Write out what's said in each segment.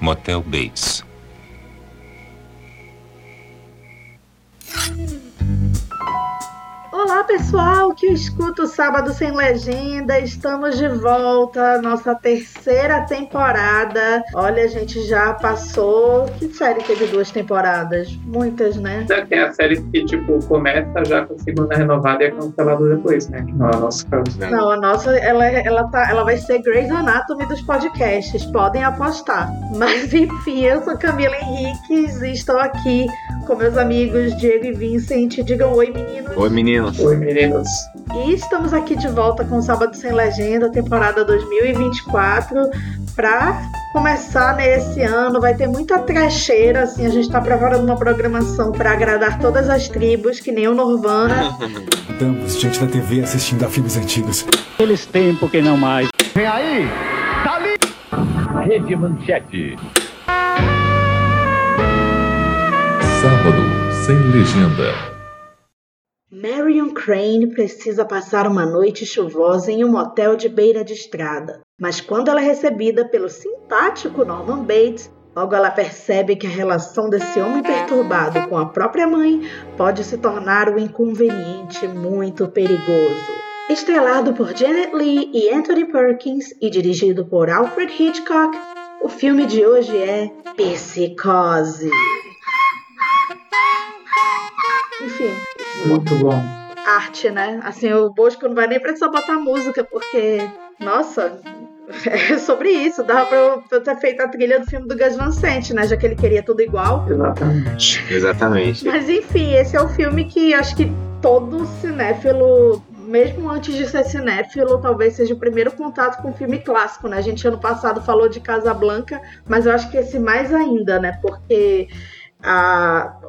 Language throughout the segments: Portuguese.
Motel Bates. Pessoal que escuta o Sábado Sem Legenda, estamos de volta, nossa terceira temporada. Olha, a gente já passou. Que série teve duas temporadas? Muitas, né? Tem a série que, tipo, começa já com a segunda renovada e é cancelada depois, né? Que não é o nosso caso. Né? Não, a nossa, ela, ela, tá, ela vai ser Grey's Anatomy dos podcasts, podem apostar. Mas enfim, eu sou Camila Henriques e estou aqui com meus amigos Diego e Vincent. Digam oi, meninos. Oi, meninos. Oi, meninos. E estamos aqui de volta com o Sábado Sem Legenda, temporada 2024, para começar nesse ano. Vai ter muita trecheira, assim, a gente está preparando uma programação para agradar todas as tribos, que nem o Norvana. Estamos diante da TV assistindo a filmes antigos. Eles tempos que não mais. Vem aí! Tá ali! Rede Manchete. Sábado sem legenda. Marion Crane precisa passar uma noite chuvosa em um motel de beira de estrada. Mas quando ela é recebida pelo simpático Norman Bates, logo ela percebe que a relação desse homem perturbado com a própria mãe pode se tornar um inconveniente muito perigoso. Estrelado por Janet Leigh e Anthony Perkins e dirigido por Alfred Hitchcock, o filme de hoje é Psicose. Enfim. Muito bom. Arte, né? Assim, o Bosco não vai nem precisar botar música, porque, nossa, é sobre isso. Dava pra eu ter feito a trilha do filme do Gus Van Sant, né? Já que ele queria tudo igual. Exatamente. Exatamente. Mas enfim, esse é o filme que acho que todo cinéfilo mesmo antes de ser cinéfilo, talvez seja o primeiro contato com filme clássico, né? A gente ano passado falou de Casablanca, mas eu acho que esse mais ainda, né? Porque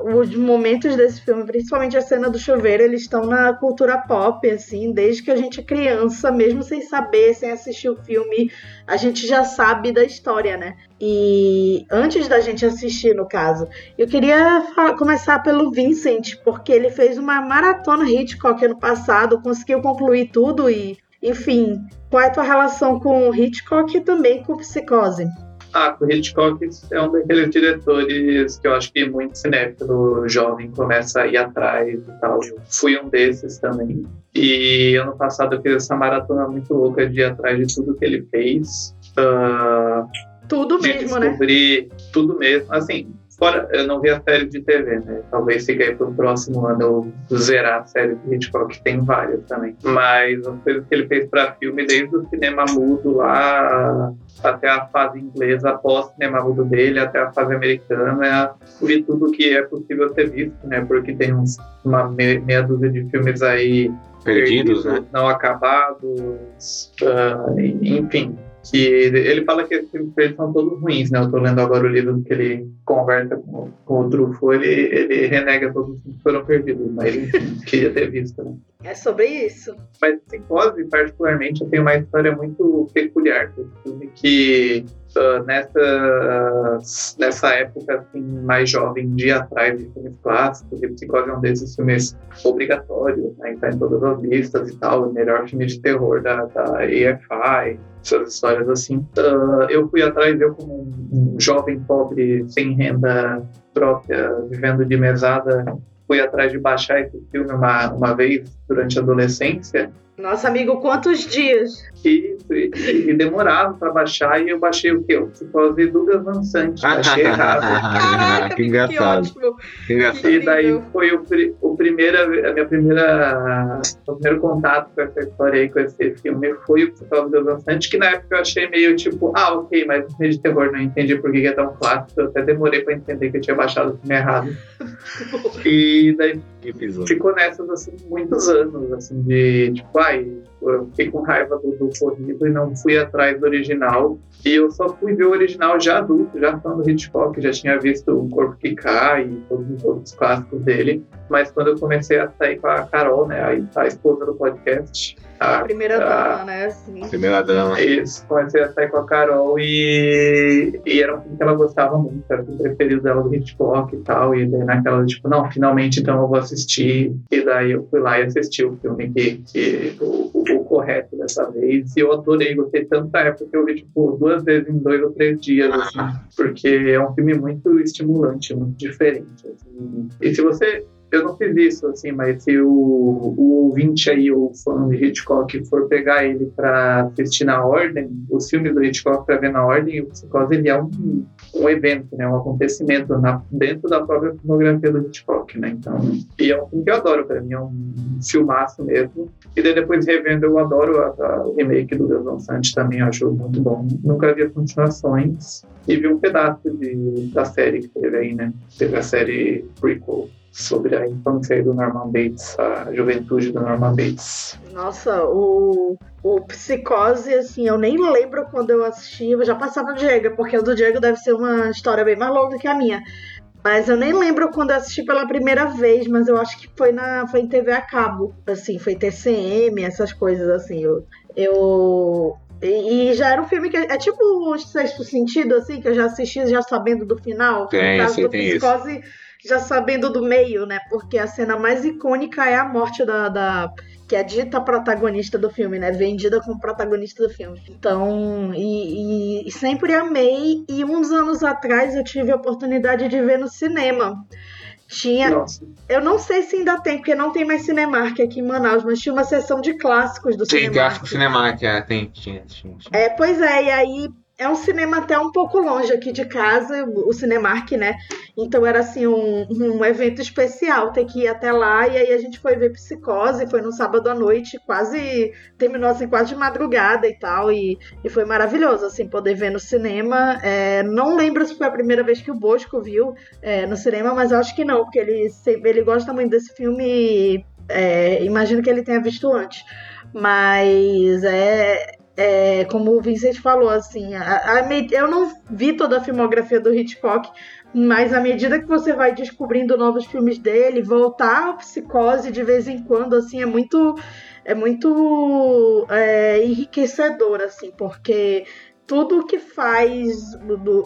os momentos desse filme, principalmente a cena do chuveiro, eles estão na cultura pop, assim, desde que a gente é criança, mesmo sem saber, sem assistir o filme, a gente já sabe da história, né? E antes da gente assistir, no caso, eu queria começar pelo Vincent, porque ele fez uma maratona Hitchcock ano passado, conseguiu concluir tudo e, enfim, qual é a tua relação com Hitchcock e também com Psicose? Ah, o Hitchcock é um daqueles diretores que eu acho que muito cinéfilo jovem começa a ir atrás e tal. Eu fui um desses também. E ano passado eu fiz essa maratona muito louca de ir atrás de tudo que ele fez. Uh, tudo mesmo, né? Descobrir tudo mesmo. Assim, Fora, eu não vi a série de TV, né? Talvez fique aí pro próximo ano eu zerar a série de Hitchcock, tem várias também. Mas as coisas que ele fez para filme, desde o cinema mudo lá até a fase inglesa, após o cinema mudo dele, até a fase americana, vi tudo que é possível ter visto, né? Porque tem uns, uma meia dúzia de filmes aí perdidos, perdidos né? não acabados, uh, enfim que ele fala que esses filmes são todos ruins, né? Eu tô lendo agora o livro que ele conversa com, com o Truffaut, ele, ele renega todos que foram perdidos, mas ele queria ter visto, né? É sobre isso. Mas Psicose, particularmente, eu tenho uma história muito peculiar que uh, nessa, nessa época assim, mais jovem, de atrás de filmes clássicos, e Psicose é um desses filmes obrigatórios, né? Tá em todas as listas e tal, o melhor filme de terror da, da AFI, essas histórias assim. Uh, eu fui atrás, eu como um jovem pobre, sem renda própria, vivendo de mesada, fui atrás de baixar esse filme uma, uma vez durante a adolescência. Nossa, amigo, quantos dias? E, e, e demorava para baixar e eu baixei o quê? O Psicose do Dançante. Achei errado. Caraca, que engraçado. Que, engraçado. E daí foi o, o primeiro, a minha primeira, o primeiro contato com essa história aí, com esse filme, foi o do Dançante, que na época eu achei meio tipo, ah, ok, mas o filme de terror não entendi por que é tão clássico. Eu até demorei para entender que eu tinha baixado o filme errado. e daí ficou nessas assim muitos anos, assim, de tipo, ai, eu fiquei com raiva do, do corrido e não fui atrás do original. E eu só fui ver o original já adulto, já falando do Hitchcock, já tinha visto O Corpo que Cai e todos os outros clássicos dele. Mas quando eu comecei a sair com a Carol, né, a, a esposa do podcast, a, primeira a, dama, né? Assim. Primeira dama. Isso, comecei a sair com a Carol e, e era um filme que ela gostava muito, era o preferido dela do Hitchcock e tal. E daí naquela, tipo, não, finalmente então eu vou assistir. E daí eu fui lá e assisti o filme que, que o, o correto dessa vez. E eu adorei, gostei tanto da época que eu vi, tipo, duas vezes em dois ou três dias, assim. Porque é um filme muito estimulante, muito diferente. Assim. E se você eu não fiz isso, assim, mas se o, o ouvinte aí, o fã de Hitchcock, for pegar ele para assistir na ordem, os filmes do Hitchcock para ver na ordem, o Psicose ele é um, um evento, né, um acontecimento na, dentro da própria filmografia do Hitchcock, né, então, e é um filme que eu adoro, para mim é um filmaço mesmo, e daí depois revendo eu adoro a, a, o remake do Deus Dançante também, acho muito bom, nunca vi continuações, e vi um pedaço de, da série que teve aí, né, teve a série prequel, sobre a infância do Norman Bates, a juventude do Norman Bates. Nossa, o, o Psicose, assim, eu nem lembro quando eu assisti, eu já passava no Diego, porque o do Diego deve ser uma história bem mais longa que a minha. Mas eu nem lembro quando eu assisti pela primeira vez, mas eu acho que foi na foi em TV a cabo, assim, foi TCM, essas coisas assim. Eu, eu e, já era um filme que é, é tipo o Sexto Sentido, assim, que eu já assisti já sabendo do final. Tem, no caso sim, do tem Psicose, isso já sabendo do meio, né? Porque a cena mais icônica é a morte da, da que é dita protagonista do filme, né? Vendida como protagonista do filme. Então, e, e, e, sempre amei. E uns anos atrás eu tive a oportunidade de ver no cinema. Tinha. Nossa. Eu não sei se ainda tem, porque não tem mais Cinemark aqui em Manaus, mas tinha uma sessão de clássicos do Cinemark. clássico Cinemark, é, tem, tinha, tinha, tinha. É, pois é, e aí é um cinema até um pouco longe aqui de casa, o Cinemark, né? Então era assim um, um evento especial, ter que ir até lá e aí a gente foi ver Psicose, foi no sábado à noite, quase terminou assim quase de madrugada e tal e, e foi maravilhoso assim poder ver no cinema. É, não lembro se foi a primeira vez que o Bosco viu é, no cinema, mas acho que não, porque ele ele gosta muito desse filme. É, imagino que ele tenha visto antes, mas é é, como o Vincent falou, assim, a, a, eu não vi toda a filmografia do Hitchcock, mas à medida que você vai descobrindo novos filmes dele, voltar ao psicose de vez em quando, assim, é muito é muito é, enriquecedor, assim, porque tudo que faz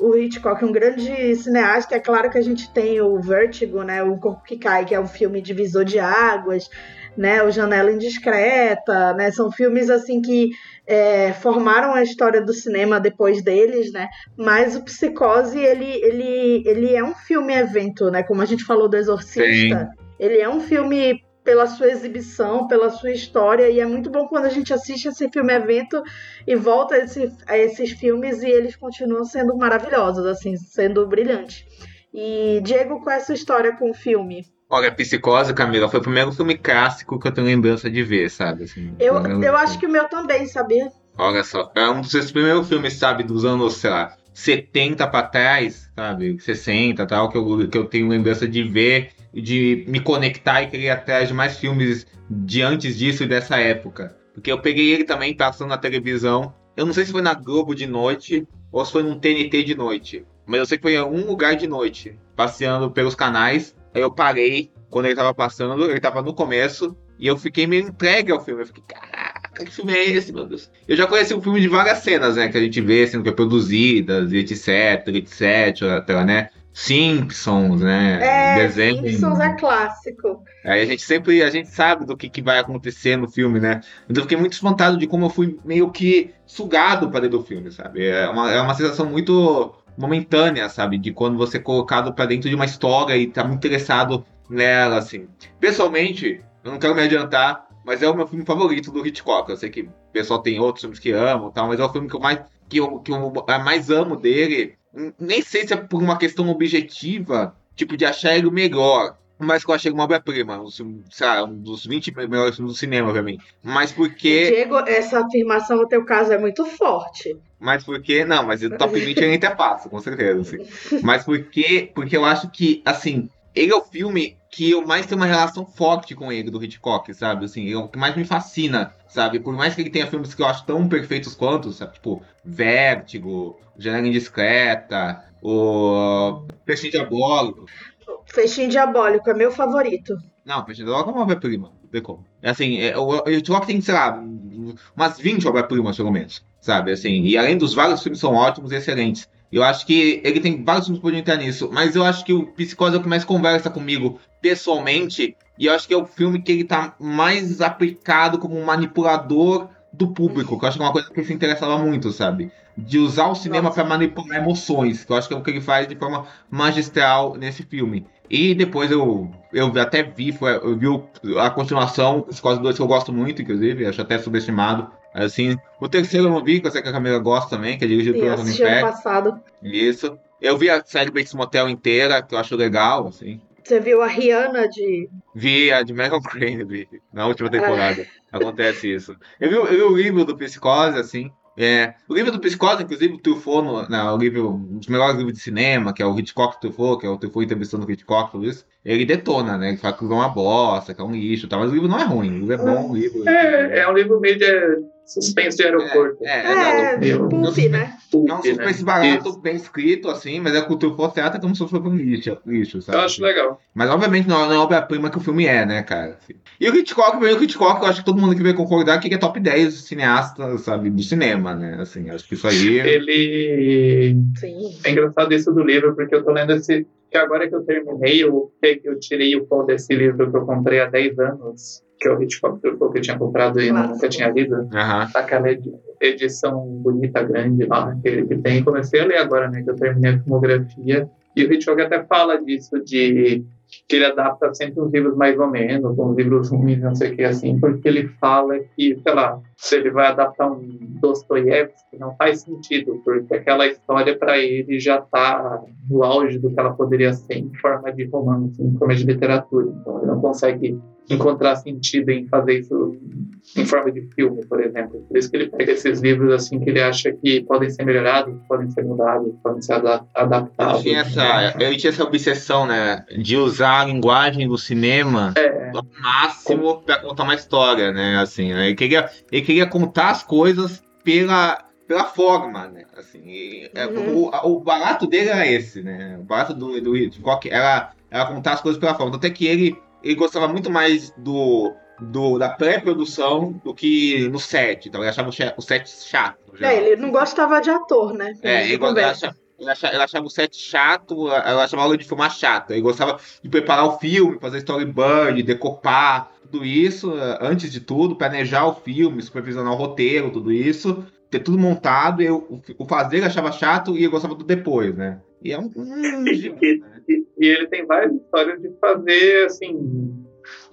o Hitchcock um grande cineasta, é claro que a gente tem o Vertigo, né, o Corpo que Cai, que é um filme divisor de águas, né, o Janela Indiscreta, né, são filmes assim que é, formaram a história do cinema depois deles, né, mas o Psicose, ele, ele, ele é um filme evento, né, como a gente falou do Exorcista, Sim. ele é um filme pela sua exibição, pela sua história, e é muito bom quando a gente assiste esse filme evento e volta a, esse, a esses filmes e eles continuam sendo maravilhosos, assim, sendo brilhantes. E, Diego, qual é a sua história com o filme? Olha, Psicose, Camila, foi o primeiro filme clássico que eu tenho lembrança de ver, sabe? Assim, Eu, eu filme. acho que o meu também, sabia? Olha só, é um dos primeiros filmes, sabe, dos anos, sei lá, 70 pra trás, sabe? 60 tal, que eu, que eu tenho lembrança de ver, de me conectar e querer ir atrás de mais filmes de antes disso e dessa época. Porque eu peguei ele também passando na televisão. Eu não sei se foi na Globo de noite ou se foi num TNT de noite. Mas eu sei que foi em algum lugar de noite, passeando pelos canais. Aí eu parei quando ele tava passando, ele tava no começo, e eu fiquei meio entregue ao filme. Eu fiquei, caraca, que filme é esse, meu Deus? Eu já conheci o filme de várias cenas, né? Que a gente vê sendo produzidas, etc, etc, né? Simpsons, né? É, Desenho. Simpsons é clássico. Aí a gente sempre, a gente sabe do que, que vai acontecer no filme, né? Então eu fiquei muito espantado de como eu fui meio que sugado para dentro do filme, sabe? É uma, é uma sensação muito momentânea, sabe? De quando você é colocado para dentro de uma história e tá muito interessado nela, assim. Pessoalmente, eu não quero me adiantar, mas é o meu filme favorito do Hitchcock. Eu sei que o pessoal tem outros filmes que amam, tal, mas é o filme que eu mais que eu, que eu mais amo dele. Nem sei se é por uma questão objetiva, tipo de achar ele o melhor, mas que eu achei uma obra-prima, um, lá, um dos 20 melhores filmes do cinema pra mim. Mas porque. Diego, essa afirmação no teu caso é muito forte. Mas porque. Não, mas o top 20 ele até passa, com certeza. Assim. Mas porque, porque eu acho que, assim, ele é o filme que eu mais tenho uma relação forte com ele, do Hitchcock, sabe? Assim, é o que mais me fascina, sabe? Por mais que ele tenha filmes que eu acho tão perfeitos quanto, sabe? Tipo, Vértigo, Janela Indiscreta, o Peixinho Diabólico. Fechinho Diabólico é meu favorito. Não, Peixinho Diabólico é uma obra-prima, como. É assim, é, o, Hitchcock tem, sei lá, umas 20 obras-primas, pelo menos, sabe? Assim, e além dos vários filmes são ótimos e excelentes. Eu acho que ele tem vários filmes que podem entrar nisso, mas eu acho que o Psicose é o que mais conversa comigo pessoalmente, e eu acho que é o filme que ele tá mais aplicado como um manipulador do público, que eu acho que é uma coisa que ele se interessava muito, sabe? De usar o cinema para manipular emoções, que eu acho que é o que ele faz de forma magistral nesse filme. E depois eu, eu até vi, foi, eu vi a continuação, Psicose 2, que eu gosto muito, inclusive, acho até subestimado. Assim, o terceiro eu não vi, que eu sei que a Camila gosta também, que é dirigido pelo eu Anthony ano Peck. passado. Isso. Eu vi a série Bates Motel inteira, que eu acho legal, assim. Você viu a Rihanna de. Vi a de Megan Crane, vi, na última temporada. Acontece isso. Eu vi, eu vi o livro do Psicose, assim. É, o livro do Psicose, inclusive, o Truffaut, no, na, o livro, um dos melhores livros de cinema, que é o Hitchcock Truffaut, que é o Truffaut entrevistando o Hitchcock, tudo isso, ele detona, né? Ele fala que é uma bosta, que é um lixo e tal, mas o livro não é ruim, o livro é bom, o livro... É, é um livro meio de suspense de aeroporto. É, É, exato. Pulp, né? Pulp, Não um né? suspense barato, Isso. bem escrito, assim, mas é o Truffaut trata como se fosse um lixo, lixo sabe? Eu acho legal. Mas obviamente não, não é a obra-prima que o filme é, né, cara? E o Hitchcock, o Hitchcock, eu acho que todo mundo que vai concordar que é top 10 cineastas, sabe, do cinema, né? Assim, acho que isso aí. Ele. Sim. É engraçado isso do livro, porque eu tô lendo esse. Que agora que eu terminei, eu, eu tirei o pão desse livro que eu comprei há 10 anos, que é o Hitchcock Truffaut, que eu tinha comprado e nunca tinha lido. Aham. Aquela edi- edição bonita, grande lá, que ele tem. Comecei a ler agora, né? Que eu terminei a filmografia. E o Hitchcock até fala disso, de que ele adapta sempre uns livros mais ou menos, uns livros ruins, não sei o que, assim, porque ele fala que, sei lá, se ele vai adaptar um Dostoiévski, não faz sentido, porque aquela história para ele já está no auge do que ela poderia ser em forma de romance, em forma de literatura. Então ele não consegue encontrar sentido em fazer isso em forma de filme, por exemplo. Por isso que ele pega esses livros assim que ele acha que podem ser melhorados, podem ser mudados, podem ser adaptados. tinha, essa, ele tinha essa obsessão, né? De usar a linguagem do cinema É, ao máximo pra contar uma história, né? Assim, né? ele, queria, ele queria contar as coisas pela, pela forma, né? Assim, e, é, Uhum. o, o barato dele era esse, né? O barato do, do Hitchcock era, era contar as coisas pela forma. Até que ele, ele gostava muito mais do, do, da pré-produção do que no set. Então ele achava o, set chato. geral. É, ele não gostava de ator, né? É, ele, go- ele, achava, ele, achava, ele achava o set chato, ela achava a hora de filmar chata. Ele gostava de preparar o filme, fazer storyboard, decopar, tudo isso, eh, antes de tudo, planejar o filme, supervisionar o roteiro, tudo isso, ter tudo montado. Eu, o, fazer ele achava chato e ele gostava do depois, né? E é um. E, e- ele tem várias histórias de fazer, assim.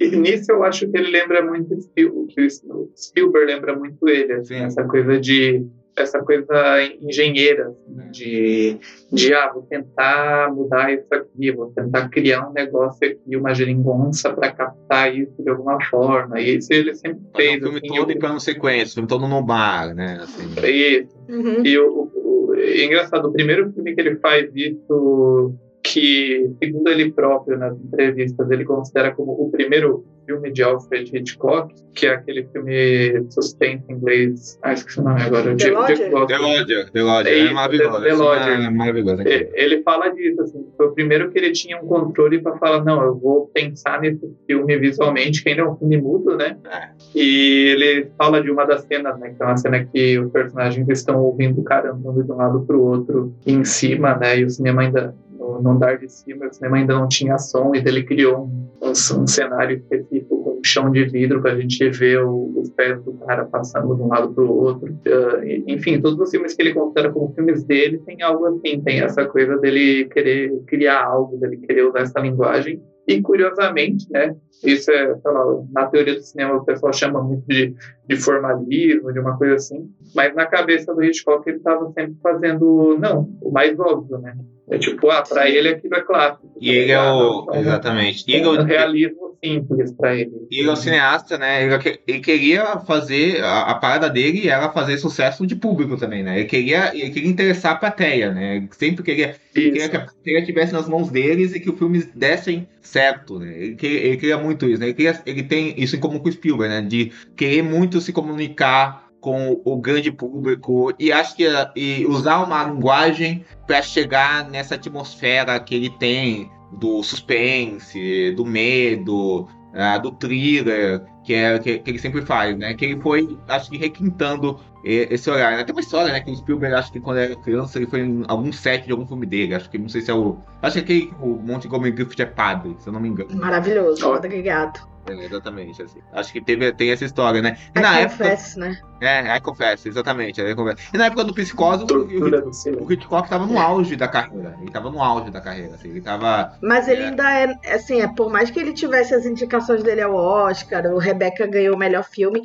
E nisso eu acho que ele lembra muito Spiel- que o Spielberg lembra muito ele, assim, Sim. essa coisa de essa coisa engenheira, assim, de, de ah, vou tentar mudar isso aqui, vou tentar criar um negócio aqui, uma geringonça para captar isso de alguma forma. E isso ele sempre Fazer fez. um filme assim, todo em plano sequência, o filme todo no bar, né? Assim. isso. Uhum. E o, o- o- é engraçado, o primeiro filme que ele faz isso, que, segundo ele próprio nas entrevistas, ele considera como o primeiro filme de Alfred Hitchcock, que é aquele filme suspense em inglês. Ah, esqueci o nome agora. The Lodger? The Lodger, É é maravilhoso. The Lodger. É maravilhoso. É, Ele fala disso, assim, foi o primeiro que ele tinha um controle para falar, não, eu vou pensar nesse filme visualmente, que ainda é um filme mudo, né? É. E ele fala de uma das cenas, né, que é uma cena que os personagens estão ouvindo o cara andando de um lado pro outro em cima, né, e o cinema ainda, no, andar de cima, o cinema ainda não tinha som, e daí ele criou um, um, cenário específico com um chão de vidro pra gente ver o- os pés do cara passando de um lado pro outro. Ah, e- enfim, todos os filmes que ele considera como filmes dele tem algo assim, tem essa coisa dele querer criar algo, dele querer usar essa linguagem. E curiosamente, né, isso é, lá, na teoria do cinema o pessoal chama muito de, de formalismo, de uma coisa assim, mas na cabeça do Hitchcock ele estava sempre fazendo, não, o mais óbvio, né? É tipo, ah, pra ele aquilo é clássico. E ele é Ah, o. não, Exatamente. É é um o, realismo simples pra ele. E ele é um cineasta, né? Ele, que- ele queria fazer. A, a parada dele era fazer sucesso de público também, né? Ele queria, ele queria interessar a plateia, né? Ele sempre queria, ele queria que a plateia estivesse nas mãos deles e que os filmes dessem certo, né? Ele queria, ele queria muito isso, né? Ele, queria- ele tem isso em comum com o Spielberg, né? De querer muito se comunicar com o grande público e acho que e usar uma linguagem para chegar nessa atmosfera que ele tem do suspense, do medo, ah, do thriller, que é que, que ele sempre faz, né? Que ele foi, acho que requintando esse horário. Tem uma história, né? Que o Spielberg, acho que quando era criança, ele foi em algum set de algum filme dele. Acho que não sei se é o. Acho que aquele o Montgomery Griffith é padre, se eu não me engano. Maravilhoso, oh. obrigado. É, exatamente, assim. Acho que teve, tem essa história, né? E I na confess, época, né? É, I confess, exatamente. I confess. E na época do Psicose, o, o, o Hitchcock tava no auge da carreira. Ele tava no auge da carreira, assim. Ele tava. Mas ele é... ainda é, assim, é, por mais que ele tivesse as indicações dele ao Oscar, o Rebecca ganhou o melhor filme,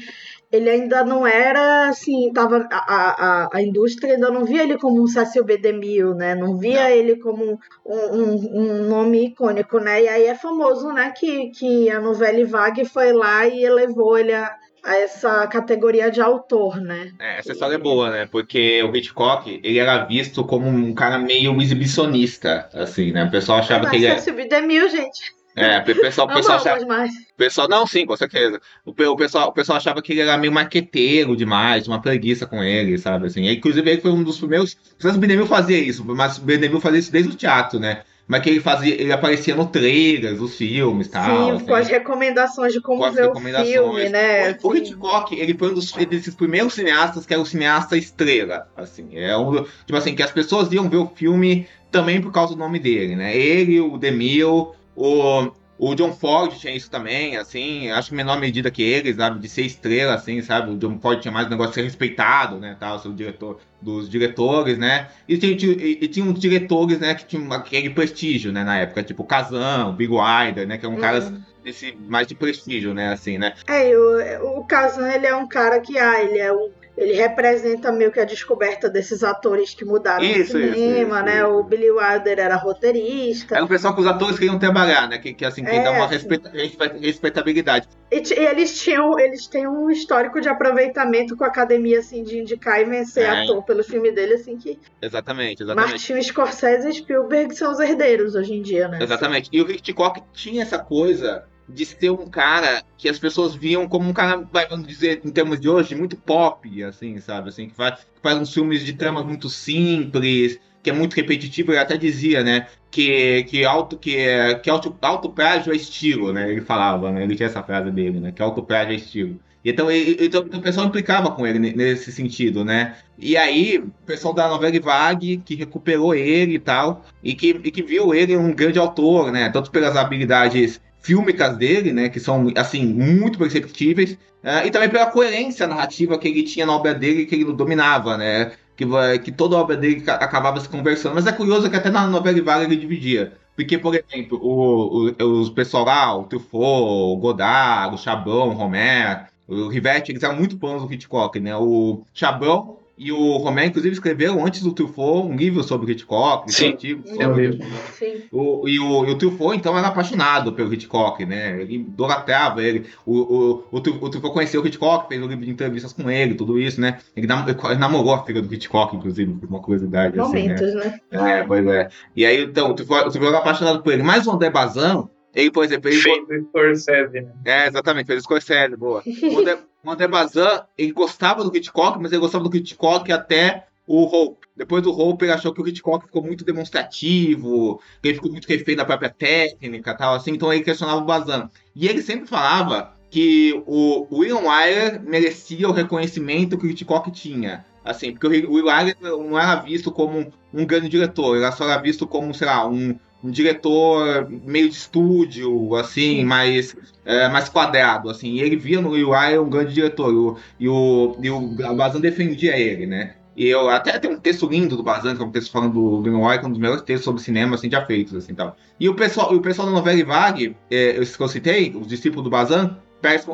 ele ainda não era assim, tava a, a, a indústria ainda não via ele como um Cecil B. DeMille, né? Não via não. ele como um, um, um, nome icônico, né? E aí é famoso, né, que, que a novela Vague foi lá e elevou ele a, a essa categoria de autor, né? É, essa história é boa, né? Porque o Hitchcock, ele era visto como um cara meio exibicionista, assim, né? O pessoal achava Mas que ele era... Cecil B. DeMille, gente. É, o pessoal, o pessoal achava. Pessoal, não, sim, com certeza. O, o, pessoal, o pessoal achava que ele era meio marqueteiro demais, uma preguiça com ele, sabe? Assim. E, inclusive, ele foi um dos primeiros. O Benjamin fazia isso, mas o Benjamin fazia isso desde o teatro, né? Mas que ele fazia, ele aparecia no trailers, os filmes e tal. Sim, assim, com as recomendações de como ver o filme, né? O, o Hitchcock, ele foi um dos desses primeiros cineastas que era o cineasta estrela, assim. É um, tipo assim, que as pessoas iam ver o filme também por causa do nome dele, né? Ele, o Demille, o, o John Ford tinha isso também, assim, acho que menor medida que eles, sabe, de ser estrela, assim, sabe, o John Ford tinha mais o negócio de ser respeitado, né, tal, ser o diretor dos diretores, né, e tinha, e, e tinha uns diretores, né, que tinham aquele prestígio, né, na época, tipo Kazan, o Big Wilder, né, que eram uhum. caras desse, mais de prestígio, né, assim, né. É, o, o Kazan, ele é um cara que, ah, ele é um ele representa meio que a descoberta desses atores que mudaram isso, no cinema, isso, né? Isso. O Billy Wilder era roteirista. É o pessoal que os atores queriam trabalhar, né? Que, que assim, que é, dá uma respeita, respeitabilidade. E, e, eles tinham, eles têm um histórico de aproveitamento com a academia, assim, de indicar e vencer é. ator pelo filme dele, assim, que... Exatamente, exatamente. Martin Scorsese e Spielberg são os herdeiros hoje em dia, né? Exatamente. E o Hitchcock tinha essa coisa de ser um cara que as pessoas viam como um cara, vamos dizer, em termos de hoje, muito pop, assim, sabe? Assim, que faz, que faz uns filmes de tramas muito simples, que é muito repetitivo, ele até dizia, né? Que, que, auto, que, que auto, auto prágio é estilo, né? Ele falava, né? Ele tinha essa frase dele, né? Que auto prágio é estilo. Então, então, o pessoal implicava com ele nesse sentido, né? E aí, o pessoal da novela Vague, que recuperou ele e tal, e que, e que viu ele um grande autor, né? Tanto pelas habilidades fílmicas dele, né, que são assim muito perceptíveis, uh, e também pela coerência narrativa que ele tinha na obra dele que ele dominava, né, que, que toda a obra dele acabava se conversando. Mas é curioso que até na novela Vaga ele dividia. Porque, por exemplo, o, o, os pessoal lá, o Truffaut, o Godard, o Chabão, o Romer, o Rivette, eles eram muito fãs do Hitchcock, né? O Chabão e o Romero, inclusive, escreveu antes do Truffaut um livro sobre Hitchcock. Sim, antigo, é um livro. O, e, o, e o Truffaut, então, era apaixonado pelo Hitchcock, né? Ele idolatrava ele. O, o, o, o Truffaut conheceu o Hitchcock, fez um livro de entrevistas com ele, tudo isso, né? Ele, nam ele namorou a filha do Hitchcock, inclusive, por uma curiosidade. Momentos, assim, né? né? É, pois é. E aí, então, o Truffaut, o Truffaut era apaixonado por ele. Mas o André Bazin, ele, por exemplo... Ele... Fez o Scorsese, né? É, exatamente, fez o Scorsese, boa. O André, Bazin, ele gostava do Hitchcock, mas ele gostava do Hitchcock até o Hope. Depois do Hope, ele achou que o Hitchcock ficou muito demonstrativo, que ele ficou muito refém da própria técnica tal, assim, então ele questionava o Bazin. E ele sempre falava que o William Wyler merecia o reconhecimento que o Hitchcock tinha. Assim, porque o William Wyler não era visto como um grande diretor, ele só era visto como, sei lá, um, um diretor meio de estúdio, assim, mais, é, mais quadrado, assim. E ele via no UI um grande diretor, e o, e o, Bazan defendia ele, né? E eu até tem um texto lindo do Bazan, que é um texto falando do Greenway, que é um dos melhores textos sobre cinema, assim, já feitos, assim, tal. E o pessoal, o pessoal da novela Vague, é, que eu citei, os discípulos do Bazan,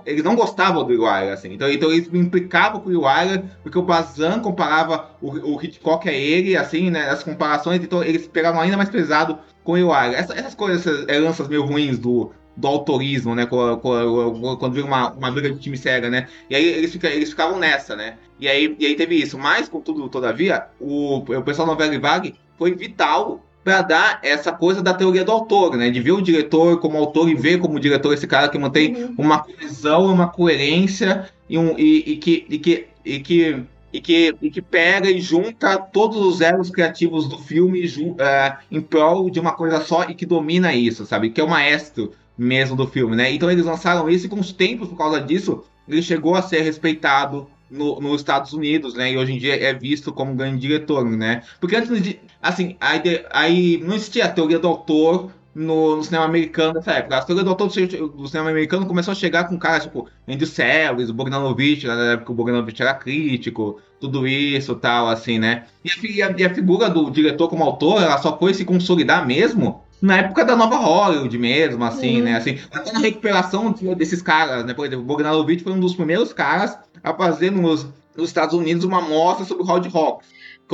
eles não gostavam do Iguara, assim. Então, então eles me implicavam com o Iguara, porque o Bazan comparava o, o Hitchcock a ele, assim, né? As comparações, então eles pegavam ainda mais pesado com o Iguara. Essa, essas coisas, essas heranças meio ruins do, do autorismo, né? Quando, vira uma, uma briga de time cega, né? E aí eles, fica, eles ficavam nessa, né? E aí, e aí teve isso. Mas, contudo, todavia, o, o pessoal da Novela Vague foi vital para dar essa coisa da teoria do autor, né? De ver o diretor como autor e ver como diretor esse cara que mantém uhum. uma coesão, uma coerência e, um, e, e, que, e, que, e, que, e, que, e que pega e junta todos os elos criativos do filme uh, em prol de uma coisa só e que domina isso, sabe? Que é o maestro mesmo do filme, né? Então eles lançaram isso e com os tempos, por causa disso, ele chegou a ser respeitado no, nos Estados Unidos, né? E hoje em dia é visto como um grande diretor, né? Porque antes. Assim, aí, aí não existia a teoria do autor no, no, cinema americano nessa época. A teoria do autor do cinema americano começou a chegar com caras tipo Andy Serkis, o Bogdanovich, na época o Bogdanovich era crítico, tudo isso tal, assim, né? E a, e a, figura do diretor como autor, ela só foi se consolidar mesmo na época da nova Hollywood mesmo, assim, uhum. né? Assim, até na recuperação desses caras, né? Por exemplo, o Bogdanovich foi um dos primeiros caras a fazer nos, nos Estados Unidos uma mostra sobre o Rod Rock.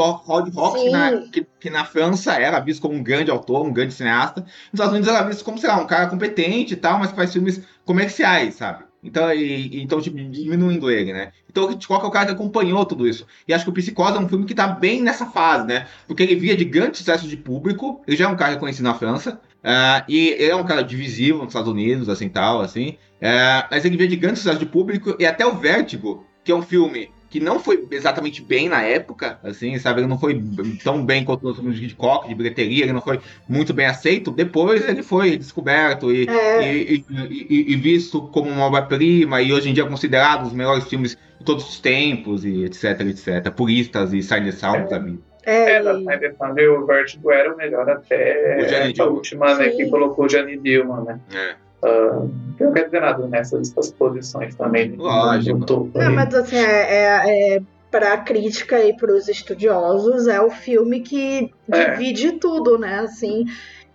Rod Rock, na, que, que, na França era visto como um grande autor, um grande cineasta. Nos Estados Unidos era visto como, sei lá, um cara competente e tal, mas que faz filmes comerciais, sabe? Então, e, então tipo, diminuindo ele, né? Então, o Hitchcock é o cara que acompanhou tudo isso. E acho que o Psicose é um filme que tá bem nessa fase, né? Porque ele via de grande sucesso de público, ele já é um cara reconhecido na França, uh, e ele é um cara divisivo nos Estados Unidos, assim, tal, assim. Uh, mas ele via de grande sucesso de público, e até o Vértigo, que é um filme que não foi exatamente bem na época, assim, sabe? Ele não foi tão bem quanto os filmes de Hitchcock, de bilheteria, ele não foi muito bem aceito. Depois ele foi descoberto e, é. e, e, e visto como uma obra-prima, e hoje em dia é considerado um dos melhores filmes de todos os tempos, e etc, etc. Puristas e Silent Sound, sabe? É, é da o Vertigo era o melhor até a última, né, que colocou o Johnny Dillman, né? É. Uh, eu não quero dizer nada nessas posições também. Lógico. Topo, não, mas assim, é, é, é para a crítica e para os estudiosos, é o filme que é. divide tudo, né? Assim,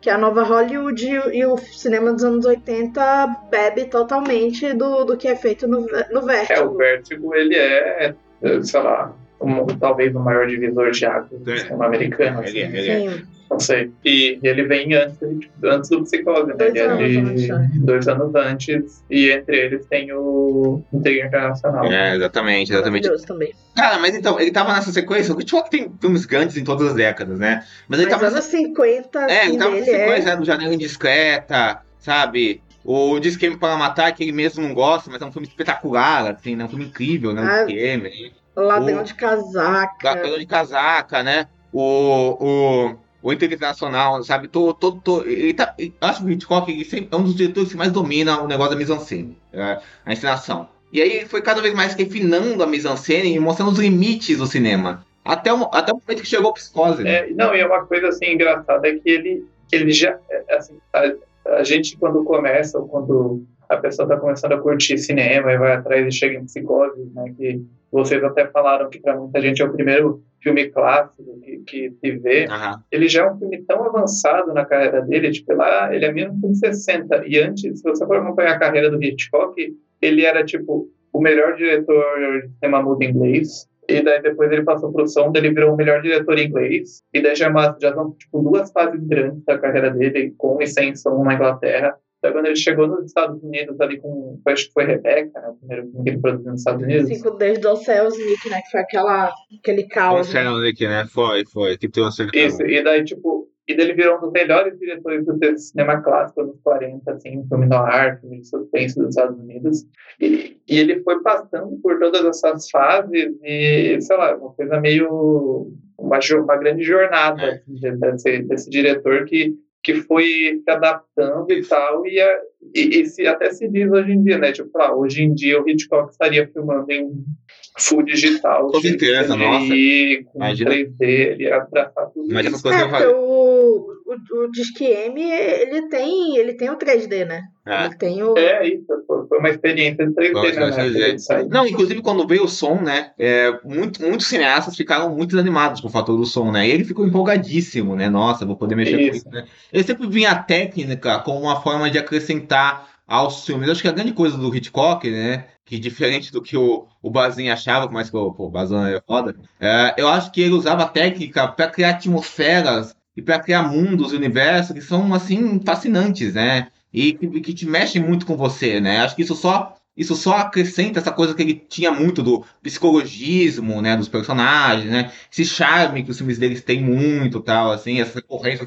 que a nova Hollywood e o cinema dos anos 80 bebe totalmente do, do que é feito no, no Vértigo. É, o Vértigo, ele é, sei lá, um, talvez o maior divisor de águas do cinema americano. Assim. Ele é, ele é. Não sei. E, ele vem antes, antes do Psicose, né? Dois, ele é de, dois anos antes. E entre eles tem o Intriga Internacional. É, exatamente, exatamente. Também. Cara, mas então, ele tava nessa sequência. O Hitchcock tem filmes grandes em todas as décadas, né? Mas ele mas tava. anos 50, assim, É, ele tava nessa sequência, é... né? Do Janela Indiscreta, sabe? O Disqueme para Matar, que ele mesmo não gosta, mas é um filme espetacular, assim, né? Um filme incrível, né? O ah, Disqueme. Ladrão o... de casaca. Ladrão de casaca, né? O. o o internacional, sabe? Tô, tô, tô, ele tá, acho que o Hitchcock é um dos diretores que mais domina o negócio da mise-en-scène, é, a encenação. E aí ele foi cada vez mais refinando a mise-en-scène e mostrando os limites do cinema. Até o, até o momento que chegou a psicose. Né? É, não, e é uma coisa assim engraçada é que ele, ele já. É, assim, a, a gente, quando começa, ou quando a pessoa está começando a curtir cinema e vai atrás e chega em psicose, né? Que vocês até falaram que para muita gente é o primeiro filme clássico que, que se vê. Uhum. Ele já é um filme tão avançado na carreira dele, tipo, lá, ele é 1960. E antes, se você for acompanhar a carreira do Hitchcock, ele era, tipo, o melhor diretor de cinema mudo inglês. E daí depois ele passou pro som, ele virou o melhor diretor inglês. E daí já, é já são, tipo, duas fases grandes da carreira dele, com e sem som na Inglaterra. Então, quando ele chegou nos Estados Unidos, ali com. Acho que foi Rebeca, né? O primeiro filme que ele produziu nos Estados Unidos. Cinco desde o Céus Nick, né? Que foi aquela, aquele caos. O Céus Nick, né? Foi, foi. Que tem acertado. Isso, e daí, tipo. E daí ele virou um dos melhores diretores do cinema clássico nos 40, assim, filme noir, filme de suspense dos Estados Unidos. E, e ele foi passando por todas essas fases e, sei lá, uma coisa meio. Uma, uma grande jornada é. assim, desse, desse diretor que que foi se adaptando e tal, e, a, e, e se, até se diz hoje em dia, né? Tipo, ah, hoje em dia o Hitchcock estaria filmando em full digital. Com certeza, nossa. Com Imagina. 3D, ele ia abraçar tudo Mas isso. É, o, o, o Disque M, ele tem, ele tem o 3D, né? É. Ele tem o... é, isso, foi uma experiência de 3D, né? Não, inclusive quando veio o som, né? É, muito, muitos cineastas ficaram muito animados com o fator do som, né? E ele ficou empolgadíssimo, né? Nossa, vou poder mexer isso. com isso, né? Ele sempre vinha a técnica como uma forma de acrescentar aos filmes. Eu acho que a grande coisa do Hitchcock, né? Que diferente do que o, o Bazin achava, mas que o, o Bazin é foda, é, eu acho que ele usava a técnica para criar atmosferas e para criar mundos e universos que são, assim, fascinantes, né? E que, que te mexem muito com você, né? Acho que isso só isso só acrescenta essa coisa que ele tinha muito do psicologismo, né, dos personagens, né, esse charme que os filmes deles têm muito, tal, assim, essa recorrência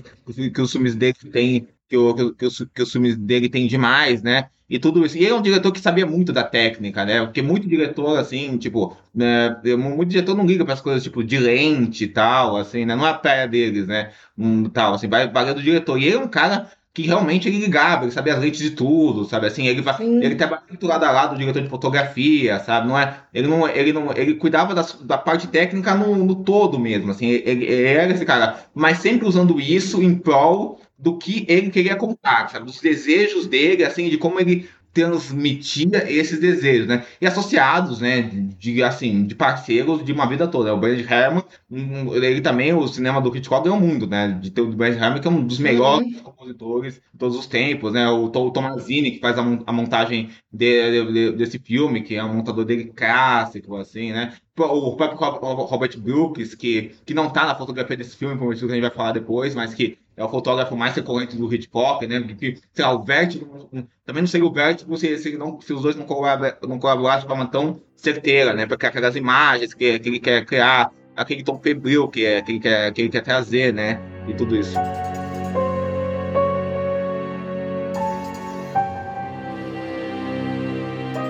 que os filmes deles têm, que, o, que, que, os, que os filmes dele têm demais, né, e tudo isso. E ele é um diretor que sabia muito da técnica, né, porque muito diretor, assim, tipo, né, muito diretor não liga para as coisas, tipo, de lente e tal, assim, né, não é a praia deles, né, um, tal, assim, vai, vai do diretor. E ele é um cara que realmente ele ligava, ele sabia as lentes de tudo, sabe? Assim, ele, va- Sim. ele estava muito lado a lado do diretor de fotografia, sabe? Não é, ele não, ele não, ele cuidava das- da parte técnica no, no todo mesmo, assim, ele, ele era esse cara, mas sempre usando isso em prol do que ele queria contar, sabe? Dos desejos dele, assim, de como ele transmitia esses desejos, né? E associados, né, de, de, assim, de parceiros de uma vida toda. O Brad Herman, um, ele também, o cinema do Hitchcock é o mundo, né? De ter o Brad Herman, que é um dos melhores compositores de todos os tempos, né? O Tom Tomazini, que faz a, a montagem de- de- desse filme, que é um montador dele clássico, assim, né? O próprio Ro- Robert Brooks, que, que não tá na fotografia desse filme, por motivo que a gente vai falar depois, mas que é o fotógrafo mais recorrente do Hitchcock, né? Que, sei lá, o Vertigo, também não seria o Vertigo se, se, não, se os dois não, colabora- não colaborassem de forma tão certeira, né? Porque aquelas imagens que, que ele quer criar, aquele tom febril que, é, que, ele quer, que ele quer trazer, né? E tudo isso.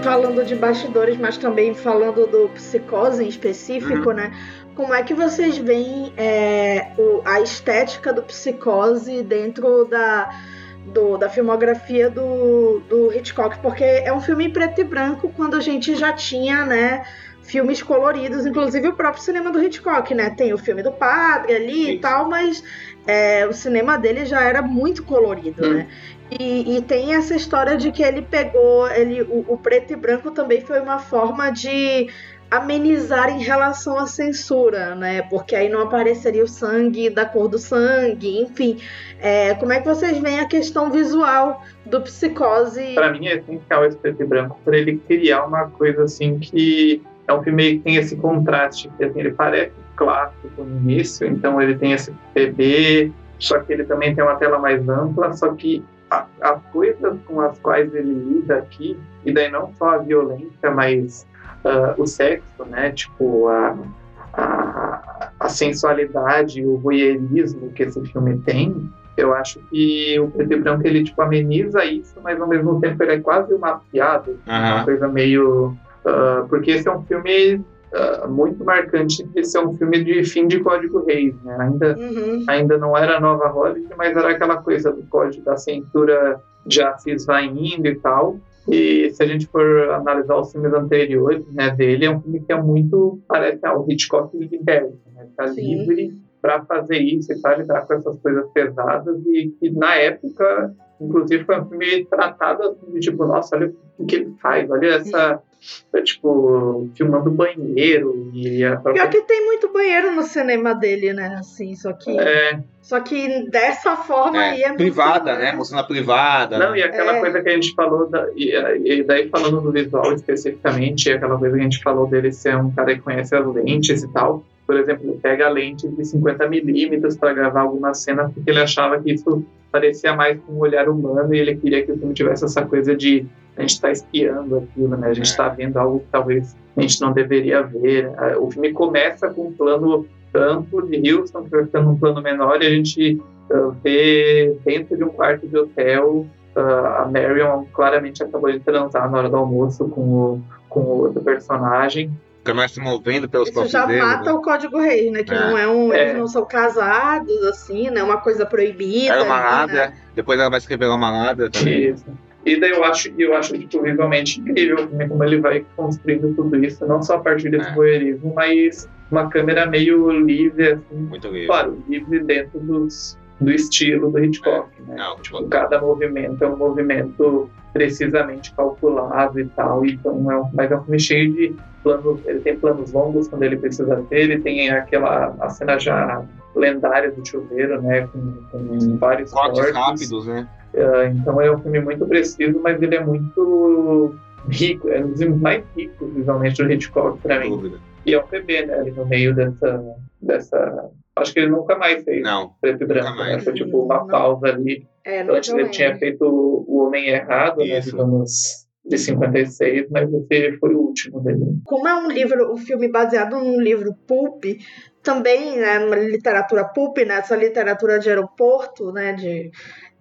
falando de bastidores, mas também falando do psicose em específico, Uhum. né? Como é que vocês veem é, o- a estética do psicose dentro da, do- da filmografia do, do Hitchcock? Porque é um filme em preto e branco quando a gente já tinha, né? Filmes coloridos, inclusive o próprio cinema do Hitchcock, né? Tem o filme do padre ali e tal, mas é, o cinema dele já era muito colorido, Hum. né? E, e tem essa história de que ele pegou, ele, o, o preto e branco também foi uma forma de amenizar em relação à censura, né? Porque aí não apareceria o sangue da cor do sangue, enfim. É, como é que vocês veem a questão visual do psicose? Pra mim é essencial esse preto e branco para ele criar uma coisa assim que é um filme que tem esse contraste, que assim, ele parece clássico no início, então ele tem esse PB, só que ele também tem uma tela mais ampla, só que as coisas com as quais ele lida aqui, e daí não só a violência, mas ah, o sexo, né? Tipo, a, a, a sensualidade, o voyeurismo que esse filme tem, eu acho que o preto e branco ele tipo ameniza isso, mas ao mesmo tempo ele é quase uma piada, uma Aham. coisa meio ah, porque esse é um filme ah, muito marcante de ser um filme de fim de Código Reis, né? Ainda Uhum. ainda não era nova Hollywood, mas era aquela coisa do código da cintura de Assis vai indo e tal. E se a gente for analisar os filmes anteriores né, dele, é um filme que é muito, parece ao Hitchcock liberto, né? Tá Sim. livre para fazer isso e para lidar com essas coisas pesadas e que na época, inclusive, foi um filme tratado assim, de tipo, nossa, olha o que ele faz, olha essa, é, tipo, filmando banheiro e a própria Pior que tem muito banheiro no cinema dele, né? Assim, só que, é, só que dessa forma aí é muito, privada, né? Mostrando a privada. Não, e aquela É. coisa que a gente falou, da, e, e daí falando do visual especificamente, aquela coisa que a gente falou dele ser um cara que conhece as lentes e tal. Por exemplo, pega a lente de 50mm para gravar alguma cena porque ele achava que isso parecia mais com um olhar humano e ele queria que o filme tivesse essa coisa de a gente está espiando aquilo, né? A gente É. está vendo algo que talvez a gente não deveria ver. Ah, O filme começa com um plano amplo de Houston, que vai ficando um plano menor e a gente ah, vê dentro de um quarto de hotel ah, a Marion claramente acabou de transar na hora do almoço com o, com o outro personagem. A câmera se movendo pelos Isso próprios já dedos, mata né? o código reis, né? Que É. não é um. É. Eles não são casados, assim, né? Uma coisa proibida. Era uma ali, né? depois ela vai se revelar uma lábia também. Isso. E daí eu acho, eu acho tipo, visualmente incrível como ele vai construindo tudo isso, não só a partir desse É. voyeurismo, mas uma câmera meio livre, assim, Muito livre. claro, livre dentro dos, do estilo do Hitchcock, né? Não, tipo, Cada movimento é um movimento precisamente calculado e tal, então é um, mas é um filme cheio de planos, ele tem planos longos quando ele precisa ter, ele tem aquela a cena já lendária do chuveiro, né, com, com vários cortes cortes. rápidos, né? Ah, então é um filme muito preciso, mas ele é muito rico, é um dos filmes mais ricos visualmente do Hitchcock para mim. dúvida. E é um PB, né, ali no meio dessa, dessa... Acho que ele nunca mais fez Não. preto e branco, né? Foi tipo uma Não. pausa ali. É, não Antes ele tinha feito O Homem Errado, né, Isso. digamos, de 56, mas esse foi o último dele. Como é um livro, um filme baseado num livro pulp, também, né, numa literatura pulp, nessa literatura de aeroporto, né, de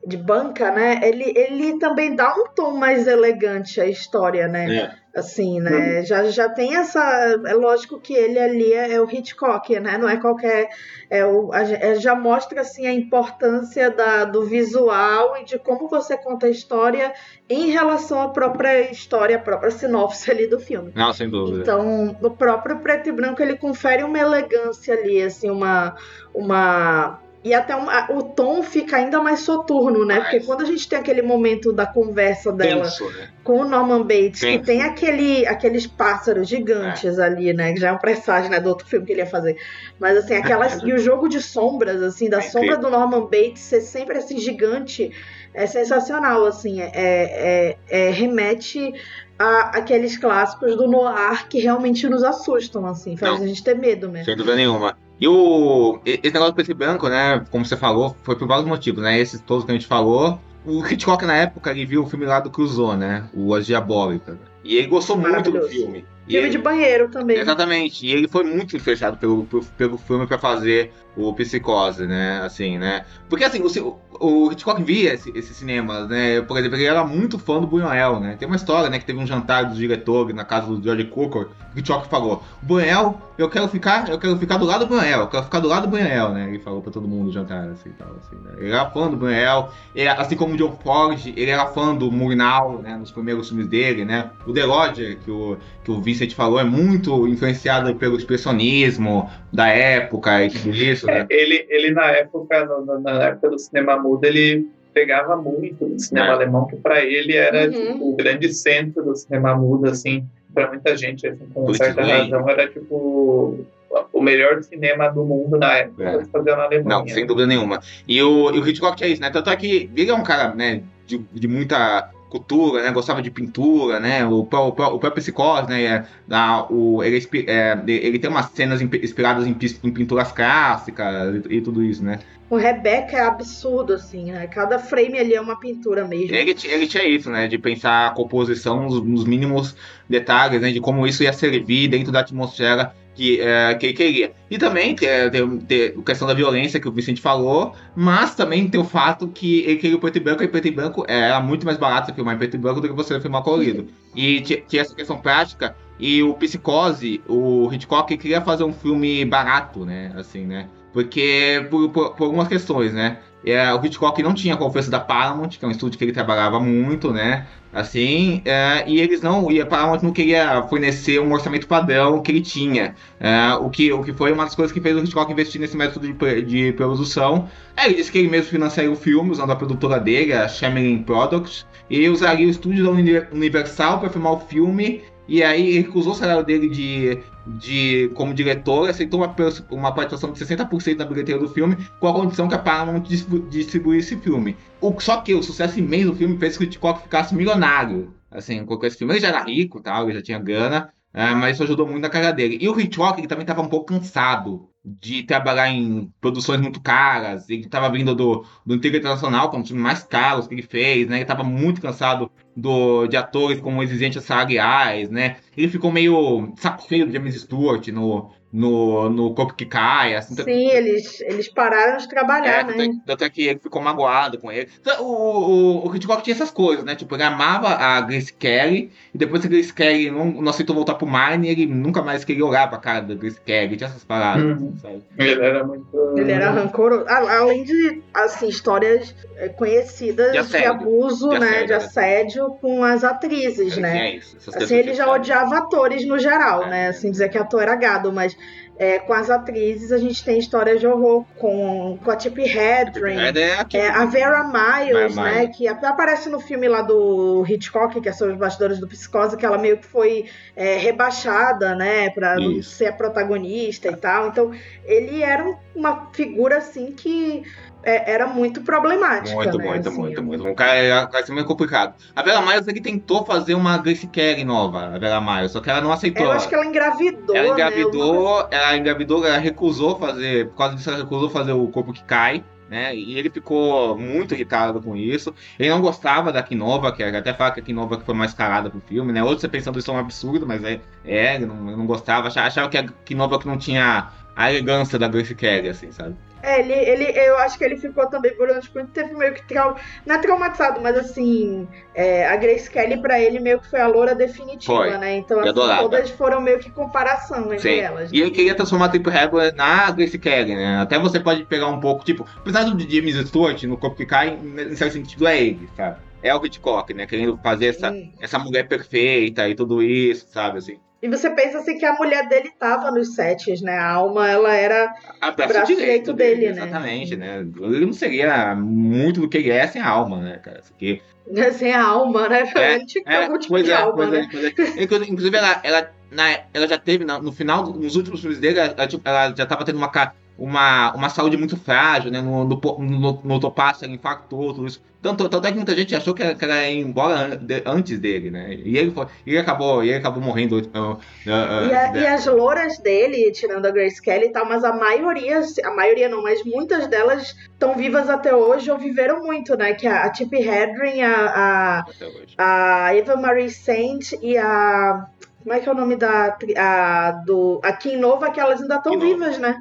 de banca, né? Ele, ele também dá um tom mais elegante à história, né? É. Assim, né? Já, já tem essa. É lógico que ele ali é, é o Hitchcock, né? Não é qualquer. É o, é- já mostra assim, a importância da, do visual e de como você conta a história em relação à própria história, à própria sinopse ali do filme. Não, sem dúvida. Então, no próprio preto e branco, ele confere uma elegância ali, assim, uma. uma e até uma- o tom fica ainda mais soturno, né? Mais. Porque quando a gente tem aquele momento da conversa dela Tenso, né? com o Norman Bates, Sim. que tem aquele, aqueles pássaros gigantes ali, né? Que já é um presságio né, do outro filme que ele ia fazer. Mas assim, aquelas. e o jogo de sombras, assim, da É sombra do Norman Bates ser sempre assim, gigante, é sensacional, assim. É, é- é- remete a aqueles clássicos do noir que realmente nos assustam, assim, faz Não. a gente ter medo mesmo. Sem dúvida nenhuma. E o, esse negócio do preto e branco, né? Como você falou, foi por vários motivos, né? Esses todos que a gente falou. O Hitchcock, na época, ele viu o filme lá do Clouseau, né? O As Diabólicas. E ele gostou muito do filme. E Filme ele- de banheiro também. Exatamente. E ele foi muito fechado pelo, pelo, pelo filme pra fazer o Psicose, né? Assim, né? Porque assim, o, o Hitchcock via esse- esses cinemas, né? Por exemplo, ele era muito fã do Buñuel, né? Tem uma história, né? Que teve um jantar dos diretores na casa do George Cukor. O Hitchcock falou: Buñuel, eu quero ficar, eu quero ficar do lado do Buñuel, eu quero ficar do lado do Buñuel, né? Ele falou pra todo mundo jantar, assim, tal, assim, né? Ele era fã do Buñuel, ele- assim como o John Ford, ele era fã do Murnau, né? Nos primeiros filmes dele, né? O The Lodger, que o que o Vincent falou é muito influenciado pelo expressionismo da época e tudo isso, né? É, ele, ele na época, no- no- na época do cinema mudo, ele pegava muito do cinema É. alemão, que para ele era Uhum. tipo, o grande centro do cinema mudo, assim, para muita gente, assim, com Por certa isso, razão, era tipo o melhor cinema do mundo na época, É. é. na Alemanha. Não, sem dúvida nenhuma. E o, e o Hitchcock tinha isso, né? Tanto é que ele é um cara, né, de, de muita cultura, né? Gostava de pintura, né? O, o, o próprio Psicose, né? é, da- o, ele, é é, ele tem umas cenas inspiradas em, em pinturas clássicas e, e tudo isso, né? O Rebecca é absurdo, assim, né? Cada frame ali é uma pintura mesmo. Ele, ele tinha isso, né? De pensar a composição nos, nos mínimos detalhes, né? De como isso ia servir dentro da atmosfera que, é, que ele queria. E também tem, tem, tem a questão da violência que o Vicente falou, mas também tem o fato que ele queria o preto e branco, e preto e branco era muito mais barato filmar em preto e branco do que você filmar colorido. E ti- tinha essa questão prática, e o Psicose, o Hitchcock queria fazer um filme barato, né? Assim, né? Porque, por, por, por algumas questões, né? É, o Hitchcock não tinha confiança da Paramount, que é um estúdio que ele trabalhava muito, né? Assim, é, e eles não, e a Paramount não queria fornecer um orçamento padrão que ele tinha. É, o, que, o que foi uma das coisas que fez o Hitchcock investir nesse método de, de produção. É, ele disse que ele mesmo financiaria o filme usando a produtora dele, a Shamelin Products, e usaria o estúdio da Uni- Universal para filmar o filme. E aí recusou o salário dele de, de como diretor, aceitou uma, uma participação de 60% na bilheteria do filme, com a condição que a Paramount distribu- distribuísse o filme. O, só que o sucesso imenso do filme fez que o Hitchcock ficasse milionário. Assim, com esse filme ele já era rico, tal, ele já tinha grana, é, mas isso ajudou muito na carreira dele. E o Hitchcock ele também estava um pouco cansado de trabalhar em produções muito caras. Ele estava vindo do, do Intriga Internacional, que é um mais caros que ele fez, né? Ele estava muito cansado do, de atores com exigentes salariais, né? Ele ficou meio saco cheio do James Stewart no, no, no Corpo que Cai, assim. Sim, eles, eles pararam de trabalhar, É, né? tanto, é- tanto é que ele ficou magoado com ele. Então, O, o, o Hitchcock tinha essas coisas, né? Tipo, ele amava a Grace Kelly, e depois que a Grace Kelly não, não aceitou voltar pro Mine, ele nunca mais queria olhar pra cara da Grace Kelly. Tinha essas paradas, Uhum. sabe? Ele era muito. Ele era rancoroso. Além de, assim, histórias é, conhecidas De de, assédio. abuso, De né? assédio, de né? assédio com as atrizes, Ele né? tinha isso, Assim, ele já odiava atores no geral, É. né? Assim, dizer que ator era gado, mas é, com as atrizes a gente tem histórias de horror com, com a Tippi Hedren, É, é a Vera Miles, né? Que aparece no filme lá do Hitchcock, que é sobre os bastidores do Psicose, que ela meio que foi é, rebaixada, né? Pra Isso. ser a protagonista e tal. Então, ele era um- uma figura, assim, que é, era muito problemática. Muito, né? muito, assim. muito, muito. Um cara era vai ser meio complicado. A Vera Miles ele tentou fazer uma Grace Kelly nova, a Vera Miles, só que ela não aceitou. Eu acho que ela engravidou, Ela né? engravidou, ela engravidou, ela recusou fazer, por causa disso ela recusou fazer o corpo que cai, né? E ele ficou muito irritado com isso. Ele não gostava da Kinova, que até fala que a Kinova que foi mais carada pro filme, né? Outros você pensando isso é um absurdo, mas é, é ele não, não gostava, achava, achava que a Kinova que não tinha a elegância da Grace Kelly, assim, sabe? É, ele, ele, eu acho que ele ficou também durante muito tempo meio que trau... não é traumatizado, mas assim, é, a Grace Kelly pra ele meio que foi a loura definitiva, Foi. né? Então assim, todas foram meio que comparação entre Sim. elas. E ele queria transformar a Trip Hagler na Grace Kelly, né? Até você pode pegar um pouco, tipo, apesar do James Stewart, no corpo que cai, em certo sentido é ele, sabe? É o Hitchcock, né? Querendo fazer essa, essa mulher perfeita e tudo isso, sabe? Assim. E você pensa assim que a mulher dele tava nos sets, né? A alma, ela era. A braço, Braço direito dele, né? Exatamente, né? Ele não seria muito do que ele é sem a alma, né, cara? Isso aqui Sem a alma, né? É, Ele tinha que ter É, algum tipo pois de é, alma, pois né? é, pois é. Inclusive, ela, ela, na- ela já teve, no final, nos últimos filmes dele, ela, ela, tipo, já tava tendo uma, ca- uma, uma saúde muito frágil, né? No, no, no, no Topaz, ela infartou, tudo isso. Tanto, tanto é que muita gente achou que ela, que ela ia embora antes dele, né? E ele, foi, e ele, acabou, ele acabou morrendo. uh, uh, E, a- e as louras dele, tirando a Grace Kelly e tal, mas a maioria, a maioria não, mas muitas delas estão vivas até hoje ou viveram muito, né? Que a, a Tippi Hedren, a, a, a Eva Marie Saint e a. Como é que é o nome da. A, do, a Kim Nova, que elas ainda estão vivas, né?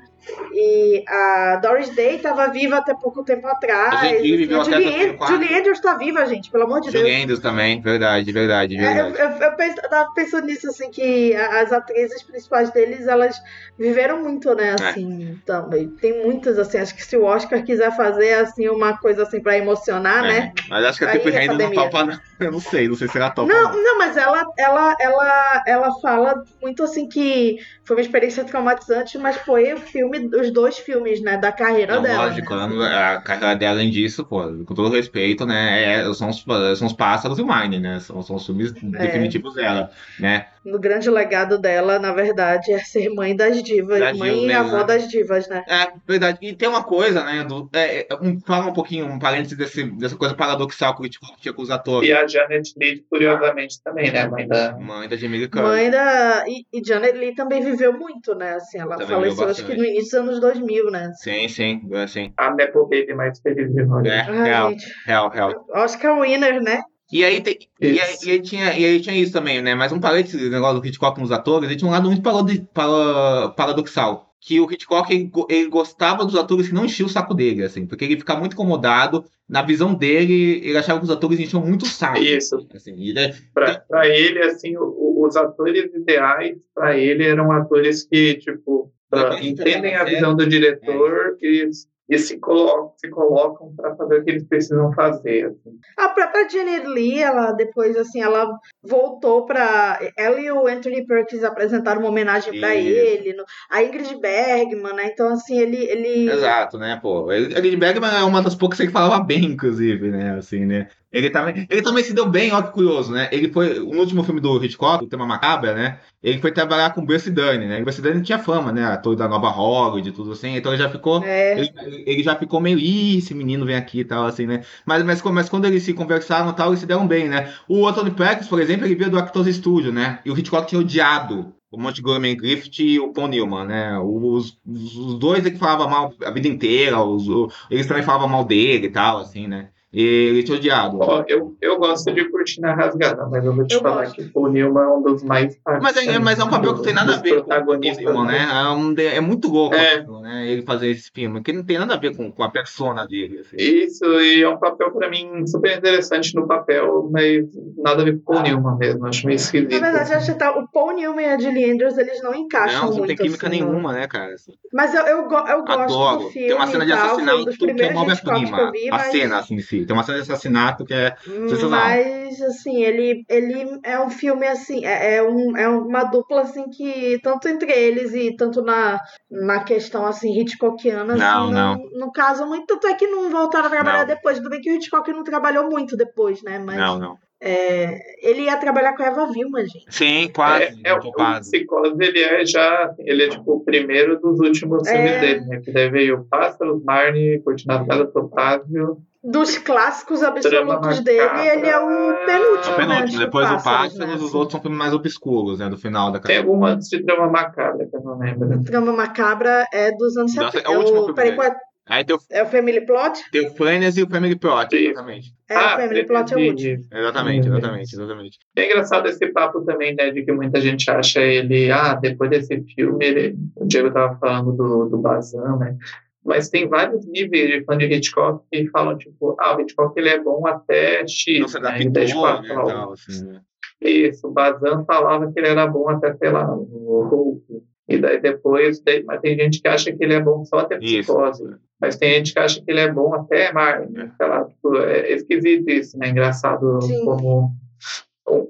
E a Doris Day estava viva até pouco tempo atrás. A Julie viveu até Julie, 2004. Julie Andrews tá viva, gente, pelo amor de Deus. Julie Andrews também, verdade, verdade, É, eu, verdade. eu, eu, penso- tava pensando nisso, assim, que as atrizes principais deles, elas viveram muito, né, É. assim, também. Tem muitas, assim, acho que se o Oscar quiser fazer, assim, uma coisa, assim, pra emocionar, né? É, Mas acho que a Trip Handle não topa, não. Eu não sei, não sei se ela topa. Não, não, mas ela, ela, ela, ela fala muito, assim, que foi uma experiência traumatizante, mas foi o filme, os dois filmes, né, da carreira Não, dela. lógico, né? a carreira dela, além disso, pô, com todo respeito, né, é- são, os, são os pássaros e o Mine, né, são, são os filmes É. definitivos dela, né. No grande legado dela, na verdade, é ser mãe das divas, Das mãe divas, e né, avó né? das divas, né? É, verdade. E tem uma coisa, né, do, é, é, um, fala um pouquinho, um parênteses desse, dessa coisa paradoxal que o Hitchcock tinha com os atores. E a Janet Leigh, curiosamente, também, né? Mãe da. Mãe da Jamie Lee Curtis. Mãe da. E, e Janet Lee também viveu muito, né? Assim, ela Também faleceu acho que no início dos anos 2000, né? Sim, sim, é, sim. A Nepo Baby mais feliz de Hollywood. É, real, real, real. Oscar winner, né? E aí, tem, e, aí, e aí tinha, e aí tinha isso também, né? Mas um parênteses, negócio do Hitchcock nos atores, ele tinha um lado muito parado- para- paradoxal. Que o Hitchcock, ele, go- ele gostava dos atores que não enchiam o saco dele, assim. Porque ele ficava muito incomodado. Na visão dele, ele achava que os atores enchiam muito o saco. Isso. Assim, ele- Pra, pra ele, assim, os atores ideais, pra ele, eram atores que, tipo, Quem entendem a a visão do diretor e, e se, colocam, se colocam pra fazer o que eles precisam fazer. assim. A própria Janet Lee, ela depois, assim, ela voltou pra. Ela e o Anthony Perkins apresentaram uma homenagem pra Isso. ele. no- A Ingrid Bergman, né? Então, assim, ele. ele... Exato, né, pô. Ele, ele Bergman é uma das poucas que falava bem, inclusive, né, assim, né. Ele também, ele também se deu bem, ó que curioso, né. Ele foi, no último filme do Hitchcock, o tema macabra, né, ele foi trabalhar com o Bruce Dunn, né. E o Bruce Dunn tinha fama, né, ator da nova Hollywood e tudo assim, então ele já ficou... É, Ele, ele já ficou meio, ih, esse menino vem aqui e tal, assim, né? Mas, mas, mas quando eles se conversaram e tal, eles se deram bem, né? O Anthony Perkins, por exemplo, ele veio do Actors Studio, né? E o Hitchcock tinha odiado o Montgomery Griffith e o Paul Newman, né? Os, os, dois ele falava mal a vida inteira, os, eles também falavam mal dele e tal, assim, né? E ele tinha odiado. Ó, eu, eu gosto de Cortina Rasgada, mas eu vou te Eu falar gosto. que o Newman é um dos mais Mas é, mas é um papel que não tem nada a ver com o Paul protagonistas, Newman, né? É, um é muito louco É. aquilo, né? Ele fazer esse filme, porque não tem nada a ver com, com a persona dele. Assim. Isso, e é um papel pra mim super interessante no papel, mas nada a ver com o Newman mesmo, acho meio esquisito. na verdade, acho que tá, o Paul Newman e a Julie Andrews, eles não encaixam Não, não muito. tem química assim, nenhuma, né, cara? Assim. Mas eu, eu, go- eu gosto Adoro. do filme. Tem uma cena de um assassinato que é uma que obra-prima. A cena, assim, em Tem uma cena de assassinato que é sensacional. Mas, assim, ele, ele é um filme, assim, é, é um, é uma dupla, assim, que tanto entre eles e tanto na, na questão, assim, Hitchcockiana, Não, assim, não. não, não casam muito. Tanto é que não voltaram a trabalhar Não. depois. Tudo bem que o Hitchcock não trabalhou muito depois, né? Mas Não, não. é, ele ia trabalhar com a Eva Vilma, gente. Sim, quase. É, é, o quase. Psicose, ele é já, ele é tipo o primeiro dos últimos É. filmes dele, né? Que daí veio Pássaros, Marne, Cortina Rasgada, Topázio. Dos clássicos absolutos dele, ele é o É penúltimo, o né? penúltimo. do Depois Pássaros, Pássaros, né, os assim. outros são filmes mais obscuros, né? Do final da Tem carreira. algum antes de Trama Macabra, que eu não lembro. Trama Macabra é dos anos Nossa, 70. é o último o, filme peraí, qual é, Aí tem o, é o Family Plot? tem o Flaners e o Family Plot, exatamente. É, o Family Plot é o último. Exatamente, exatamente, exatamente. É engraçado esse papo também, né, de que muita gente acha ele, ah, depois desse filme, ele, o Diego tava falando do, do Bazan, né, mas tem vários níveis de fã de Hitchcock que falam, tipo, ah, o Hitchcock ele é bom até X. Se né? Daí, tipo, né, tal, assim, né? Isso, o Bazan falava que ele era bom até, sei lá, no Hulk. E daí depois, mas tem gente que acha que ele é bom só até Isso. psicose. Mas tem gente que acha que ele é bom até Martin. Sei lá, tipo, é esquisito isso, né? Engraçado Sim. como,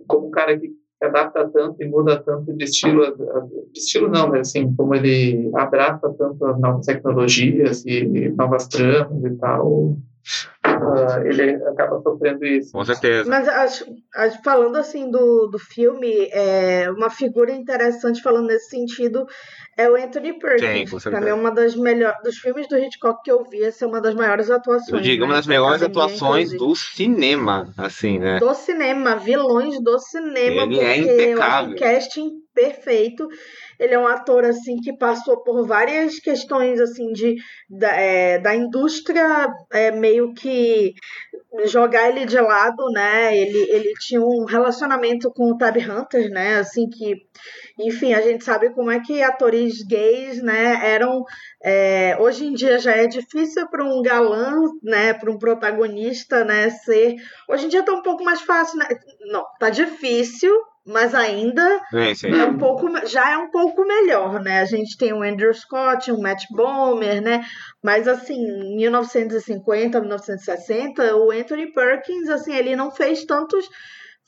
como um cara que se adapta tanto e muda tanto de estilo, de estilo não, mas assim, como ele abraça tanto as novas tecnologias e novas tramas e tal, ah, ele acaba sofrendo isso. Com certeza. Mas acho, acho- falando assim do, do filme, é, uma figura interessante falando nesse sentido é o Anthony Sim, Perkins. com Pra mim é uma das melhores dos filmes do Hitchcock que eu vi, essa é uma das maiores atuações. Eu digo, né, uma das da melhores atuações do cinema, assim, né? do cinema, vilões do cinema, Ele é porque eu acho impecável. um casting perfeito. Ele é um ator assim que passou por várias questões assim de da, é, da indústria é, meio que jogar ele de lado, né? Ele, ele tinha um relacionamento com o Tab Hunter, né? Assim que, enfim, a gente sabe como é que atores gays, né? Eram é, hoje em dia já é difícil para um galã, né? Para um protagonista, né? Ser Hoje em dia tá um pouco mais fácil, né? Não, tá difícil, mas ainda Sim, sim. é um pouco, já é um pouco melhor, né? A gente tem o Andrew Scott, o Matt Bomer, né? Mas assim, em 1950, 1960, o Anthony Perkins, assim, ele não fez tantos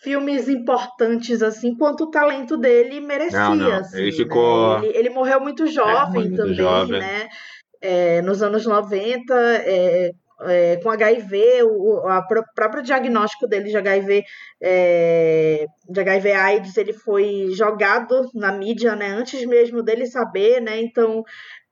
filmes importantes assim quanto o talento dele merecia. Não, não, assim, ele né? ficou- Ele, ele morreu muito jovem muito também, jovem. né? É, nos anos 90, é, é, com HIV, o a pró- próprio diagnóstico dele de HIV, é, de HIV AIDS, ele foi jogado na mídia, né, antes mesmo dele saber, né, então,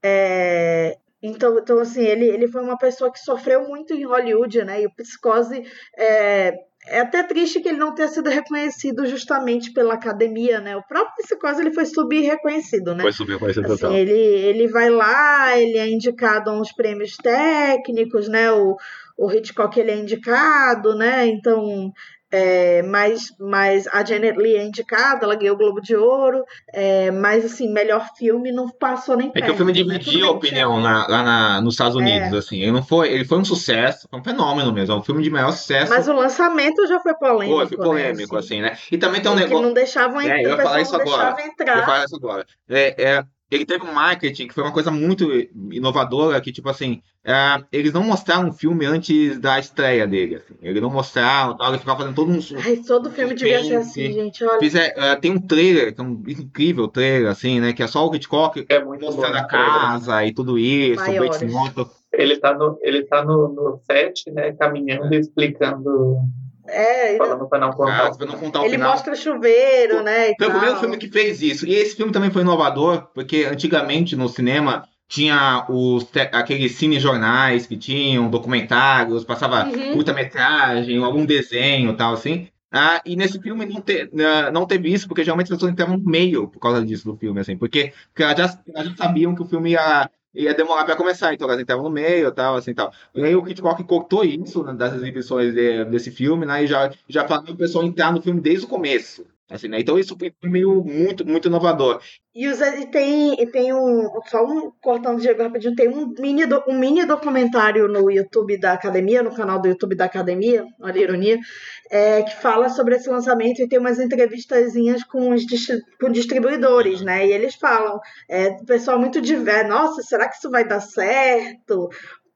é, então, então assim, ele, ele foi uma pessoa que sofreu muito em Hollywood, né, e o Psicose é, é até triste que ele não tenha sido reconhecido justamente pela academia, né, o próprio Psicose ele foi sub-reconhecido, né, Foi ser Assim, ele, ele vai lá, ele é indicado a uns prêmios técnicos, né? O, o Hitchcock ele é indicado, né? Então, é, mas, mas a Janet Leigh é indicada, ela ganhou o Globo de Ouro, é, mas assim, melhor filme não passou nem É perto. que o filme né? dividiu a que opinião na- lá na- nos Estados Unidos, É. assim. Ele não foi, ele foi um sucesso, foi um fenômeno mesmo, é um filme de maior sucesso. Mas o lançamento já foi polêmico. Foi, foi polêmico, né? assim, né? E também tem um que negócio. não deixavam É, entrar, eu ia o pessoal falar isso agora. deixava Eu ia entrar. falar isso agora. É, é, ele teve um marketing que foi uma coisa muito inovadora, que, tipo assim, é, eles não mostraram o filme antes da estreia dele, assim. Eles não mostraram, tal, eles ficavam fazendo todo um... Ai, todo filme devia ser assim, suspense. gente. Olha. Fizer- é, tem um trailer, que é um incrível trailer, assim, né? Que é só o Hitchcock É muito mostrando bom, a né? casa e tudo isso, o Maiores. Bates Motel. Ele tá no, ele tá no, no set, né, caminhando e explicando, É, falando pra não contar. Pra não contar o ele final. mostra o chuveiro, né? Foi o primeiro filme que fez isso. E esse filme também foi inovador, porque antigamente no cinema tinha os te- aqueles cinejornais que tinham documentários, passava Uhum. curta-metragem, algum desenho e tal, assim. Ah, e nesse filme não, te- ah, não teve isso, porque geralmente as pessoas entravam no meio por causa disso do filme, assim, porque, porque elas, já, elas já sabiam que o filme ia, ia demorar para começar, então elas entravam no meio tal, assim, tal. E aí o Hitchcock cortou isso né, das exibições de- desse filme, né, e já, já falou o pessoal entrar no filme desde o começo. Assim, né? Então isso foi meio muito, muito inovador. E, os, e tem, e tem um. Só um cortando o Diego rapidinho, tem um mini, do- um mini documentário no YouTube da academia, no canal do YouTube da academia, olha a ironia, é, que fala sobre esse lançamento e tem umas entrevistazinhas com os com distribuidores, né? E eles falam, é, pessoal muito diverso, nossa, será que isso vai dar certo?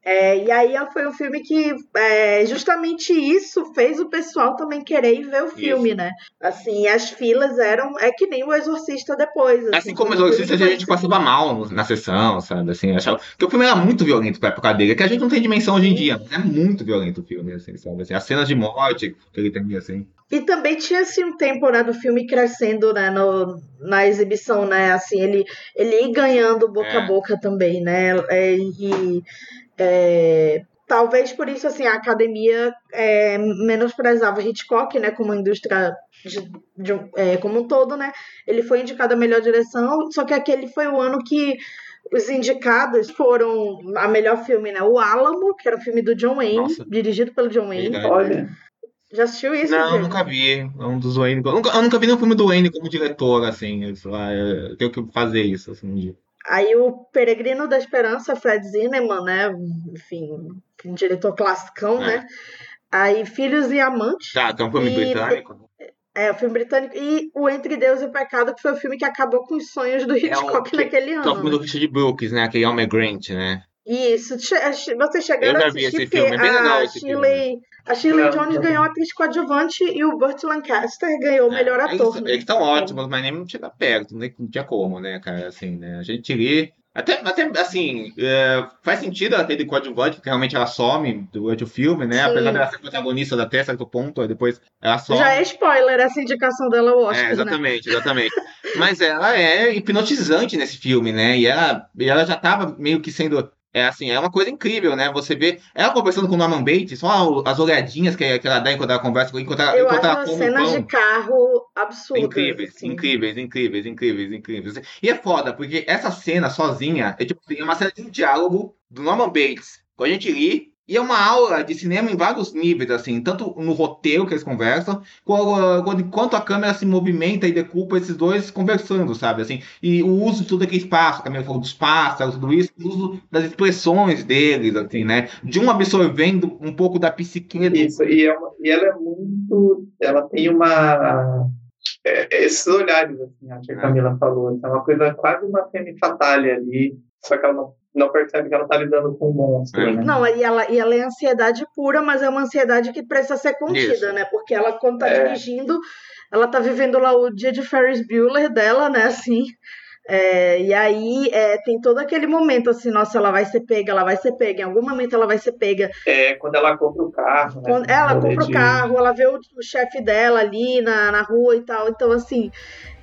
É, e aí foi um filme que é, justamente isso fez o pessoal também querer ir ver o filme, né? Assim, as filas eram. É que nem o Exorcista depois. Assim como o Exorcista, a gente passava mal na sessão, sabe? Assim, achava... Porque o filme era muito violento pra época dele, que a gente não tem dimensão hoje em dia, é muito violento o filme, assim, sabe? Assim, as cenas de morte que ele tem, assim. E também tinha assim um tempo né, do filme crescendo né, no, na exibição, né? Assim, ele, ele ir ganhando boca É. a boca também, né? É, e é, talvez por isso assim, a academia é, menosprezava Hitchcock, né? Como indústria de, de é, como um todo, né? Ele foi indicado a melhor direção, só que aquele foi o ano que os indicados foram a melhor filme, né? O Álamo, que era o filme do John Wayne, Nossa. dirigido pelo John Wayne. Verdade. Olha, Já assistiu isso, Não, Diego? nunca vi. É um dos Wayne. Eu nunca, eu nunca vi nenhum filme do Wayne como diretor, assim. Eu, sei lá, eu tenho que fazer isso, assim, um dia. Aí o Peregrino da Esperança, Fred Zinnemann, né? Enfim, um diretor classicão, É. né? Aí Filhos e Amantes. Tá, tem um filme E- britânico. É, o filme britânico. E o Entre Deus e o Pecado, que foi o filme que acabou com os sonhos do Hitchcock que- naquele Que é o ano. filme do Richard Brooks, né? Aquele Homer Grant, né? Isso. Vocês chegaram Eu já a vi assistir esse filme, é bem legal a esse Shirley, a Shirley Não, Jones não. ganhou a atriz coadjuvante e o Burt Lancaster ganhou o melhor É, ator. Eles, né? eles estão ótimos, mas nem não chega perto, nem- não tinha como, né, cara? Assim, né? A gente lê. Até, até assim, é, faz sentido ela ter de coadjuvante, porque realmente ela some durante o filme, né? Sim. Apesar dela ser protagonista até certo ponto, aí depois ela some. Já é spoiler essa indicação dela ao Oscar, É, né? exatamente, exatamente. Mas ela é hipnotizante nesse filme, né? E ela, e ela já tava meio que sendo. É assim, é uma coisa incrível, né? Você vê ela conversando com o Norman Bates, só as olhadinhas que, que ela dá enquanto ela conversa, enquanto ela, Eu enquanto acho ela come cenas pão. de carro absurdas. Incríveis, assim. incríveis, incríveis, incríveis, incríveis. E é foda, porque essa cena sozinha é tipo assim, é uma cena de um diálogo do Norman Bates com a gente Lee. E é uma aula de cinema em vários níveis, assim, tanto no roteiro que eles conversam, quando, quando- enquanto a câmera se movimenta e decupa esses dois conversando, sabe? Assim, e o uso de todo aquele espaço, câmera falou dos pássaros, tudo isso, o uso das expressões deles, assim, né? De um absorvendo um pouco da psique Isso, e, é uma- e ela é muito. Ela tem uma. é, esses olhares, assim, acho que a É. Camila falou. É uma coisa quase uma femme fatale ali, só que ela não, não percebe que ela tá lidando com um monstro, É. né? Não, e ela, e ela é ansiedade pura, mas é uma ansiedade que precisa ser contida, Isso. né? Porque ela, quando tá É. dirigindo, ela tá vivendo lá o dia de Ferris Bueller dela, né? Assim. É, e aí é, tem todo aquele momento assim, nossa, ela vai ser pega, ela vai ser pega, em algum momento ela vai ser pega. É quando ela compra o carro. né? Quando ela compra o de- carro, ela vê o, o chefe dela ali na, na rua e tal. Então, assim,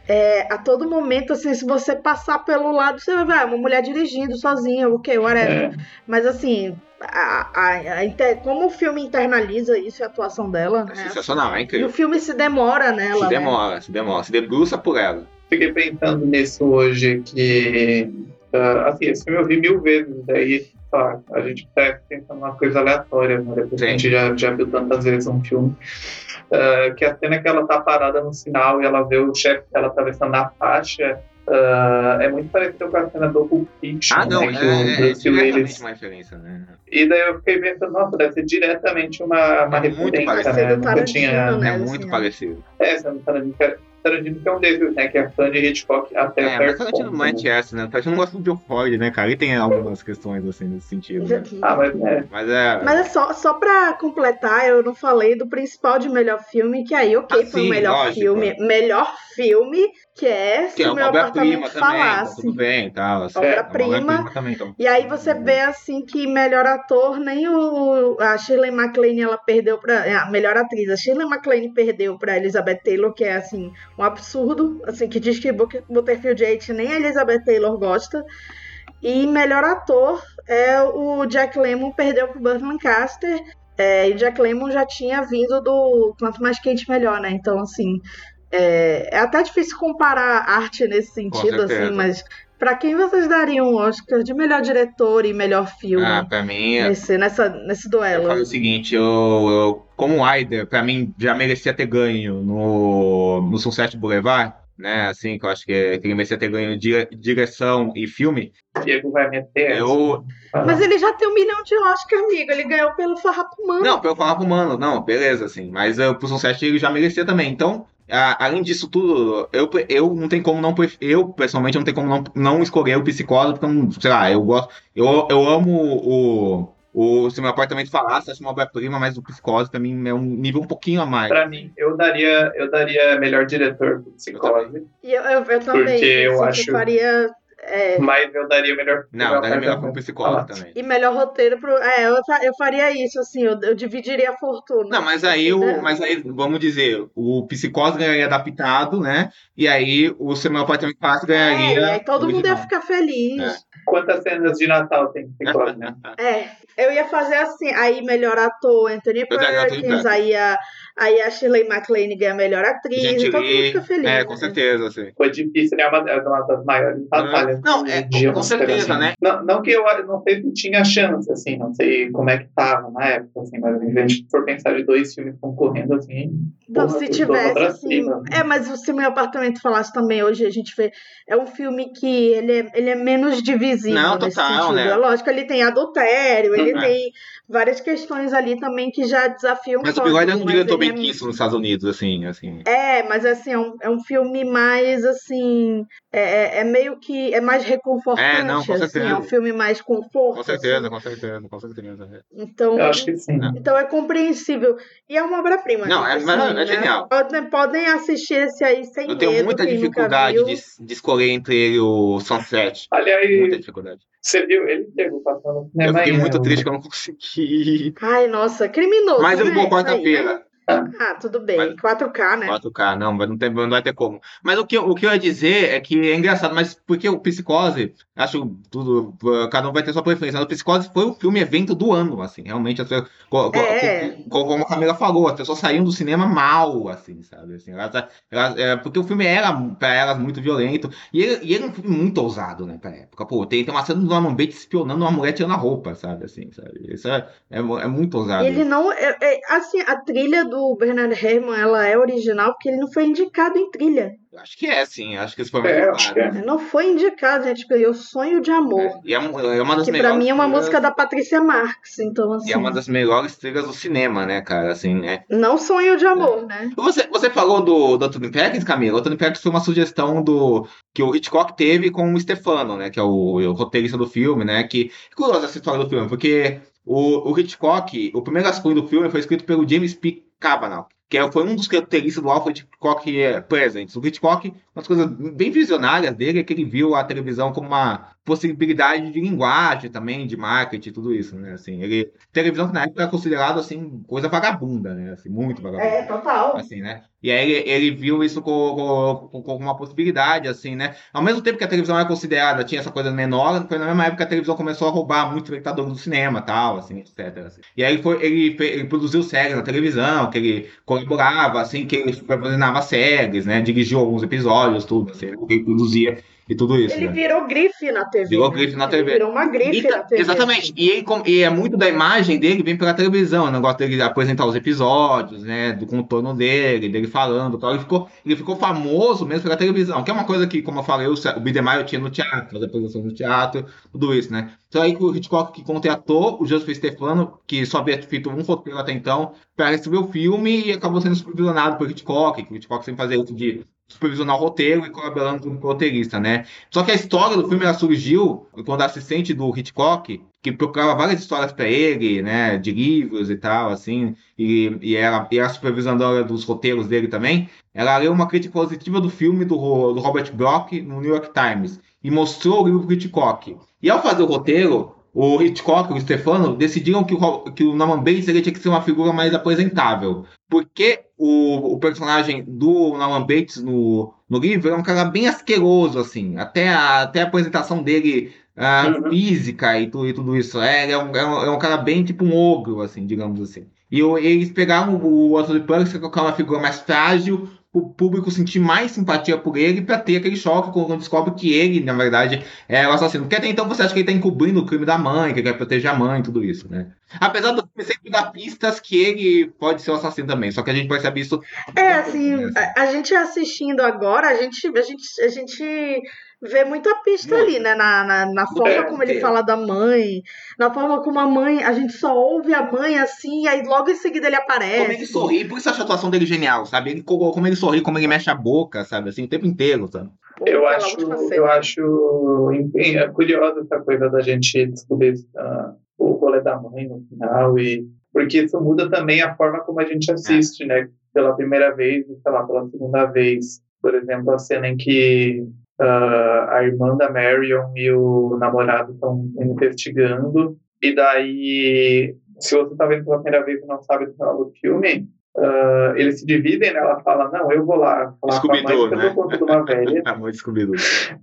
é, a todo momento, assim, se você passar pelo lado, você vai ver ah, uma mulher dirigindo sozinha, ok, whatever. É. Mas assim, a, a- a inter- como o filme internaliza isso e a atuação dela, É né? sensacional, é E incrível. o filme se demora nela. Se né? demora, se demora, se debruça por ela. Fiquei pensando nisso hoje, que. ah, assim, esse filme eu vi mil vezes, daí tá, a gente tá pensando numa coisa aleatória, né? Depois Sim. a gente já, já viu tantas vezes um filme. Ah, que a cena que ela tá parada no sinal e ela vê o chefe dela atravessando na faixa. ah, é muito parecido com a cena do Pulp Fiction, Ah, não, né, é, que o é, é Willis uma referência, né? E daí eu fiquei pensando, nossa, deve ser diretamente uma, uma É muito referência, parecido né? Nunca tinha. Né? É assim, muito ó. parecido. É, essa Tarantino, que é- Tarantino um desses, né? Que é fã de Hitchcock até É, mas certo Tarantino ponto, não é né? essa, né? Tarantino não gosta do Joe Ford, né, cara? Ele tem algumas questões assim nesse sentido. Né? Ah, mas é. Mas é. Mas é só, só pra completar, eu não falei do principal de melhor filme, que aí, ok, Ah, foi o sim, melhor lógico. filme. Melhor filme, que é que Se é o Meu Apartamento também, tá Falasse. tudo bem e tal. assim, Obra-prima. é uma obra-prima também, então. E aí você vê assim que melhor ator, nem o a Shirley MacLaine ela perdeu para a melhor atriz, a Shirley MacLaine perdeu para Elizabeth Taylor, que é assim um absurdo, assim que diz que Butterfield Eight nem a Elizabeth Taylor gosta. E melhor ator é o Jack Lemmon perdeu pro Burt Lancaster. É, e o Jack Lemmon já tinha vindo do Quanto Mais Quente Melhor, né? Então, assim, é, é até difícil comparar arte nesse sentido, assim, mas pra quem vocês dariam um Oscar de melhor diretor e melhor filme Ah, pra mim, nesse, nessa, nesse eu duelo? falo o seguinte, eu, eu como o Aider, pra mim, já merecia ter ganho no, no Sunset Boulevard, né? Assim, que eu acho que, que ele merecia ter ganho dire- direção e filme. Diego vai meter. Eu. essa. Mas ele já tem um milhão de Oscar, amigo. Ele ganhou pelo Farrapo Humano. Não, pelo falar pro mano, não, beleza, assim. Mas uh, pro Sunset ele já merecia também. Então, a- além disso tudo, eu, eu não tenho como não. Eu, pessoalmente, não tenho como não, não escolher o psicólogo, porque, eu não- sei lá, eu gosto. Eu, eu amo o. O Se Meu Apartamento Falasse, acho uma obra-prima, mas o Psicose pra mim é um nível um pouquinho a mais. Pra mim, eu daria, eu daria melhor diretor pro Psicose, E eu, eu, eu também. Porque eu acho- que faria. É, mas eu daria melhor Não, daria melhor pro como Psicose também. e melhor roteiro pro. É, eu, eu faria isso, assim, eu, eu dividiria a fortuna. Não, mas aí, o, Né? mas aí, vamos dizer, o Psicose ganharia adaptado, né? E aí o Apartamento Falasse É, ganharia. e aí todo mundo ia ficar feliz. Quantas cenas de Natal tem Psicose, né? É, eu ia fazer assim, aí melhor ator Anthony Perkins. aí a, aí a Shirley MacLaine ganha melhor atriz, Gente, todo mundo fica feliz. é, né? com certeza, assim. Foi difícil, né? É uma, é uma das maiores batalhas várias. Não, é, Dia, com certeza, assim. né? Não, não que eu não sei se tinha chance, assim, não sei como é que tava na época, assim, mas se a gente for pensar de dois filmes concorrendo, assim. Então, porra, se tivesse, assim. cima. É, mas se meu apartamento falasse também hoje, a gente vê. É um filme que ele é, ele é menos divisível. Não, nesse total, sentido. né? É lógico, ele tem adultério, ele Uhum. tem várias questões ali também que já desafiam Mas o Bigode é um mas diretor bem quisto nos Estados Unidos, assim, assim. É, mas assim, é um, é um filme mais assim. É, é- é meio que. É mais reconfortante, É, não, com assim. certeza. É um filme mais conforto. Com certeza, assim. com certeza, com certeza. Então. Eu acho que sim. Então é compreensível. E é uma obra-prima. Não, gente, é mara- é né? genial. Podem, podem assistir esse aí sem Eu tenho medo, muita quem nunca dificuldade de, de escolher entre ele e o Sunset. Aliás, Muita dificuldade. Você viu, ele chegou passando Eu fiquei muito né? triste que eu não consegui. Ai, nossa, criminoso. Mas eu vou Isso aí, né? quarta-feira. Ah, tudo bem. Mas- 4K, né? 4K, não, mas não, tem, não vai ter como. Mas o que, eu- o que eu ia dizer é que é engraçado, mas porque o Psicose, acho tudo, uh, cada um vai ter sua preferência. Mas o Psicose foi o filme evento do ano, assim, realmente. As, pessoas- É. co- como a Camila falou, as pessoas saíam do cinema mal, assim, sabe? Assim, elas, elas- é, porque o filme era, pra elas, muito violento. E ele, e ele é um filme muito ousado, né, pra época. Pô, tem, tem uma cena do Norman Bates espionando uma mulher tirando a roupa, sabe? Assim, sabe? Isso é, é, é muito ousado. Ele não. É, é, assim, a trilha do Bernard Herrmann, ela é original porque ele não foi indicado em trilha. Eu Acho que é, sim. Acho que isso foi mais É, claro. é. Não foi indicado, gente. Ganhou Sonho de Amor. E é, é uma das Que pra melhores mim é uma trilhas- música da Patrícia Marx. Então, assim. E é uma das melhores trilhas do cinema, né, cara? Assim, né? Não Sonho de Amor, né? Você, você falou do, do Anthony Perkins, Camila? O Anthony Perkins foi uma sugestão do que o Hitchcock teve com o Stefano, né? Que é o, o roteirista do filme, né? Que é curiosa essa história do filme, porque o, o Hitchcock, o primeiro rascunho do filme foi escrito pelo James P. Cavanaugh, que é- foi um dos roteiristas do Alfred Hitchcock é, Presents. O Hitchcock, uma das coisas bem visionárias dele é que ele viu a televisão como uma possibilidade de linguagem também, de marketing tudo isso, né? Assim, ele, televisão que na época era considerado, assim, coisa vagabunda, né? Assim, muito vagabunda É, total. assim, né? E aí ele, ele viu isso com, com, uma possibilidade, assim, né? Ao mesmo tempo que a televisão era considerada, tinha essa coisa menor, foi na mesma época que a televisão começou a roubar muito espectador do cinema, tal, assim, etc. assim. E aí foi, ele, ele produziu séries na televisão, que ele colaborava, assim, que ele supervisionava séries, né? Dirigiu alguns episódios, tudo, assim, que ele produzia e tudo isso, Ele né? virou grife na TV. Virou né? grife na Ele TV. Virou uma grife na TV. Exatamente. E, ele, e é muito da imagem dele vem pela televisão, o negócio dele apresentar os episódios, né? Do contorno dele, dele falando. Tal. Ele, ficou, ele ficou famoso mesmo pela televisão, que é uma coisa que, como eu falei, o, o Bidemeyer tinha no teatro, as apresentações no teatro, tudo isso, né? Então aí que o Hitchcock que contratou o Joseph Stefano, que só havia feito um roteiro até então, para escrever o filme e acabou sendo supervisionado por Hitchcock, que o Hitchcock sempre fazia isso de supervisionar o roteiro e colaborando com o roteirista, né? Só que a história do filme ela surgiu quando a assistente do Hitchcock, que procurava várias histórias para ele, né, de livros e tal, assim, e, e ela e a supervisionadora dos roteiros dele também, ela leu uma crítica positiva do filme do, do Robert Bloch no New York Times e mostrou o livro pro Hitchcock. E ao fazer o roteiro, o Hitchcock e o Stefano decidiram que o, que o Norman Bates ele tinha que ser uma figura mais apresentável. Porque o, o personagem do Norman Bates no, no livro é um cara bem asqueroso, assim. Até a, até a apresentação dele ah, Uhum. física e tudo, e tudo isso. É, ele é, um, é, um, é um cara bem tipo um ogro, assim, digamos assim. E o- eles pegaram o Anthony Perkins, que é uma figura mais frágil, o público sentir mais simpatia por ele pra ter aquele choque quando descobre que ele, na verdade, é o assassino. Porque até então você acha que ele tá encobrindo o crime da mãe, que ele quer proteger a mãe e tudo isso, né? Apesar do filme sempre dar pistas que ele pode ser o assassino também, só que a gente percebe isso. É, assim, a, a gente assistindo agora, a gente, a gente, a gente vê muita pista Muito. ali, né? Na, na, na forma É, como ele é. fala da mãe, na forma como a mãe, a gente só ouve a mãe assim, e aí logo em seguida ele aparece. Como ele sorri, por isso eu acho a atuação dele genial, sabe? Ele, como ele sorri, como ele mexe a boca, sabe? Assim, o tempo inteiro, sabe? Eu acho, eu acho enfim, é curiosa essa coisa da gente descobrir ah, o rolê da mãe no final, e, porque isso muda também a forma como a gente assiste, né? Pela primeira vez, e, sei lá, pela segunda vez. Por exemplo, a cena em que ah, a irmã da Marion e o namorado estão investigando, e daí, se você está vendo pela primeira vez e não sabe do final do filme, ah, eles se dividem, né? Ela fala, não, eu vou lá falar com a mãe, eu né? conta de uma velha. Amor descobrido.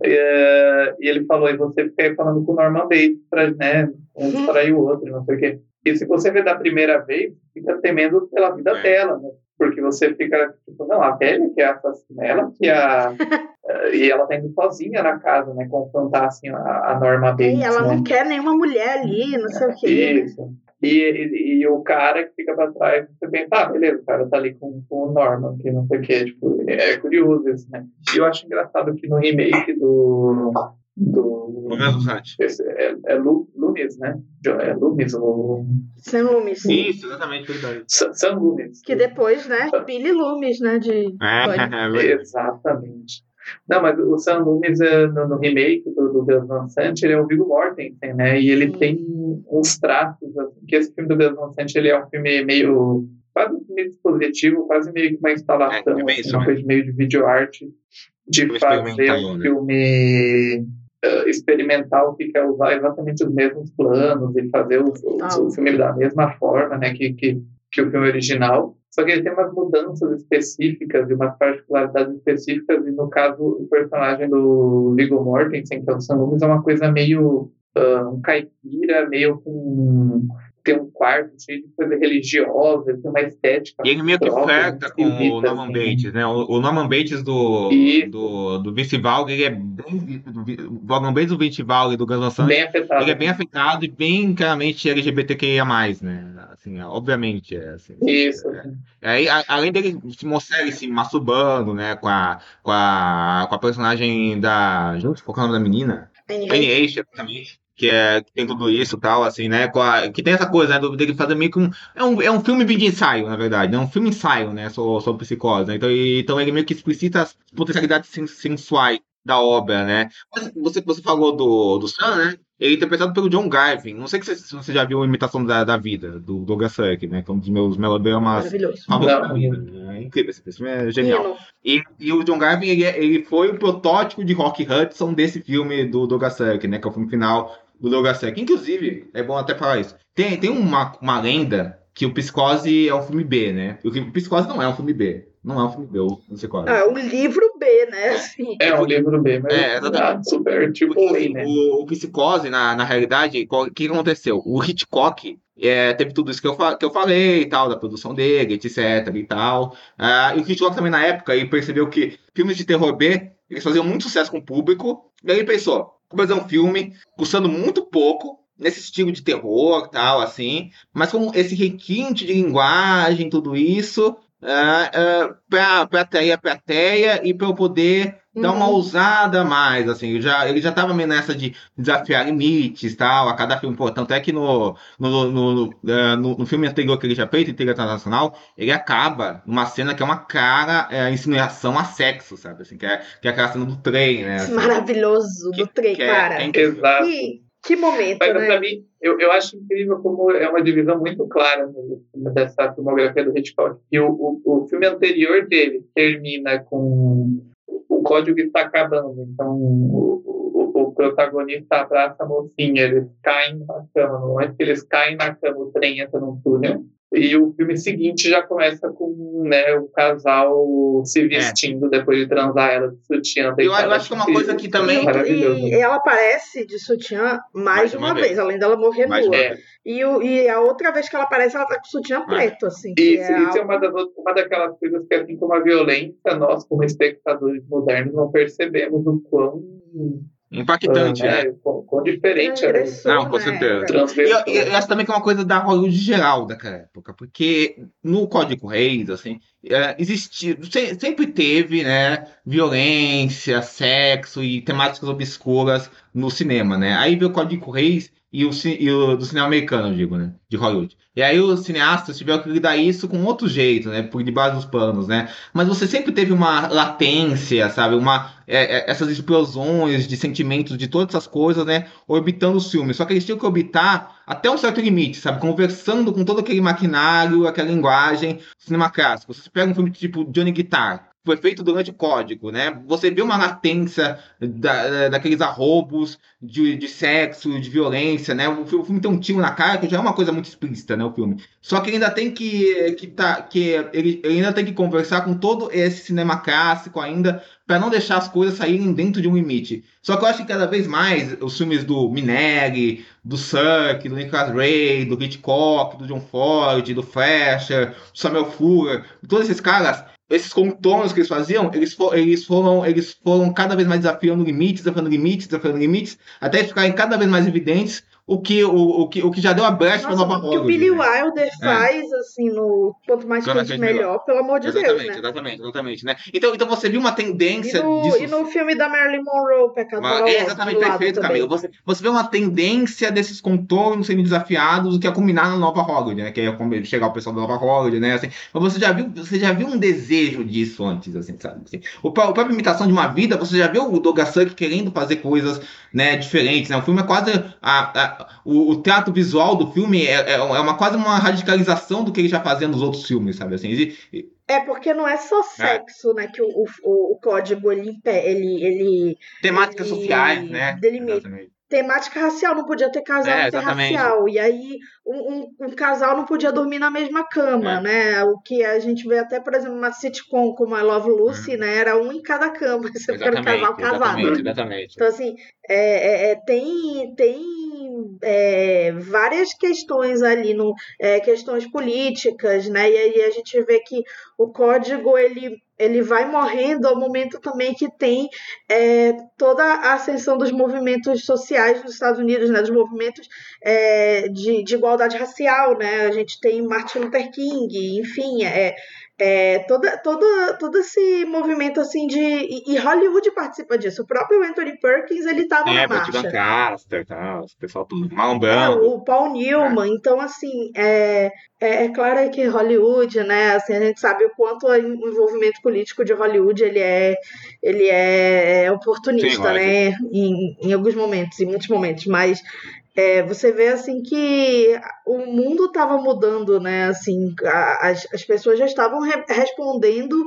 É, e ele falou, e você fica aí falando com o Norman Bates pra, né, um distrair o outro, não sei o quê. E se você vê da primeira vez, fica temendo pela vida É. dela, né? Porque você fica, tipo, não, a velha que é a assassina, ela que é a. eh, e ela tá indo sozinha na casa, né? Confrontar, assim, a, a Norma Bates, E ela né? não quer nenhuma mulher ali, não sei o quê. Isso. E, e, e o cara que fica pra trás, você pensa, ah, beleza, o cara tá ali com, com o Norman, que não sei o quê. Tipo, é curioso isso, né? E eu acho engraçado que no remake do. do No mesmo site. esse é, é Lu, Loomis, né? É Loomis, o. Sam Loomis. Isso, exatamente, verdade. Sam Sam Loomis. Que depois, né? Billy Loomis, né? De. É, é. Exatamente. Não, mas o Sam Loomis, é, no, no remake do, do Gus Van Sant, ele é o Viggo Mortensen, né? E ele Sim. tem uns traços, assim, que esse filme do Gus Van Sant, ele é um filme meio, quase um filme dispositivo, quase meio que uma instalação, É, assim, uma coisa meio de videoarte, de Filme fazer experimental, um né? filme eh, experimental que quer usar exatamente os mesmos planos e fazer o, o, Ah. o filme da mesma forma, né, que, que, que o filme original. Só que ele tem umas mudanças específicas e umas particularidades específicas, e no caso, o personagem do Viggo Mortensen, que é o Sam Loomis, é uma coisa meio ah, um caipira, meio com. Tem um quarto cheio de coisa religiosa, tem uma estética. E ele meio que flerta com o Norman assim. Bates, né? O, o Norman Bates do, Isso. do, do Vince Vaughn, ele é bem. O Norman Bates do Vince e do Bem afetado. ele é bem afetado e bem claramente LGBTQIA+, né? Assim, obviamente, é assim. Isso. É. Aí, a- além dele se mostrar ele se masturbando, né, com a, com a, com a personagem da. Gente, qual é o nome da menina? Hathaway. Hathaway também. Que, é, que tem tudo isso e tal, assim, né? com a- que tem essa coisa, né? do- Dele fazer meio que um. É um, é um filme de ensaio, na verdade. É um filme ensaio, né? Sobre, sobre psicose. Né? Então, e- então ele meio que explicita as potencialidades sen- sensuais da obra, né? Mas você, você falou do, do Sam, né? Ele é interpretado pelo John Garvin. Não sei se você já viu a Imitação da, da Vida, do Douglas Sirk, né? Que é um dos meus melodramas Maravilhoso. favoritos Não. da vida. É incrível, esse filme é genial. E, e o John Garvin, ele, é- ele foi o protótipo de Rock Hudson desse filme do Douglas Sirk, né? Que é o filme final do Douglas Sirk. Inclusive, é bom até falar isso. Tem, tem uma, uma lenda que o Psicose é um filme B, né? O que- o Psicose não é um filme B. Não é um filme B, o Psicose. Ah, é um livro B, né? Assim. É um livro bem, mas É, exatamente. ah, super tipo Porque, assim, né? o, o Psicose, na, na realidade, o que aconteceu? O Hitchcock é, teve tudo isso que eu, que eu falei e tal, da produção dele, etc e tal. Ah, e o Hitchcock também, na época, ele percebeu que filmes de terror B, eles faziam muito sucesso com o público. E aí ele pensou, vou fazer um filme custando muito pouco, nesse estilo de terror tal, assim, mas com esse requinte de linguagem, tudo isso, pra, pra atrair a plateia e para eu poder dar uma Uhum. ousada mais, assim, eu já, ele já tava meio nessa de desafiar limites tal, a cada filme, pô, tanto é que no, no, no, no, eh, no- no filme anterior que ele já fez, Intriga Internacional, ele acaba numa cena que é uma clara eh, insinuação a sexo, sabe, assim, que é, que é aquela cena do trem, né, assim, Maravilhoso do trem, que é- cara. é incrível. Exato. Que, que momento, Mas né? pra mim, eu, eu acho incrível como é uma divisão muito clara né, dessa filmografia do Hitchcock. E o, o, o filme anterior dele termina com código está acabando. Então, o, o, o protagonista abraça a mocinha, eles caem na cama. No momento que eles caem na cama, o trem entra num túnel. E o filme seguinte já começa com né, o casal se vestindo depois de transar ela de sutiã. Eu, eu acho que é uma coisa que também... E, Maravilhoso. e ela aparece de sutiã mais, Mais de uma uma vez. vez, além dela morrer Mais nua. É, E, o- e a outra vez que ela aparece, ela tá com sutiã preto, assim. Isso, é isso é uma, das, uma daquelas coisas que, assim como a violência, nós, como espectadores modernos, não percebemos o quão, Impactante, ah, né? né, quão, quão diferente é Agressor, Não, com né? certeza. E transversal. eu, eu acho também que é uma coisa da Hollywood geral daquela época, porque no Código Reis, assim, é, existia, se- sempre teve, né, violência, sexo e temáticas obscuras no cinema, né? Aí veio o Código Reis e o, e o do cinema americano, eu digo, né, de Hollywood. E aí os cineastas tiveram que lidar isso com outro jeito, né, por debaixo dos panos, né? Mas você sempre teve uma latência, sabe? Uma, é, é, essas explosões de sentimentos, de todas essas coisas, né? Orbitando os filmes. Só que eles tinham que orbitar até um certo limite, sabe? Conversando com todo aquele maquinário, aquela linguagem cinema clássico. Você pega um filme tipo Johnny Guitar. Foi feito durante o código, né? Você vê uma latência da, daqueles arrobos de, de sexo, de violência, né? O filme tem um tiro na cara, que já é uma coisa muito explícita, né? O filme. Só que ele ainda tem que. que, tá, que ele, ele ainda tem que conversar com todo esse cinema clássico ainda, para não deixar as coisas saírem dentro de um limite. Só que eu acho que cada vez mais os filmes do Minelli, do Suck, do Nicholas Ray, do Hitchcock, do John Ford, do Fleischer, do Samuel Fuller, todos esses caras, esses contornos que eles faziam, eles, for, eles, foram, eles foram cada vez mais desafiando limites, desafiando limites, desafiando limites, até ficarem cada vez mais evidentes o que, o, o, que, o que já deu a brecha para Nova Hollywood. O que o Billy Wilder é. faz, assim, no Quanto Mais Quente Melhor, melhor, pelo amor de exatamente, Deus, né? Exatamente, exatamente, né? Então, então você viu uma tendência e no, disso... E no filme da Marilyn Monroe, Pecado Mas, É exatamente, perfeito, Camila. Você, você vê uma tendência desses contornos sendo desafiados, o que é culminar na Nova Hollywood, né? Que é chegar o pessoal da Nova Hollywood, né? Assim, mas você já viu, você já viu um desejo disso antes, assim, sabe? Assim, o, a própria imitação de uma vida, você já viu o Douglas Sirk querendo fazer coisas né, diferentes, né? O filme é quase... A, a, o, o teatro visual do filme é, é, é, uma quase uma radicalização do que ele já fazia nos outros filmes, sabe? Assim, e, é porque não é só é. sexo, é. né? Que o, o, o, código ele, ele, ele temáticas ele, sociais, né? Delimita. Temática racial, não podia ter casal é, interracial. E aí, um, um, um, casal não podia dormir na mesma cama, é. né? O que a gente vê até, por exemplo, uma sitcom como a Love Lucy, uhum. né? Era um em cada cama. Você fica um casal casado. Exatamente, exatamente. Então, assim, é, é, tem, tem é, várias questões ali, no, é, questões políticas, né? E aí a gente vê que o código ele, ele vai morrendo ao momento também que tem é, toda a ascensão dos movimentos sociais nos Estados Unidos, né? Dos movimentos é, de, de igualdade racial, né? A gente tem Martin Luther King, enfim, é, é, toda, toda, todo esse movimento assim de. E, Hollywood participa disso. O próprio Anthony Perkins ele estava é, na marcha. Caster, tá, o pessoal tudo malambando. É, o Paul Newman. É. Então, assim, é, é, é, claro que Hollywood, né? Assim, a gente sabe o quanto o envolvimento político de Hollywood ele é, ele é oportunista, Sim, né? Em, em alguns momentos, em muitos momentos. Mas é, você vê assim que o mundo estava mudando, né? Assim, a, as, as pessoas já estavam re respondendo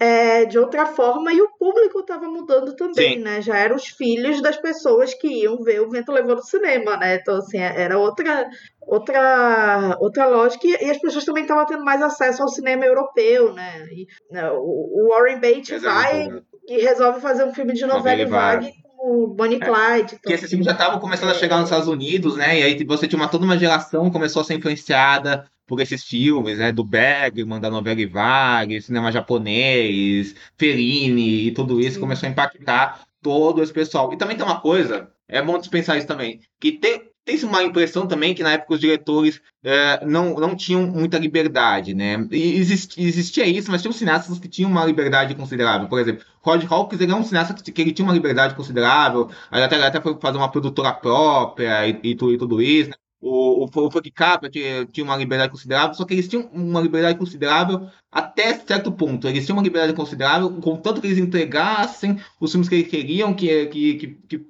é, de outra forma e o público estava mudando também, Sim. né? Já eram os filhos das pessoas que iam ver o vento levou no cinema, né? Então assim era outra outra outra lógica e, as pessoas também estavam tendo mais acesso ao cinema europeu, né? E, né, o, o Warren Beatty vai e resolve fazer um filme de novela vague o Bonnie é. Clyde. Então. Que esses filmes já estavam começando a chegar nos Estados Unidos, né? E aí você tinha uma, toda uma geração que começou a ser influenciada por esses filmes, né? Do Bergman, da novela Vague, cinema japonês, Fellini e tudo isso Sim. começou a impactar todo esse pessoal. E também tem uma coisa, é bom dispensar isso também, que tem, tem-se uma impressão também que na época os diretores é, não, não tinham muita liberdade, né? E existia, isso, mas tinham cineastas que tinham uma liberdade considerável. Por exemplo, Rod Hawkins ele é um cineasta que, que ele tinha uma liberdade considerável, até, até foi fazer uma produtora própria e, e, tudo, e tudo isso. Né? O, o, o Frank Capra tinha, tinha uma liberdade considerável, só que eles tinham uma liberdade considerável até certo ponto. Eles tinham uma liberdade considerável, contanto que eles entregassem os filmes que eles queriam, que, que, que, que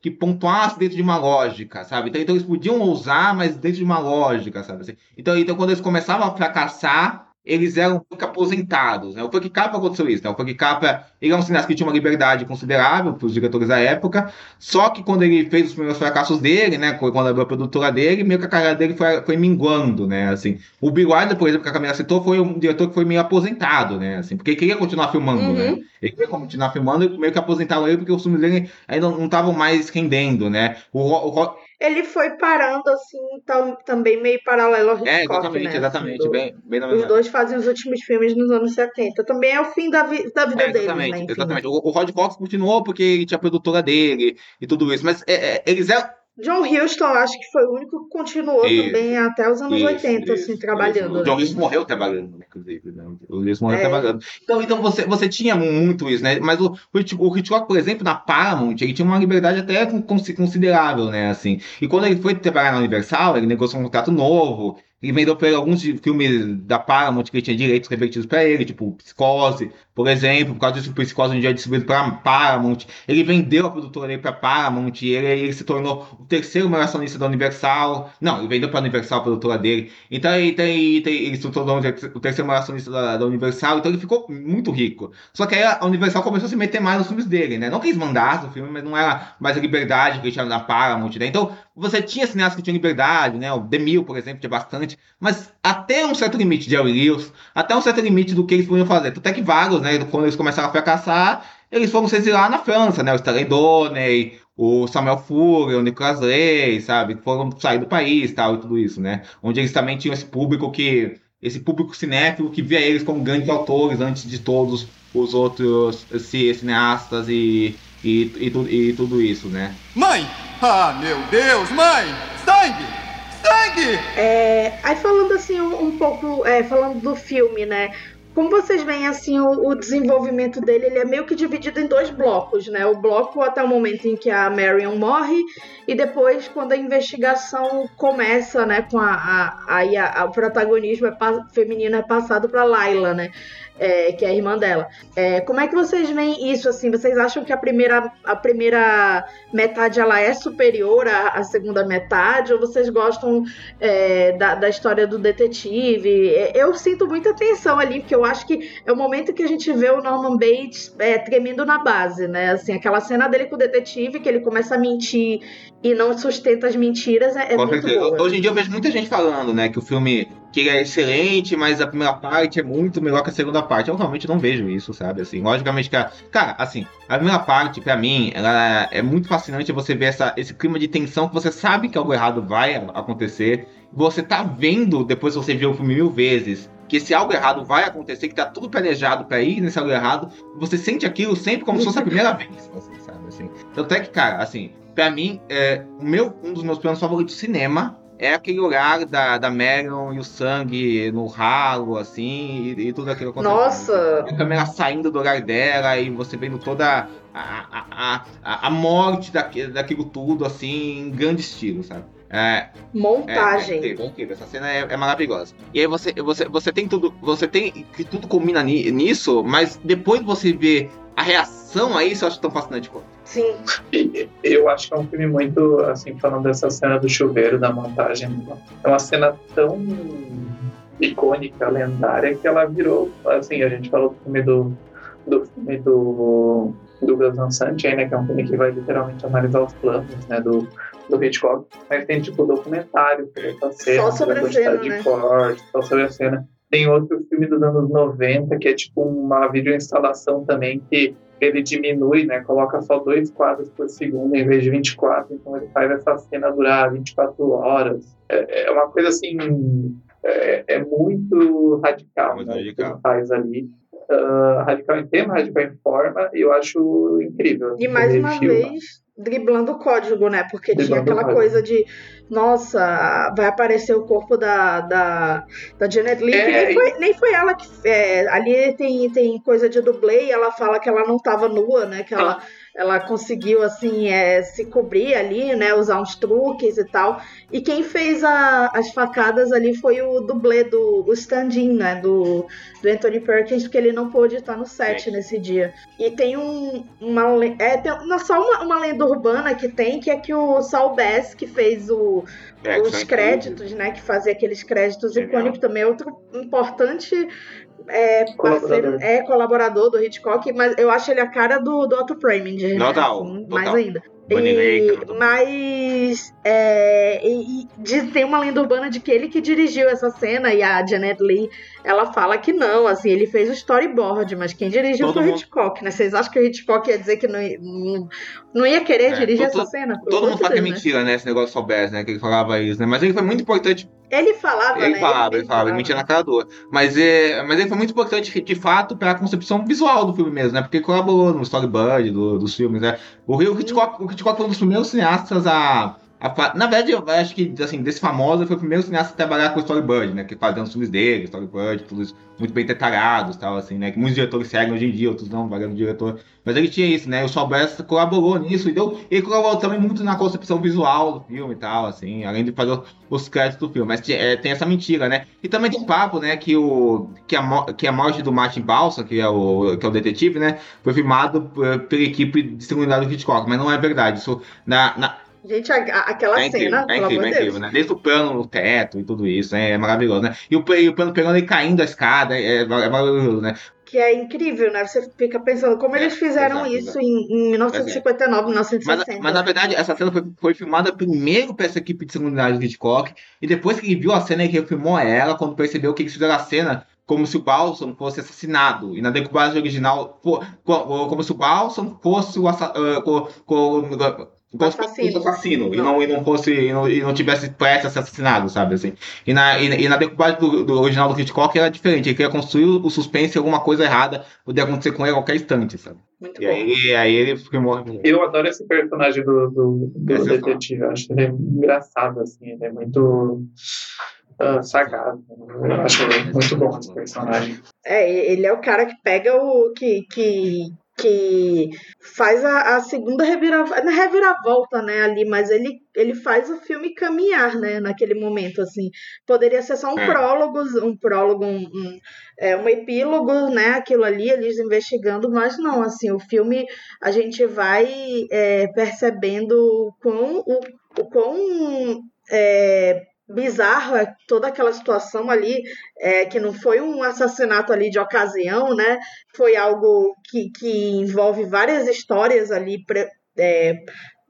que pontuasse dentro de uma lógica, sabe? Então, então, eles podiam ousar, mas dentro de uma lógica, sabe? Assim, então, então quando eles começavam a fracassar, eles eram pouco aposentados. Né? O Frank Capra aconteceu isso. Né? O Frank Capra ele é um cineasta que tinha uma liberdade considerável para os diretores da época, só que quando ele fez os primeiros fracassos dele, né, quando abriu a produtora dele, meio que a carreira dele foi, foi minguando, né, assim. O Bill Wilder, por exemplo, que a Camila citou, foi um diretor que foi meio aposentado, né, assim, porque ele queria continuar filmando, né? uhum. né. Ele queria continuar filmando e meio que aposentaram ele porque os filmes dele ainda não estavam mais rendendo, né. O, o, ele foi parando assim, então, também meio paralelo ao é, Hitchcock, É, exatamente, né? exatamente. Assim, bem, bem os dois fazem os últimos filmes nos anos 70. Também é o fim da, vi da vida é, exatamente, deles, né? Exatamente. O, o Rod Fox continuou porque ele tinha a produtora dele e tudo isso. Mas é, é, eles eram John Huston, acho que foi o único que continuou isso, também até os anos isso, 80, isso, assim, trabalhando. O John Huston morreu trabalhando, inclusive. Né? O Huston morreu é. trabalhando. Então, então você, você tinha muito isso, né? Mas o, o Hitchcock, por exemplo, na Paramount, ele tinha uma liberdade até considerável, né? Assim. E quando ele foi trabalhar na Universal, ele negociou um contrato novo, Ele vendeu pra ele alguns filmes da Paramount que ele tinha direitos revertidos pra ele, tipo Psicose, por exemplo, por causa disso, Psicose um dia é distribuído pra Paramount. Ele vendeu a produtora dele pra Paramount e ele, ele se tornou o terceiro maior acionista da Universal. Não, ele vendeu pra Universal, a produtora dele. Então ele, tem, tem- ele se tornou o terceiro maior acionista da, da Universal, então ele ficou muito rico. Só que aí a Universal começou a se meter mais nos filmes dele, né? Não que eles mandassem o filme, mas não era mais a liberdade que eles tinham na Paramount, né? Então você tinha cineastas que tinham liberdade, né? O Demil, por exemplo, tinha bastante, mas até um certo limite, Jerry Lewis, até um certo limite do que eles podiam fazer. Até que vários, né? Quando eles começaram a fracassar, eles foram se exilar na França, né? O Stanley Donen, o Samuel Fuller, o Nicolas Ley, sabe? Foram sair do país tal, e tudo isso, né? Onde eles também tinham esse público que. Esse público cinéfilo que via eles como grandes autores antes de todos os outros ci- cineastas e, e, e, e tudo isso, né? Mãe! Ah, meu Deus, mãe! Sangue! Sangue! É, aí falando assim um, um pouco, é, falando do filme, né? Como vocês veem assim o, o desenvolvimento dele, ele é meio que dividido em dois blocos, né? O bloco até o momento em que a Marion morre e depois quando a investigação começa, né? Com a, a, a- a- o protagonismo é feminino é passado para Layla, né? É, que é a irmã dela. É, como é que vocês veem isso assim? Vocês acham que a primeira, a primeira metade ela é superior à, à segunda metade? Ou vocês gostam é, da, da história do detetive? É, Eu sinto muita tensão ali, porque eu acho que é o momento que a gente vê o Norman Bates é, tremendo na base, né? Assim, aquela cena dele com o detetive, que ele começa a mentir e não sustenta as mentiras, é, é muito certeza. boa. Hoje em dia eu vejo muita gente falando, né, que o filme que ele é excelente, mas a primeira parte é muito melhor que a segunda parte. Eu realmente não vejo isso, sabe? Assim, logicamente que a... cara, assim, a primeira parte pra mim, ela é muito fascinante você ver essa, esse clima de tensão que você sabe que algo errado vai acontecer. Você tá vendo depois que você viu o filme mil vezes que esse algo errado vai acontecer, que tá tudo planejado pra ir nesse algo errado, você sente aquilo sempre como se fosse a primeira vez, assim? Assim. Tanto é que, cara, assim, Pra mim, é, o meu, um dos meus planos favoritos de cinema é aquele olhar da, da Marion e o sangue no ralo, assim, e, e tudo aquilo acontecendo. Nossa! A câmera saindo do olhar dela e você vendo toda a, a, a, a, morte daquilo, daquilo tudo, assim, em grande estilo, sabe? É, é, é Montagem. incrível, é incrível. Essa cena é, é maravilhosa. E aí você, você, você tem tudo. Você tem que tudo combina ni- nisso, mas depois você vê a reação a isso, eu acho tão fascinante quanto. Sim. E Eu acho que é um filme muito, assim, falando dessa cena do chuveiro, da montagem. É uma cena tão icônica, lendária, que ela virou, assim, a gente falou do filme do, do filme do Douglas Van aí, né, que é um filme que vai literalmente analisar os planos, né, do, do Hitchcock, mas tem, tipo, documentário essa cena, Só sobre a cena, de né? só sobre a cena. Tem outro filme dos anos 90, que é tipo uma videoinstalação também, que ele diminui, né? Coloca só dois quadros por segundo em vez de 24, então ele faz essa cena durar 24 horas. É, é uma coisa assim, é, é muito radical, Muito né, o que radical. ele faz ali. Ah, radical em tema, radical em forma, e eu acho incrível. E mais uma filma. vez, driblando o código, né? Porque tinha Driblando o aquela coisa de, nossa, vai aparecer o corpo da, da, da Janet Leigh, que É, nem, foi, nem foi ela que. é, ali tem, tem coisa de dublê e ela fala que ela não tava nua, né? Que ela, ela conseguiu, assim, é, se cobrir ali, né? Usar uns truques e tal. E quem fez a- as facadas ali foi o dublê do o stand-in, né? Do, do Anthony Perkins, porque ele não pôde estar no set Sim. nesse dia. E tem um, uma. É, tem, não, só uma, uma lenda urbana que tem, que é que o Saul Bass, que fez o, É, os é créditos, né? Que fazia aqueles créditos icônicos também. é Outro importante é, Colaborador. parceiro, é colaborador do Hitchcock, mas eu acho ele a cara do, do Otto Preminger, né? Assim, total. Mais ainda. E- mas é, e, e tem uma lenda urbana de que ele que dirigiu essa cena e a Janet Lee ela fala que não, assim, ele fez o storyboard, mas quem dirigiu Todo foi o Hitchcock, né? Vocês acham que o Hitchcock ia dizer que não, ia- não, não ia querer É, dirigir todo- essa cena? Todo amor mundo fala que é mentira, né? Esse negócio Solbers, né? Que ele falava isso, né? Mas ele foi muito importante. Ele falava, Ele né? falava, ele falava, ele mentia na cara dura. Mas, é, mas ele foi muito importante, de fato, para a concepção visual do filme mesmo, né? Porque colaborou no storyboard do- dos filmes, né? O Rio Hitchcock, o Hitchcock foi um dos primeiros cineastas a, a, na verdade, eu acho que, assim, desse famoso, foi o primeiro cineasta a trabalhar com o storyboard, né? Que fazia os filmes dele, storyboard, isso, muito bem detalhados, tal, assim, né? Que muitos diretores seguem hoje em dia, outros não, variando diretor. Mas ele tinha isso, né? O Bass colaborou nisso e deu. Ele colaborou também muito na concepção visual do filme e tal, assim, além de fazer os créditos do filme. Mas é, tem essa mentira, né? E também tem um papo, né? Que, o, que, a, que a morte do Martin Balsa, que é o, que é o detetive, né? Foi filmado pela equipe de segurança do Hitchcock, mas não é verdade. Isso, na, na Gente, a, a, aquela é incrível, cena, é incrível, é incrível, né? Desde o plano no teto e tudo isso, né? É maravilhoso, né? E o, e o plano pegando ele caindo a escada, é, é maravilhoso, né? Que é incrível, né? Você fica pensando como eles fizeram exato, isso em, em 1959, 1960. Mas, mas na verdade, essa cena foi, foi filmada primeiro para essa equipe de segunda do Hitchcock, e depois que ele viu a cena, ele refilmou ela, quando percebeu que eles fizeram a cena como se o Balsam fosse assassinado. E na decupagem original, como se o Balsam fosse o assassino o assassino. assassino não. E, não, e não fosse e não, e não tivesse prestes a ser assassinado, sabe assim. E na, e, e na decupagem do, do, original do Hitchcock era diferente, ele queria construir o suspense e alguma coisa errada podia acontecer com ele a qualquer instante, sabe? Muito e bom. aí, aí ele morre. Eu adoro esse personagem do, do, do é detetive, eu acho ele é engraçado, assim, ele é muito uh, sagaz. Eu acho ele muito bom esse personagem. É, ele é o cara que pega o. que, que, que faz a, a segunda reviravolta, reviravolta, né, ali, mas ele, ele faz o filme caminhar, né, naquele momento, assim. Poderia ser só um É. prólogo, um prólogo, um, um, é, um epílogo, né, aquilo ali, eles investigando, mas não, assim, o filme a gente vai é, percebendo o quão, o, o quão é, bizarro é toda aquela situação ali, é, que não foi um assassinato ali de ocasião, né? Foi algo que, que envolve várias histórias ali pré, é,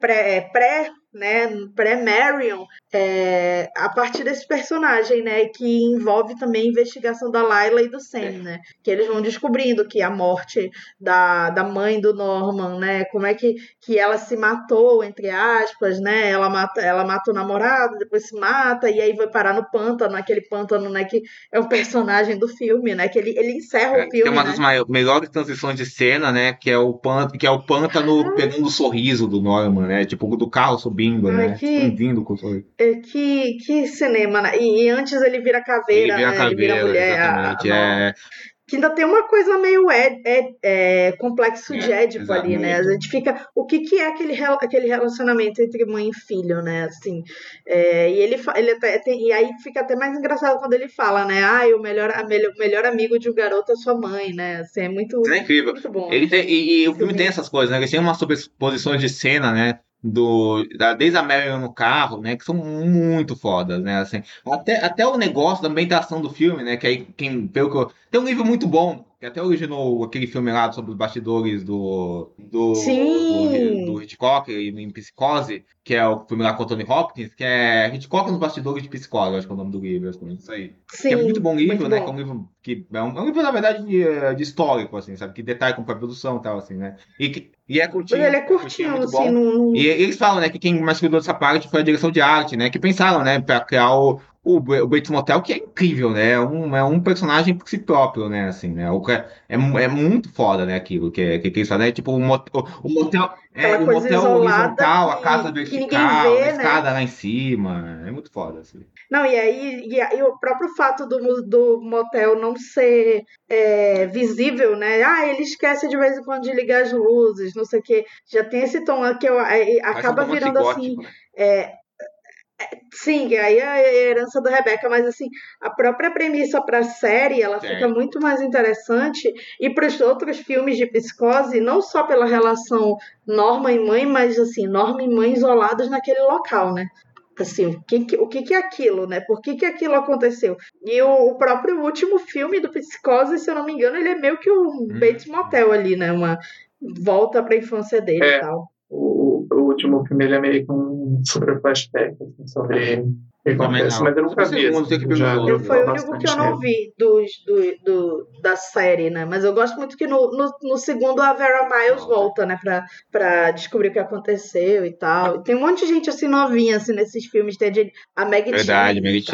pré, pré né, pré-Marion, é, a partir desse personagem, né, que envolve também a investigação da Layla e do Sam, né, que eles vão descobrindo que a morte da, da mãe do Norman, né, como é que, que ela se matou, entre aspas, né, ela mata, ela mata o namorado, depois se mata, e aí vai parar no pântano, aquele pântano, né, que é o personagem do filme, né, que ele, ele encerra É, o filme, tem uma né. das mai- melhores transições de cena, né? Que é o, pan, que é o pântano pegando o sorriso do Norman, né? Tipo, do carro subindo, Ai, né? que- Expandindo com o sorriso. É, que, que cinema, né? E, e antes ele vira caveira, Ele vira né? ele vira caveira, mulher. a- exatamente. a- É, Que ainda tem uma coisa meio é, é, é, complexo de É, Édipo ali, né? A gente fica. O que, que é aquele, aquele relacionamento entre mãe e filho, né? Assim. é, e ele, ele até tem, E aí fica até mais engraçado quando ele fala, né? Ah, o melhor, a melhor, o melhor amigo de um garoto é sua mãe, né? Assim, é muito, é incrível. muito bom. Ele tem, e, e o filme Filme. tem essas coisas, né? Ele tem umas sobreposições de cena, né? Do, da, desde a Marion no carro, né? Que são muito fodas, né? Assim, até, até o negócio da ambientação do filme, né? Que aí, quem, pelo que eu, tem um livro muito bom, que até originou aquele filme lá sobre os bastidores do, do, Sim. do, Hitchcock em Psicose, que é o filme lá com o Tony Hopkins, que é Hitchcock nos bastidores de Psicose, acho que é o nome do livro, acho que é isso aí. Sim, Que é muito bom livro, muito né? bom. Que é um livro que é um, é um livro, na verdade, de, de histórico, assim, sabe? Que detalha como foi a produção e tal, assim, né? E, que, e é curtinho. Ele é curtinho, muito assim, não- E eles falam, né, que quem mais cuidou dessa parte foi a direção de arte, né? Que pensaram, né, pra criar o, o, o Bates Motel, que é incrível, né? É um, é um personagem por si próprio, né? Assim, né? O, que- é, é muito foda, né? Aquilo que, que, que eles fazem. É tipo o, mot- o, o motel. É, o motel horizontal, a que- casa que ninguém vertical, vê, a né? escada lá em cima. É muito foda, assim. Não, e aí e, aí o próprio fato do, do motel não ser é, visível, né? Ah, ele esquece de vez em quando de ligar as luzes, não sei o quê. Já tem esse tom que eu, Parece acaba um virando assim. gótico, né? é, Sim, aí é a herança do Rebeca, mas assim, a própria premissa para a série, ela Sim. fica muito mais interessante e para os outros filmes de psicose, não só pela relação Norma e mãe, mas assim, Norma e mãe isolados naquele local, né? Assim, o que, o que, que é aquilo, né? Por que, que aquilo aconteceu? E o, o próprio último filme do Psicose, se eu não me engano, ele é meio que um Bates Motel ali, né? Uma volta para a infância dele É. e tal. O, o último filme ele é meio que um super flashback assim, sobre o acontece, mas eu nunca O vi. segundo assim, tem que já- eu Eu, foi o falo único que eu não vi dos, do, do- da série, né? Mas eu gosto muito que no, no, no segundo a Vera Miles volta, né? Pra, pra descobrir o que aconteceu e tal. Tem um monte de gente assim novinha assim, nesses filmes. Tem a, Meg Verdade, Meg.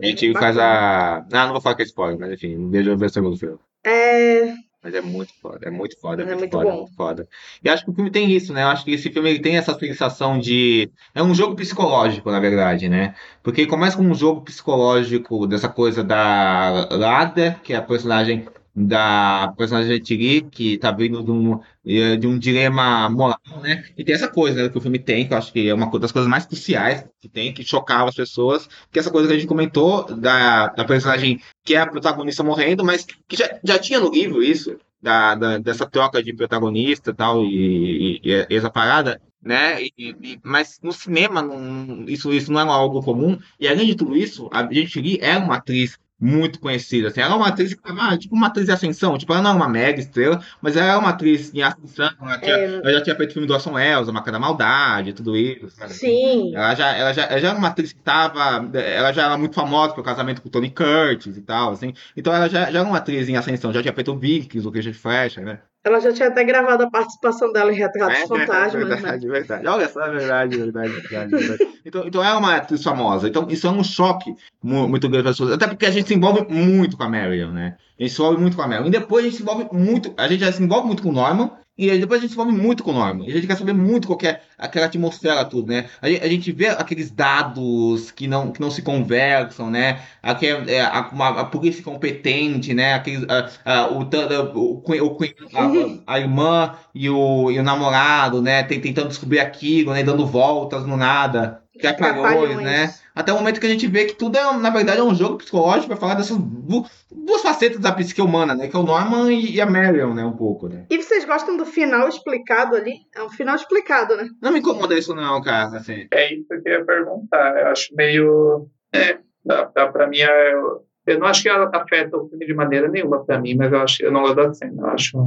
A gente faz a. Ah, não vou falar que é spoiler, mas enfim, veja ver o segundo filme. É, Mas é muito foda, é muito foda, é Mas é muito, muito foda, é muito foda. E acho que o filme tem isso, né? Eu acho que esse filme tem essa sensação de. É um jogo psicológico, na verdade, né? Porque começa com um jogo psicológico dessa coisa da Lada, que é a personagem da personagem da Tiri, que tá vindo de um, eh, de um dilema moral, né? E tem essa coisa né, que o filme tem, que eu acho que é uma das coisas mais cruciais que tem, que chocava as pessoas, que é essa coisa que a gente comentou da, da personagem que é a protagonista morrendo, mas que já, já tinha no livro isso, da, da- dessa troca de protagonista tal, e, e, e essa parada, né? E- e- mas no cinema não- isso, isso não é algo comum, e além de tudo isso, a gente é uma atriz muito conhecida, assim, ela é uma atriz que tava, tipo uma atriz de ascensão, tipo, ela não é uma mega estrela, mas ela é uma atriz em ascensão, ela, tinha- É. ela já tinha feito filme do Orson Welles, A Marca da Maldade, tudo isso, sabe? Sim. Ela já, ela, já, ela já era uma atriz que tava. Ela já era muito famosa pelo casamento com o Tony Curtis e tal, assim. Então ela já, já era uma atriz em ascensão, já tinha feito o Vikings, o Richard Fleischer, né? Ela já tinha até gravado a participação dela em Retratos É, Fantasmas, né? verdade, verdade. Olha só, é verdade, verdade, verdade, verdade. Então, então é uma atriz famosa. Então isso é um choque mu- muito grande para as pessoas. Até porque a gente se envolve muito com a Marion, né? A gente se envolve muito com a Marion. E depois a gente se envolve muito. A gente já se envolve muito com o Norman. E aí depois a gente se envolve muito com o Norman. E a gente quer saber muito qual é aquela atmosfera, tudo, né? A gente, a gente vê aqueles dados que não, que não se conversam, né? Aqui é, é, a, uma- a polícia competente, né? Aqueles, a, a, o, o, o a, a irmã e o, e o namorado, né? Tentando descobrir aquilo, né? Dando voltas no nada. Trapalhões, Trapalhões. né? Até o momento que a gente vê que tudo é, na verdade, é um jogo psicológico para falar dessas du- duas facetas da psique humana, né? Que é o Norman e, e a Marion, né? Um pouco, né? E vocês gostam do final explicado ali? É um final explicado, né? Não me incomoda isso não, cara, assim. É isso que eu ia perguntar. Eu acho meio. É, dá, dá pra mim. é, Eu, eu não acho que ela afeta o filme de maneira nenhuma pra mim, mas eu acho eu não gosto da cena. Eu acho.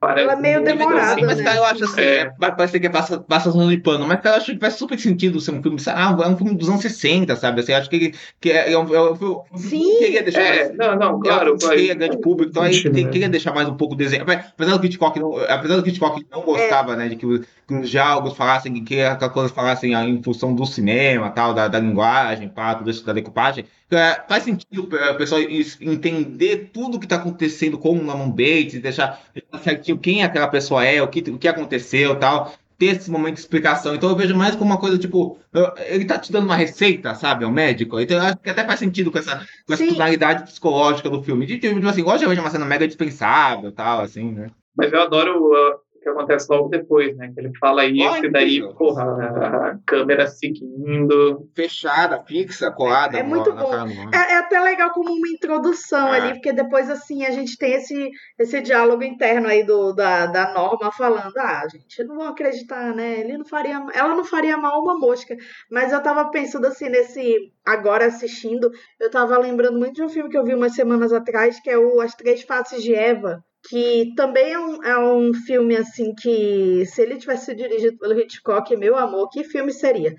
Parece Ela é meio demorada, assim, mas, né? cara, eu acho assim, É. é, vai parecer que é passa, passa de pano, mas, cara, eu acho que faz super sentido ser um filme, ah, é um filme dos anos 60, sabe? Assim, acho que, que é, é um, é um filme Sim. que queria deixar É, não, não, claro. é que é grande público, então aí tem- queria deixar mais um pouco o desenho. Apesar do Hitchcock não, apesar do Hitchcock não gostava, né, de que, os- que os diálogos falassem, que aquelas coisas falassem ah, em função do cinema, tal, da, da linguagem, pá, tudo isso, da decupagem, é, faz sentido o pessoal entender tudo o que está acontecendo com o Norman Bates, deixar deixar certinho quem aquela pessoa é, o que, o que aconteceu tal. Ter esse momento de explicação. Então eu vejo mais como uma coisa tipo. eu- Ele tá te dando uma receita, sabe? É um médico. Então eu acho que até faz sentido com essa, com essa tonalidade psicológica do filme. De tipo assim, logicamente é uma cena mega dispensável tal, assim, né? Mas eu adoro o que acontece logo depois, né? Que ele fala isso Ai, e daí, Deus. porra, a, câmera seguindo. Fechada, fixa, colada. É no- muito na bom. É, é até legal como uma introdução É. ali, porque depois, assim, a gente tem esse, esse diálogo interno aí do, da, da Norma falando, ah, gente, não vão acreditar, né? Ele não faria, ela não faria mal uma mosca. Mas eu tava pensando assim, nesse. Agora assistindo, eu tava lembrando muito de um filme que eu vi umas semanas atrás, que é o As Três Faces de Eva. Que também é um, é um filme assim que, se ele tivesse sido dirigido pelo Hitchcock, meu amor, que filme seria?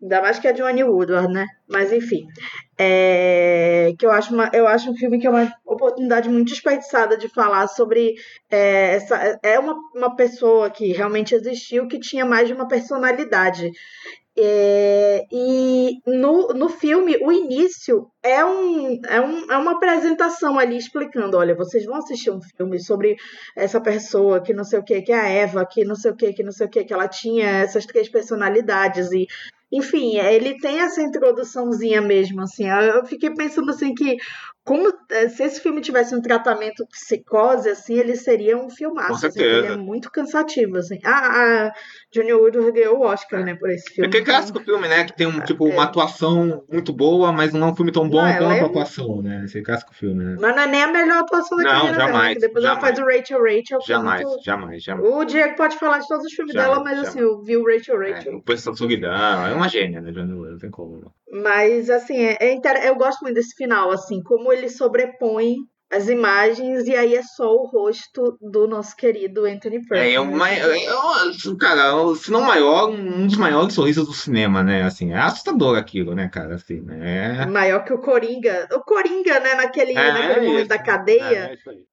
Ainda mais que é Johnny Woodward, né? Mas enfim. É, que eu acho, uma, eu acho um filme que é uma oportunidade muito desperdiçada de falar sobre é, essa, é uma, uma pessoa que realmente existiu que tinha mais de uma personalidade. É, e no, no filme, o início é, um, é, um, é uma apresentação ali explicando: olha, vocês vão assistir um filme sobre essa pessoa que não sei o que, que é a Eva, que não sei o que, que não sei o que, que ela tinha essas três personalidades e enfim, ele tem essa introduçãozinha mesmo, assim. Eu fiquei pensando assim que como eh, se esse filme tivesse um tratamento psicose, assim, ele seria um filmaço. Com assim, certeza. ele é muito cansativo, assim. Ah, a Johnny Woodward ganhou o Oscar, né, por esse É filme. aquele clássico filme, né? Que tem um, tipo, uma atuação muito boa, mas não é um filme tão bom Não, ela quanto é a atuação, né? Esse clássico filme, né? Mas não é nem a melhor atuação da Não, carreira dela. jamais, que Depois ela jamais. faz o Rachel Rachel. é Jamais, muito- jamais, jamais. O Diego pode falar de todos os filmes Jamais, dela, mas jamais. assim, eu vi o Rachel Rachel. É, o Preço da Solidão, é uma gênia, né? Johnny Wood, não tem como. não. Mas, assim, é, é inter- eu gosto muito desse final, assim, como ele sobrepõe as imagens e aí é só o rosto do nosso querido Anthony Perkins. É, é, uma, é, é, cara, se não o maior, um dos maiores sorrisos do cinema, né? Assim, é assustador aquilo, né, cara? Assim, né? Maior que o Coringa. O Coringa, né, naquele, É, naquele é momento isso. da cadeia. É, é isso aí.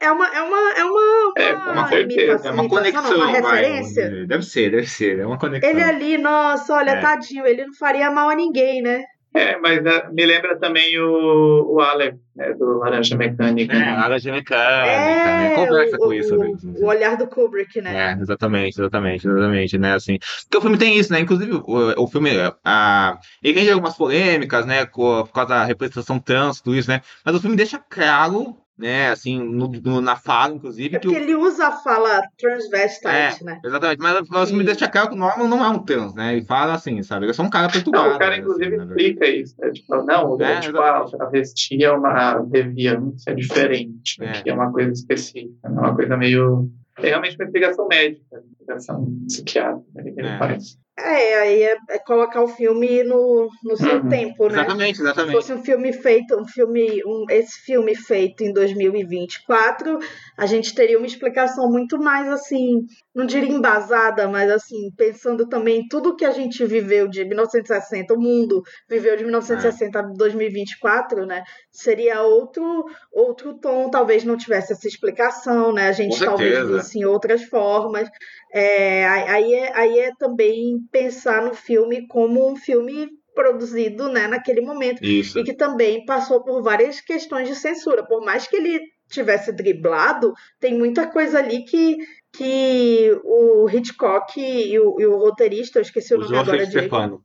É uma, é uma, é uma, É, uma, certeza. imitação, É uma conexão, não, uma vai, referência. dizer. Deve ser, deve ser, é uma conexão. Ele ali, nossa, olha, É. tadinho, ele não faria mal a ninguém, né? É, mas é, me lembra também o, o Alex, né, do Laranja Mecânica. É, Laranja Mecânica, É, né? Conversa o, com isso. o, né? o olhar do Kubrick, né? É, exatamente, exatamente, exatamente, né, assim. Porque o filme tem isso, né, inclusive o, o filme, a, ele tem algumas polêmicas, né, por, por causa da representação trans, tudo isso, né, mas o filme deixa claro, né, assim, no, no- na fala, inclusive, É que porque o, ele usa a fala transvestite, É. né? exatamente, mas, mas Sim. deixa claro que o Norman não é um trans, né, ele fala assim, sabe, ele é só um cara perturbado. Não, o cara, né, inclusive, assim, explica isso. Né? Tipo, não, É, tipo, a travesti é uma deviância diferente. É. Aqui é uma coisa específica, é uma coisa meio. É realmente uma investigação médica, uma investigação psiquiátrica né, que ele É. faz. É, aí é, é colocar o filme no, no seu Uhum. tempo, né? Exatamente, Se exatamente. fosse um filme feito, um filme, um, esse filme feito em 2024, a gente teria uma explicação muito mais assim, não diria embasada, mas assim, pensando também em tudo que a gente viveu de 1960, o mundo viveu de 1960 a 2024, né? Seria outro outro tom, talvez não tivesse essa explicação, né? A gente talvez visse em outras formas. É, aí, é, aí é também pensar no filme como um filme produzido né, naquele momento Isso. e que também passou por várias questões de censura. Por mais que ele tivesse driblado, tem muita coisa ali que, que o Hitchcock e o, e o roteirista, eu esqueci o O nome agora Joseph de. Stefano.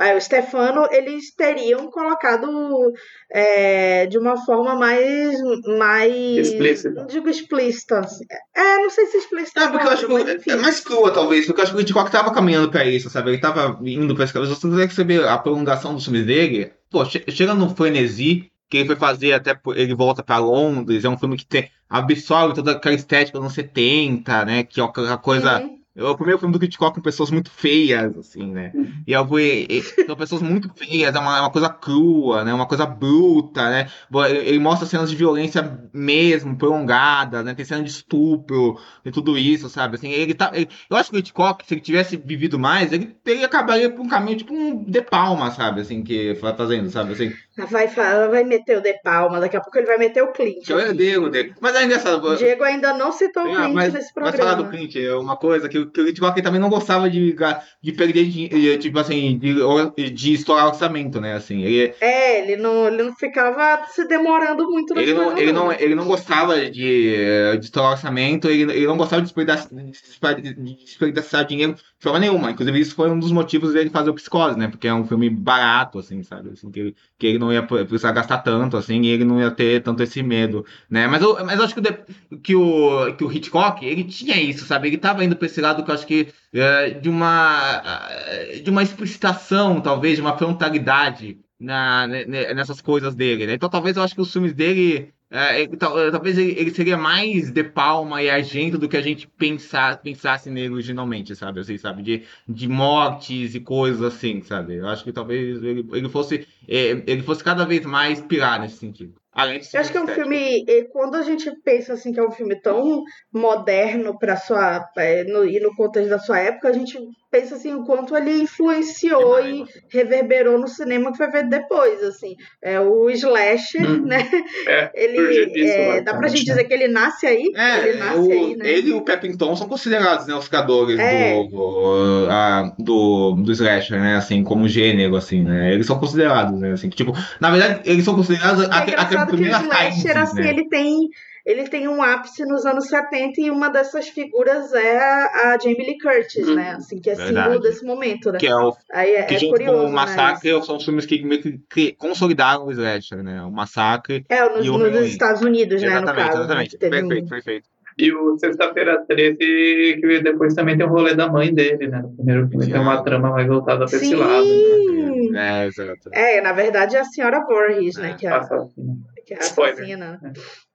É, o Stefano, eles teriam colocado é, de uma forma mais. mais Explícita. Não digo explícita. assim. É, não sei se explícita. É, porque eu acho mas que enfim. é mais crua, talvez, porque eu acho que o Hitchcock tava caminhando pra isso, sabe? Ele tava indo pra esse caminho. Se você quiser saber a prolongação dos filmes dele, pô, che- chega no Frenesi, que ele foi fazer até, ele volta pra Londres, é um filme que tem, absorve toda aquela estética dos anos 70, né? Que é aquela coisa... Uhum. É o primeiro filme do Hitchcock com pessoas muito feias, assim, né? E eu fui. e- São pessoas muito feias, é uma, é uma coisa crua, né? Uma coisa bruta, né? Ele mostra cenas de violência mesmo, prolongada, né? Tem cena de estupro e tudo isso, sabe? Assim, ele tá. ele- eu acho que o Hitchcock, se ele tivesse vivido mais, ele, ele acabaria por um caminho tipo um De Palma, sabe? Assim, que fazendo, sabe? Assim, Ela vai, vai meter o De Palma, daqui a pouco ele vai meter o Clint. que é o dele. Mas é engraçado. O Diego ainda não citou o Ah, Clint mas, nesse mas falar do programa. Clint é uma coisa que, que o Hitchcock também não gostava de, de perder dinheiro, tipo assim, de, de estourar orçamento, né? Assim, ele, É, ele não, ele não ficava se demorando muito nas ele, não, ele, não, ele não gostava de, eh, de estourar orçamento, ele, ele não gostava de desperdiçar, de desperdiçar dinheiro de forma nenhuma. Inclusive, isso foi um dos motivos dele fazer o Psicose, né? Porque é um filme barato, assim, sabe? Assim, que, ele, que ele não ia precisar gastar tanto, assim, e ele não ia ter tanto esse medo, né? Mas eu, mas eu acho que o, de- que, o, que o Hitchcock, ele tinha isso, sabe? Ele tava indo pra esse lado que eu acho que eh, de uma eh, de uma explicitação, talvez, de uma frontalidade na, ne- ne- nessas coisas dele, né? Então talvez eu acho que os filmes dele é, ele- eh, talvez ele, ele seria mais de palma e argento do que a gente pensar, pensasse nele originalmente, sabe? Assim, sabe? De, de mortes e coisas assim, sabe? Eu acho que talvez ele, ele fosse eh, ele fosse cada vez mais pirar nesse sentido. Além de Eu acho que é um estético. filme, quando a gente pensa assim que é um filme tão moderno para sua é, e no contexto da sua época, a gente pensa assim o quanto ele influenciou Demais. e reverberou no cinema que foi feito depois, assim. É o slasher, Hum. né? É, Ele é, dá pra gente né? dizer que ele nasce aí, É, ele nasce o- aí, né? ele e o Peppington são considerados né, os criadores É. do, do, a- do, do slasher, né? Assim, como gênero, assim, né? Eles são considerados, né? Assim, que, tipo, na verdade, eles são considerados É até, até que o slasher, assim, né? ele tem, ele tem um ápice nos anos 70 e uma dessas figuras é a a Jamie Lee Curtis, Uhum. né? Assim, que é Verdade. símbolo desse momento, né? Que é o Aí é, que é junto curioso, com o né, Massacre isso. são os filmes que meio que consolidaram o slasher, né? O Massacre. É, nos, e o nos. Estados Unidos, né, no exatamente, caso. exatamente. né, teve um- Perfeito, perfeito. E o Sexta-feira 13, que depois também tem o rolê da mãe dele, né? No primeiro filme tem uma trama mais voltada pra esse lado. Sim! É, exato. É, na verdade é a senhora Voorhees, né? É, Que é, a- que é a Spoiler. assassina.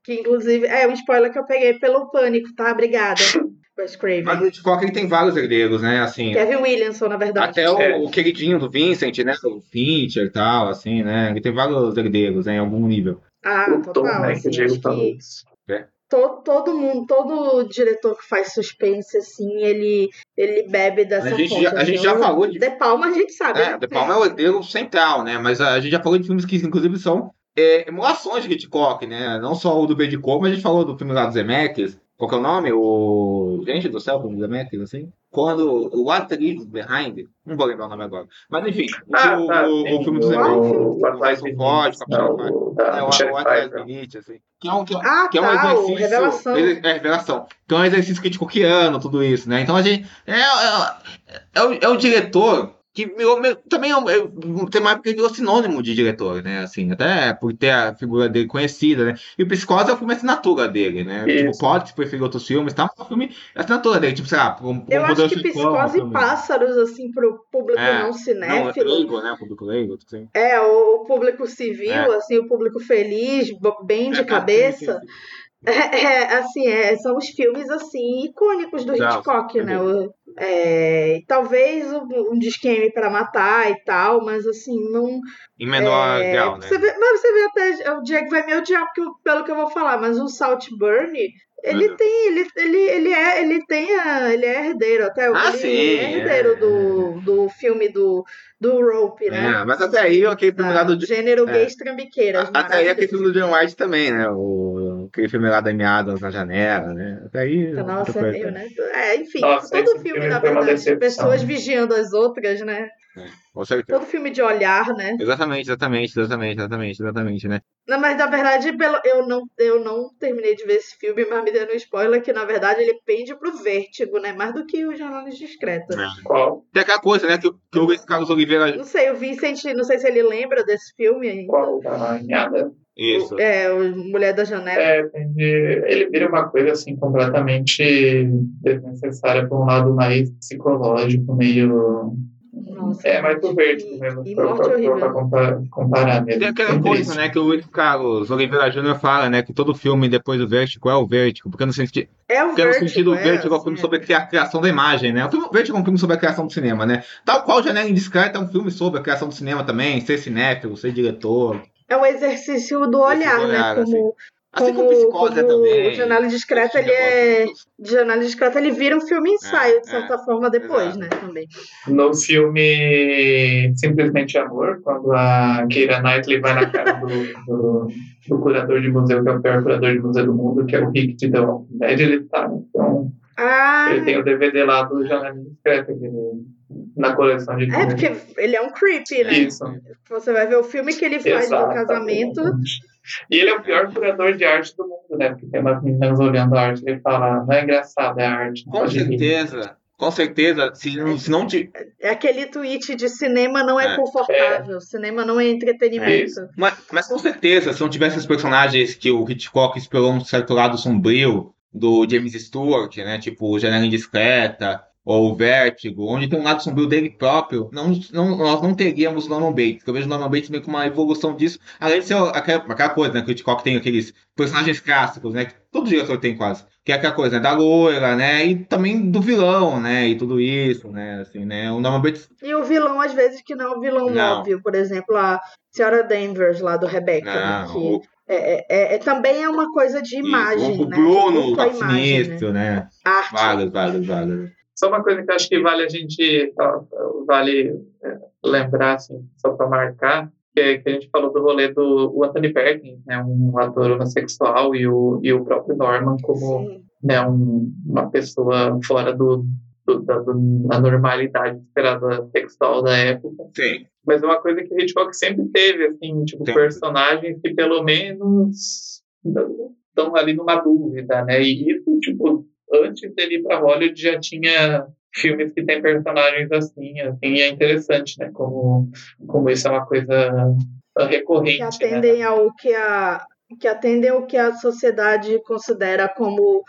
Que inclusive é um spoiler que eu peguei pelo pânico, tá? Obrigada. Wes Mas Craven. o Hitchcock ele tem vários herdeiros, né? Assim, Kevin Williamson, na verdade. até o, É. o queridinho do Vincent, né? O Fincher e tal, assim, né? Ele tem vários herdeiros, né? Em algum nível. Ah, o Tom, total. né? assim, que o Diego acho falou que isso. to- todo mundo, todo diretor que faz suspense, assim, ele, ele bebe dessa A gente fonte. já- a gente já falou de- De Palma a gente sabe. É, né? The Palma é o herdeiro central, né? Mas a gente já falou de filmes que, inclusive, são é, emulações de Hitchcock, né? Não só o do Bedicô, mas a gente falou do filme lá dos Zemeckis, Qual que é o nome? O. Gente do céu, como Demetrius, assim? Quando o What Leaves Behind, não vou lembrar o nome agora. Mas enfim, Ah, o, tá, o, o filme dos o- Demetrius. o Harrison Ford, com a Michelle o Pfeiffer. É. Beneath, assim. Que é um, que é, Ah, que é um tá, exercício. Revelação. É, revelação. Que é um exercício crítico-quiano, tudo isso, né? Então a gente. É, é, é, o, é o diretor que virou, também é, um- é, tem uma época que virou sinônimo de diretor, né? Assim, até por ter a figura dele conhecida, né? E o Psicose é o filme assinatura dele, né? Isso. Tipo, pode se preferir outros filmes, tá? Mas o filme é assinatura dele, tipo, sei lá, um, um Eu acho que Psicose e Pássaros, assim, pro público É, não Não, é cinéfilo. leigo, né? O público leigo, assim. É, o, público civil, É. assim, o público feliz, bem de É, cabeça. sim, sim, sim. É, é, assim, é, são os filmes, assim, icônicos do Não, Hitchcock, né? O- é, talvez um, um Disque para matar e tal, mas assim, não... Em menor é, grau, né? você vê, mas você vê até, o Diego vai me odiar pelo que eu vou falar, mas o Saltburn, ele Uhum. tem, ele, ele, ele é, ele tem a, ele é herdeiro até, Ah, ele sim, é herdeiro é. do, do filme do, do Rope, né? É, mas até aí aquele filme lá Da do. gênero é. gays trambiqueiras, Até aí aquele filme do John White também, né? O, aquele filme lá da Amy Adams na janela, né? Até aí. Nossa, muita é meio, né? É, enfim, Nossa, todo filme, filme na verdade, decepção. pessoas vigiando as outras, né? Com certeza. Todo filme de olhar, né? Exatamente, exatamente, exatamente, exatamente, exatamente, né? Não, mas na verdade, pelo, eu, não, eu não terminei de ver esse filme, mas me dando um spoiler que na verdade ele pende pro vértigo, né? Mais do que o Jornalistas Discreta. Qual? Tem aquela coisa, né? Que, que o Carlos Oliveira. Não sei, o Vincent, não sei se ele lembra desse filme ainda. Qual da Nhada? Isso. É, o Mulher da Janela. É, ele vira uma coisa assim completamente desnecessária para um lado mais psicológico, meio. Nossa, É mais e- vértigo mesmo, E pra, pra- pra comparar, comparar mesmo. Tem aquela coisa, né? Que o Luiz Carlos Oliveira Júnior fala, né? Que todo filme depois do Vértigo é o Vértigo. Porque no sentido. É o Porque no vértigo, sentido, o é, Vértigo é um assim, filme sobre a criação da imagem, né? O filme- o Vértigo é um filme sobre a criação do cinema, né? Tal qual Janela Indiscreta é um filme sobre a criação do cinema também, ser cinéfilo, ser diretor. É o exercício do olhar, do olhar, né? Como, Assim como como, Psicose é como também. o Janela Discreta, ele é... De Janela Discreta, ele vira um filme ensaio, de É, certa forma, depois, exato. né? Também. No filme Simplesmente Amor, quando a Keira Knightley vai na cara do, do, do curador de museu, que é o pior curador de museu do mundo, que é o Rick de The Walking Dead, ele tá. Então, Ah, ele tem o DVD lá do que ele- na coleção de é porque ele é um creepy, né? Isso. Você vai ver o filme que ele faz do Exatamente. casamento. E ele é o pior curador de arte do mundo, né? Porque tem umas meninas olhando a arte e ele fala, não é engraçado, é arte. Com pode rir." certeza. Com certeza. Se, não- se não te. É aquele tweet de cinema não é, É. confortável, cinema não é É entretenimento. isso. Mas, mas com certeza, se não tivesse os personagens que o Hitchcock explorou um certo lado sombrio do James Stewart, né? Tipo Janela Indiscreta ou o Vértigo, onde tem um lado sombrio dele próprio, não, não, nós não teríamos o Norman Bates. Eu vejo o Norman Bates meio como uma evolução disso, além de ser aquela, aquela coisa, né? Que o Hitchcock tem aqueles personagens clássicos, né? Que todo diretor tem quase. Que é aquela coisa, né? Da loira, né? E também do vilão, né? E tudo isso, né? Assim, né? O Norman Bates E o vilão, às vezes, que não é um vilão Não. óbvio. Por exemplo, a Senhora Danvers, lá do Rebecca. né, Não, que o- é, é- é- também é uma coisa de imagem, o, o né? Bruno, Muito o imagem, né? Sinistro, né? Arte. Vários, vários, vários. Só uma coisa que eu acho que vale a gente ó, vale é, lembrar, assim, só para marcar, que, é que a gente falou do rolê do o Anthony Perkins, né, um ator homossexual, e o, e o próprio Norman como Sim. né, um, uma pessoa fora do, do- da, da normalidade esperada sexual da época. Sim. Mas é uma coisa que o Hitchcock sempre teve, assim, tipo, Sempre. personagens que pelo menos estão ali numa dúvida, né? E isso, tipo, antes dele ir para Hollywood já tinha filmes que tem personagens assim, assim, e é interessante, né? Como, como isso é uma coisa recorrente, que né? atendem ao que a que atendem ao que a sociedade considera como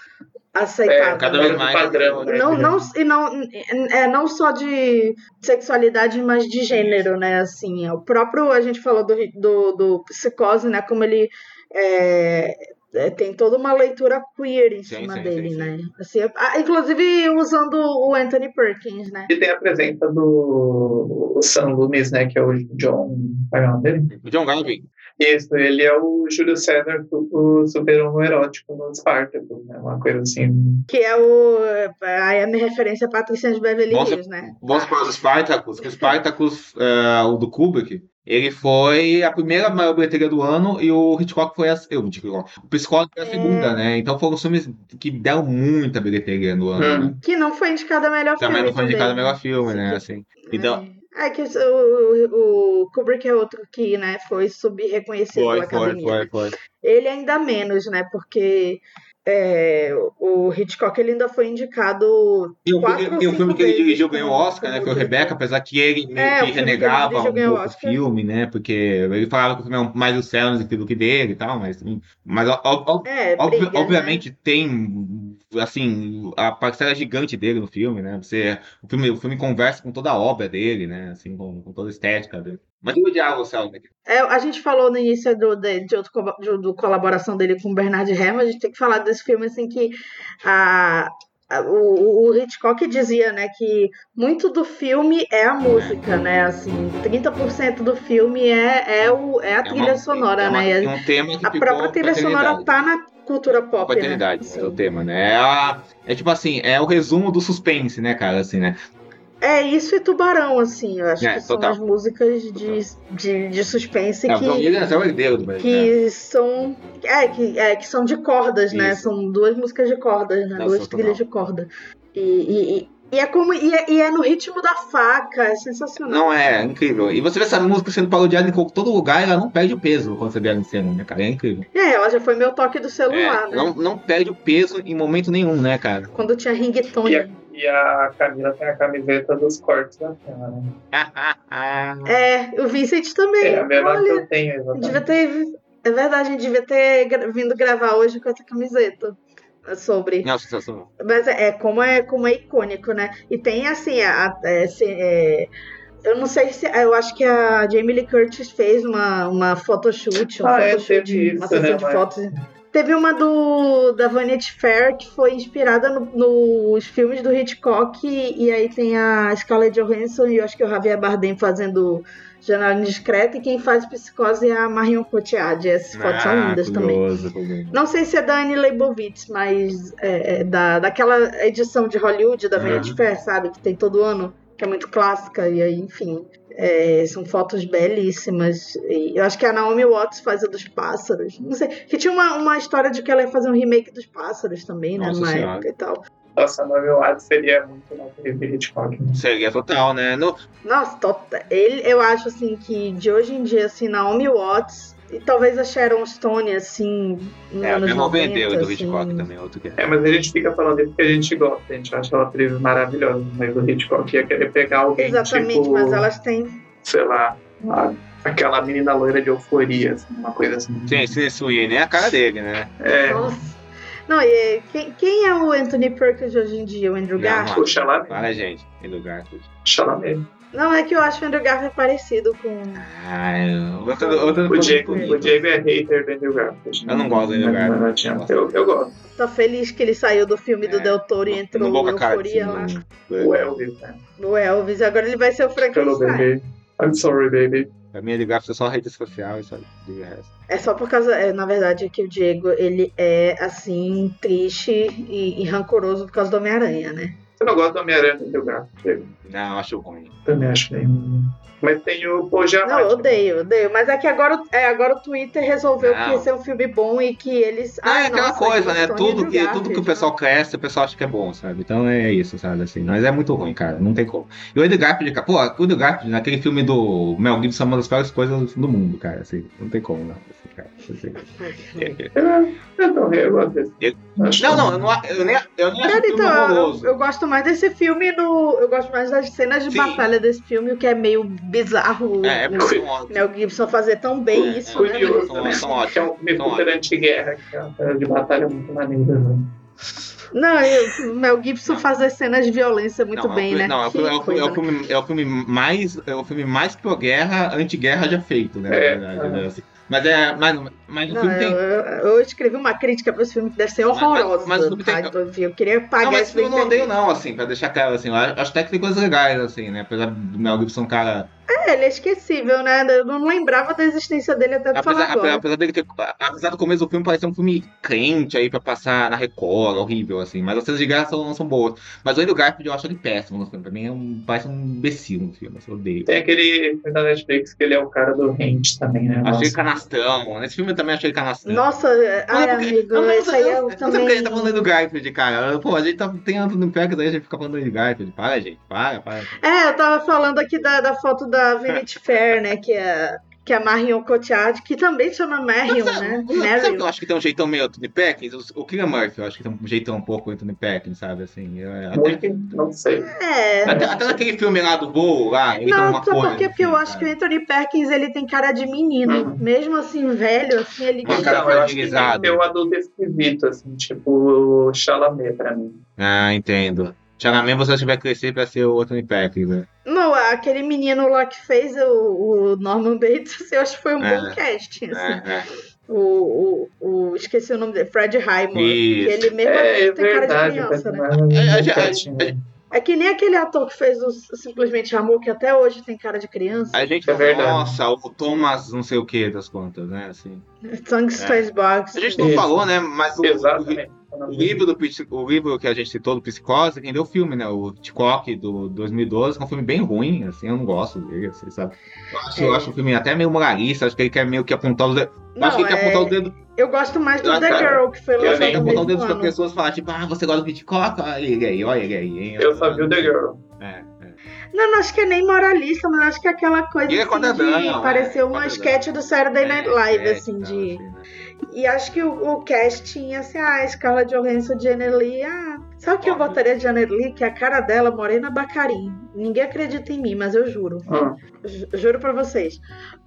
aceitável. É, cada vez mais, padrão, né? não, não, e não, é não só de sexualidade, mas de gênero, né? Assim, o próprio, a gente falou do, do, do psicose, né? Como ele é, é, tem toda uma leitura queer em Sim, cima sim, dele, sim, sim. né? Assim, ah, inclusive usando o Anthony Perkins, né? E tem a presença do Sam Loomis, né? Que é o John. Qual é o nome dele? O John Garvin. Isso, ele é o Júlio César, o super-homem erótico no Spartacus, né? Uma coisa assim. Que é o. Aí a minha referência é Patricinha de Beverly Hills, né? Vamos para os Spartacus, que o Spartacus, é, o do Kubrick, Ele foi a primeira maior bilheteria do ano e o Hitchcock foi a. Eu, Hitchcock, o Psicólogo foi a É. segunda, né? Então foram os filmes que deram muita bilheteria no ano. Hum. Que não foi indicado a melhor Também filme. não foi indicado também. melhor filme, né? Sim. Assim. Então, É, é que o, o, Kubrick é outro que, né, foi sub-reconhecido foi, pela foi, academia. foi, foi. Ele ainda menos, né, porque é, o Hitchcock ele ainda foi indicado E o, quatro e- e o filme que ele dirigiu ganhou o como- Oscar, né? Foi o. Rebecca, apesar que ele meio É, que que renegava dirigiu um pouco o filme, né? Porque ele falava que o filme é mais o Céus do que dele e tal, mas, mas ó- ó- É, Obvi- briga, né? obviamente tem assim a parcela gigante dele no filme, né? Você, o filme, o filme conversa com toda a obra dele, né? Assim, com, com toda a estética dele. Mas eu odiava o né? É, a gente falou no início do, de, de, outro, de, do colaboração dele com o Bernard Herrmann, a gente tem que falar desse filme assim que a, a- o, o Hitchcock dizia, né, que muito do filme é a música, né, assim, 30% do filme é, é, o, é a trilha uma- sonora, é uma- né, é um tema que a própria trilha sonora tá na cultura pop, né, eternidade, assim. é o tema, né? É, a- é tipo assim, é o resumo do suspense, né, cara? Assim, né? É isso e Tubarão, assim, eu acho É, que são total. as músicas de, de, de suspense É, o que... É o herdeiro do Brasil. que são é que, é que são de cordas, né? Isso. São duas músicas de cordas, né? Não, duas são trilhas total. de corda. E, e, e- e é como e é, e é no ritmo da faca, é sensacional. Não é, é incrível. E você vê essa música sendo parodiada em todo lugar e ela não perde o peso quando você vê ela em cena, né, cara? É incrível. É, ela já foi meu toque do celular, É, né? não, não perde o peso em momento nenhum, né, cara? Quando tinha ringtone. E a, a Camila tem a camiseta dos cortes da cena, né? É, o Vincent também. É a mesma que Olha, eu tenho, a gente devia exatamente. ter. É verdade, a gente devia ter vindo gravar hoje com essa camiseta. Sobre. Não, sensacional. Mas é, é como é como é icônico, né? E tem assim, a, a- é, se- é, eu não sei se. Eu acho que a Jamie Lee Curtis fez uma, uma photoshoot, um Ah, é, photoshoot, teve uma isso, sessão né, de mas- fotos. Teve uma do da Vanity Fair que foi inspirada no- nos filmes do Hitchcock e, e aí tem a Scarlett Johansson e eu acho que o Javier Bardem fazendo Janela Indiscreta e quem faz Psicose é a Marion Cotillard. Essas fotos são Ah, lindas também. curioso. Não sei se é da Annie Leibovitz, mas é, é da, daquela edição de Hollywood da Vanity Uhum. Fair, sabe? Que tem todo ano, que é muito clássica, e aí, enfim. É, são fotos belíssimas. E eu acho que a Naomi Watts faz a dos pássaros. Não sei. Que tinha uma, uma história de que ela ia fazer um remake dos pássaros também, né? Nossa numa Senhora. época e tal. Nossa, Nove Watts seria muito na TV Hitchcock. né? Seria total, né? No, Nossa, tota- ele, eu acho assim que de hoje em dia, assim, Naomi Watts e talvez a Sharon Stone, assim, nos é, anos mesma 90, vendeu do assim, Hitchcock também, outro que é. É, mas a gente fica falando isso porque a gente gosta, a gente acha ela atriz maravilhosa, mas o Hitchcock ia querer pegar alguém Exatamente, tipo, mas elas têm sei lá, a- aquela menina loira de euforia, assim, uma coisa assim. Sim, sim, Sweeney é a cara dele, né? É, Nossa. Não, e quem, quem é o Anthony Perkins hoje em dia? O Andrew Não, Garfield? o Chalamet. Para, gente. Em lugar. Chalamet. Não, é que eu acho o Andrew Garfield parecido com. Ai, outra, outra O Diego, o Diego é hater do Andrew Garfield. Eu não gosto do Andrew Não, não, não Garfield. adianta. Eu, eu gosto. Tá feliz que ele saiu do filme do É, Del Toro e entrou no Euforia lá. O Elvis, né? No Elvis. Agora ele vai ser o Frankenstein. I'm sorry, baby. Pra mim, ele gasta só rede social e só de resto. É só por causa. É, na verdade, é que o Diego ele é assim, triste e, e rancoroso por causa do Homem-Aranha, né? Você não gosta do Homem-Aranha Garfield? Diego? Não, eu acho ruim. Também acho bem. Mas tem o Paul Giamatti. Não, eu odeio, odeio. Mas é que agora, é, agora o Twitter resolveu Não. que esse é um filme bom e que eles. Ah, é aquela nossa, coisa, né? de Tudo que, tudo que o pessoal cresce, o pessoal acha que é bom, sabe? Então é isso, sabe? Assim, mas é muito ruim, cara. Não tem como. E o Garfield, cara, pô, o Garfield, naquele filme do Mel Gibson, é uma das piores coisas do mundo, cara. Assim, não tem como, não. Assim, cara. Assim. Eu, eu, eu gosto desse. Eu- Acho Não, não, eu, não, eu nem, eu nem acho então, eu, eu gosto mais desse filme no. Eu gosto mais das cenas de Sim. batalha desse filme, o que é meio bizarro. É, é o porque são ótimos. Mel Gibson fazer tão bem É, isso, né? Curioso, São- né? são Que é ótimos. um filme super anti-guerra, que é uma cena de batalha muito maneira. Né? Não, eu, o Mel Gibson fazer cenas de violência muito não, bem, é o, né? Não, é o, filme- é o, filme- é o né? filme, é o filme mais. É o filme mais pró-guerra, anti-guerra já feito, né? É, na verdade, é. né, assim. Mas é. Mas, mas o Não, filme eu, tem. eu- eu escrevi uma crítica pra esse filme que deve ser Mas- horrorosa. mas o filme tem- tá? Então, enfim, eu queria pagar Não, mas isso na eu não odeio não, assim, pra deixar claro, assim, eu acho até que tem coisas legais, assim, né? Apesar do Mel Gibson, um cara É, ele é esquecível, né? Eu não lembrava da existência dele até tu falar Apesar, agora. apesar dele ter. Apesar do começo do filme parecer um filme crente aí pra passar na Record, horrível, assim. Mas as cenas de guerra são, são boas. Mas o Andrew Garfield eu acho ele péssimo no filme. Pra mim é um, parece um imbecil no filme, assim, eu odeio. Tem aquele filme da Netflix que ele é o cara do Rente também, né? Achei Nossa. canastrão. Nesse filme eu também achei ele canastrão. Nossa, ai, Não, porque- amigo, não, isso aí eu, eu, eu, também. Eu sei porque a gente tá falando do Garfield, cara. Pô, a gente tá, tem Anthony Perkins aí, a gente fica falando de Garfield. Para, gente. Para, para. É, eu tava falando aqui da, da foto da Vanity Fair, né? Que é, que é a Marion Cotillard, que também chama Marion, Mas, né? sabe, sabe que eu acho que tem um jeitão meio Anthony Perkins? O, Killian Murphy, eu acho que tem um jeitão um pouco Anthony Perkins, sabe? Assim, é, até, não sei. É. até, até naquele filme lá do voo, lá, ele tem Não, uma sabe coisa. por quê? Porque eu assim, acho que sabe? o Anthony Perkins ele tem cara de menino. Uhum. Mesmo assim, velho, assim, ele. Uma cara eu acho que tem o adulto esquisito, assim, tipo o Chalamet pra mim. Ah, entendo. Chalamet você tiver crescer pra ser o Anthony Perkins, né? Não, aquele menino lá que fez o, o Norman Bates, eu acho que foi um É. bom casting. Assim. É, é. O, o, o- Esqueci o nome dele, Fred Highmore. Isso. Que ele mesmo É, é tem cara de verdade. criança, né? É, é, é, né? É que nem aquele ator que fez o Simplesmente Amor, que até hoje tem cara de criança. A gente É verdade. nossa, o Thomas não sei o que das contas, né? Assim. Tungsten Box. A gente não Isso. falou, né? Mas o, Exatamente. o livro do o livro que a gente citou do Psicose, quem deu o filme, né? O Hitchcock do 2012, que é um filme bem ruim, assim, eu não gosto dele, assim, sabe? Eu acho, eu É. acho o filme até meio moralista, acho que ele quer meio que apontar os dedos. Eu acho que Não, ele quer é- apontar o dedo, Eu gosto mais do Ah, The cara. Girl, que foi Eu ele lançado quer apontar o mesmo dedo das ano. pessoas e falar, tipo, ah, você gosta do Hitchcock? Olha ele aí, olha ele aí, hein? Eu só vi o The Girl. É, é. Não, não acho que é nem moralista, mas acho que é aquela coisa Ele é assim, quadradão, de é, uma sketch do Saturday Night Live, É, assim, tal, de... E acho que o, o casting, assim, ah, Scarlett Johansson, Janet Lee, ah... Sabe o que eu Óbvio. botaria de Lee? Que a cara dela, Morena Bacarim. Ninguém acredita em mim, mas eu juro. Ju- Juro pra vocês.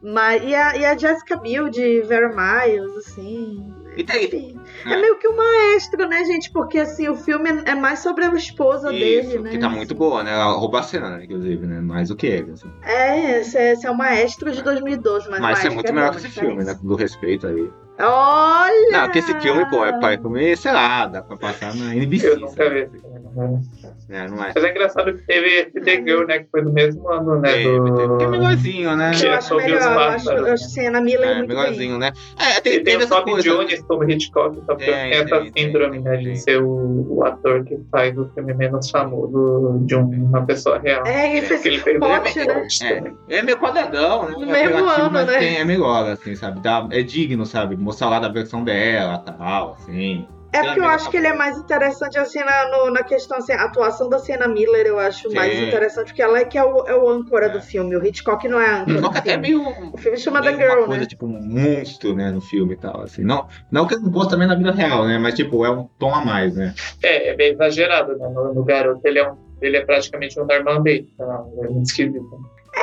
Mas, e, a, e a Jessica Biel de Vera Miles, assim... E enfim. É. É meio que um maestro, né, gente? Porque, assim, o filme é mais sobre a esposa Isso, dele, né? que tá muito boa, né? Ela rouba a cena, né, inclusive, né? Mais do que ele, assim. É, esse é, esse é o maestro de 2012, mas, Mas é muito melhor bom, que esse filme, né? Do respeito aí. Olha! Não, porque esse filme, pô, é pra filme, sei lá, dá pra passar na NBC. Eu nunca sabe? vi esse filme. né? É, não é? Mas é engraçado que teve esse The Girl, né? Que foi do mesmo ano, né? Teve, teve. Do... Que é melhorzinho, né? Que Eu é acho melhor, eu acho, eu acho né? assim, a Miller É, muito bem. melhorzinho, né? É, tem, E tem teve o Tommy. Jones como Hitchcock, só que Tem, tem essa tem, síndrome, tem, né? De tem. ser o, o ator que faz o filme menos famoso de um- uma pessoa real. É, ele Que fez ele fez Pote, o né? É, é meio quadradão, né? No É mesmo ano, mas né? tem- é melhor, assim, sabe? Dá- é digno, sabe? Mostrar lá da versão dela tal, assim. É porque eu acho que ele é mais interessante assim na, no- na questão assim, a atuação da Sienna Miller eu acho Sim. mais interessante porque ela é que é o, é o âncora É. do filme, o Hitchcock não é a âncora que até meio. O filme chama The Girl, uma coisa, né? tipo, um monstro, né, no filme e tal, assim. Não, não que ele não fosse também na vida real, né? Mas, tipo, é um tom a mais, né? É, é bem exagerado, né? No, no garoto, ele é, um, ele é praticamente um Norman Bates. Tá? É muito esquisito.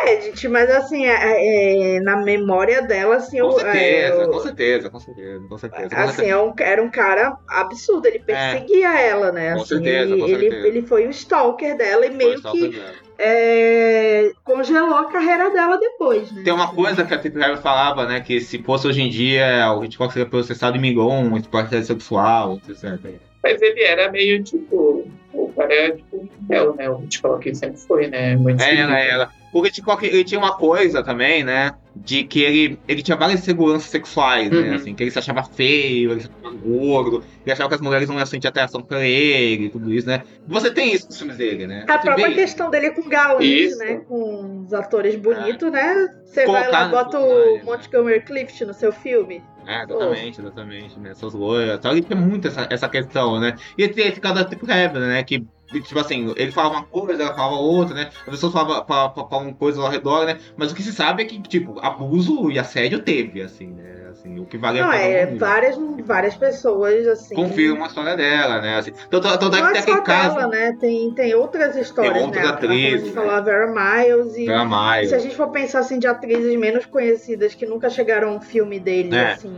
É, gente, mas assim, é- é- na memória dela, assim, Com certeza, é, o- com certeza, com certeza, com certeza. com Assim, certeza. é um- era um cara absurdo, ele perseguia ela, né? Com Assim, certeza, ele, com ele, certeza. ele foi o stalker dela e meio Foi que só pra- é, congelou a carreira dela depois, né? Tem uma coisa que a Tip Harris falava, né? Que se fosse hoje em dia, o Hitchcock seria processado em Migon, um esporte sexual, etc. Mas ele era meio tipo. O cara é tipo um né? O Hitchcock sempre foi, né? Muito É, ela, ela. O Hitchcock, ele tinha uma coisa também, né? De que ele, ele tinha várias seguranças sexuais, né? Uhum. Assim, que ele se achava feio, ele se achava gordo, ele achava que as mulheres não iam sentir atração por ele, tudo isso, né? Você tem isso nos filmes dele, né? A Você própria vê- questão dele com galãs, né? Com os atores bonitos, né? Você vai Colocar lá, no bota o né? Montgomery Clift no seu filme. É, exatamente, exatamente, né? Essas loiras, tal. Ele tem muito essa, essa questão, né? E ele cara da tipo Heaven, né? Que, tipo assim, ele falava uma coisa, ela falava outra, né? As pessoas falavam, falavam, falavam coisas ao redor, né? Mas o que se sabe é que, tipo, abuso e assédio teve, assim, né? Assim, o que vale Não, a é várias, várias pessoas, assim. Confirma a história dela, né? Assim, tanto, tanto é Não que é tem caso. dela, né? Tem, tem outras histórias, outras né? atrizes, Como a gente né? falou, a Vera Miles e... Vera Miles. Se a gente for pensar assim de atrizes menos conhecidas que nunca chegaram a um filme dele, É. assim.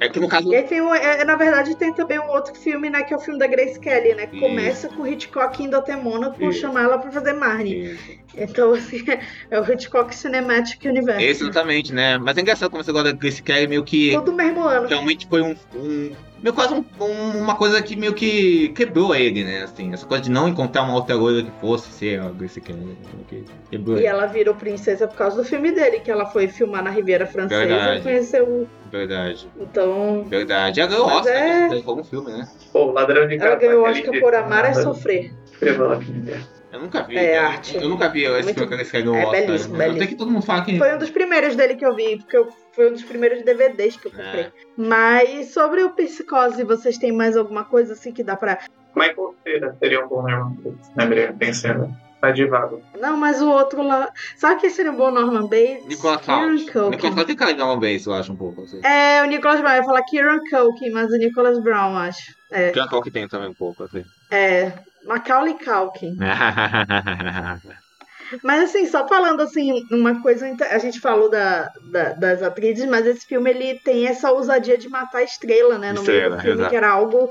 É que no caso. e tem um, é, na verdade tem também um outro filme, né? Que é o filme da Grace Kelly, né? Que Isso. começa com o Hitchcock indo até Mônaco Isso. chamar ela pra fazer Marnie. Então, assim, é o Hitchcock Cinematic Universe. Exatamente, né? Mas é engraçado como você gosta da Grace Kelly, meio que Tudo no mesmo ano. realmente foi um, um, meio quase um- um- uma coisa que meio que quebrou ele, né? Assim, essa coisa de não encontrar uma outra loira que fosse ser a Grace Kelly. que Quebrou E ele. ela virou princesa por causa do filme dele, que ela foi filmar na Riviera Francesa Verdade. e conheceu. Verdade, Então. verdade. Ela ganhou Oscar, é- né? Como filme, né? Pô, Ladrão de Ela ganhou Oscar por Amar é. Sofrer. Eu nunca vi. É eu, arte. Eu nunca vi esse Muito- filme que ganhou é Oscar. belíssimo, né? belíssimo. Até que todo mundo fala que. Foi um dos primeiros dele que eu vi, porque eu- foi um dos primeiros DVDs que eu comprei. É. Mas sobre o Psicose, vocês têm mais alguma coisa assim que dá pra. Michael Cera seria um bom Norman Bates. Lembrei, pensando. Tá de vago. Não, mas o outro lá. Sabe quem seria um bom Norman Bates? Nicolas Kieran Hoult. Culkin. Nicolas Hoult tem cara de Norman Bates, eu acho, um pouco. Assim. É, o Nicholas Brown. Eu ia falar Kieran Culkin, mas o Nicholas Brown, acho. É, Tem que tem também um pouco, assim. é. Macaulay Culkin. Mas assim, só falando assim, uma coisa, inte- a gente falou da, da- das atrizes, mas esse filme ele tem essa ousadia de matar a estrela, né? No meio Estrela, do filme, exato. que era algo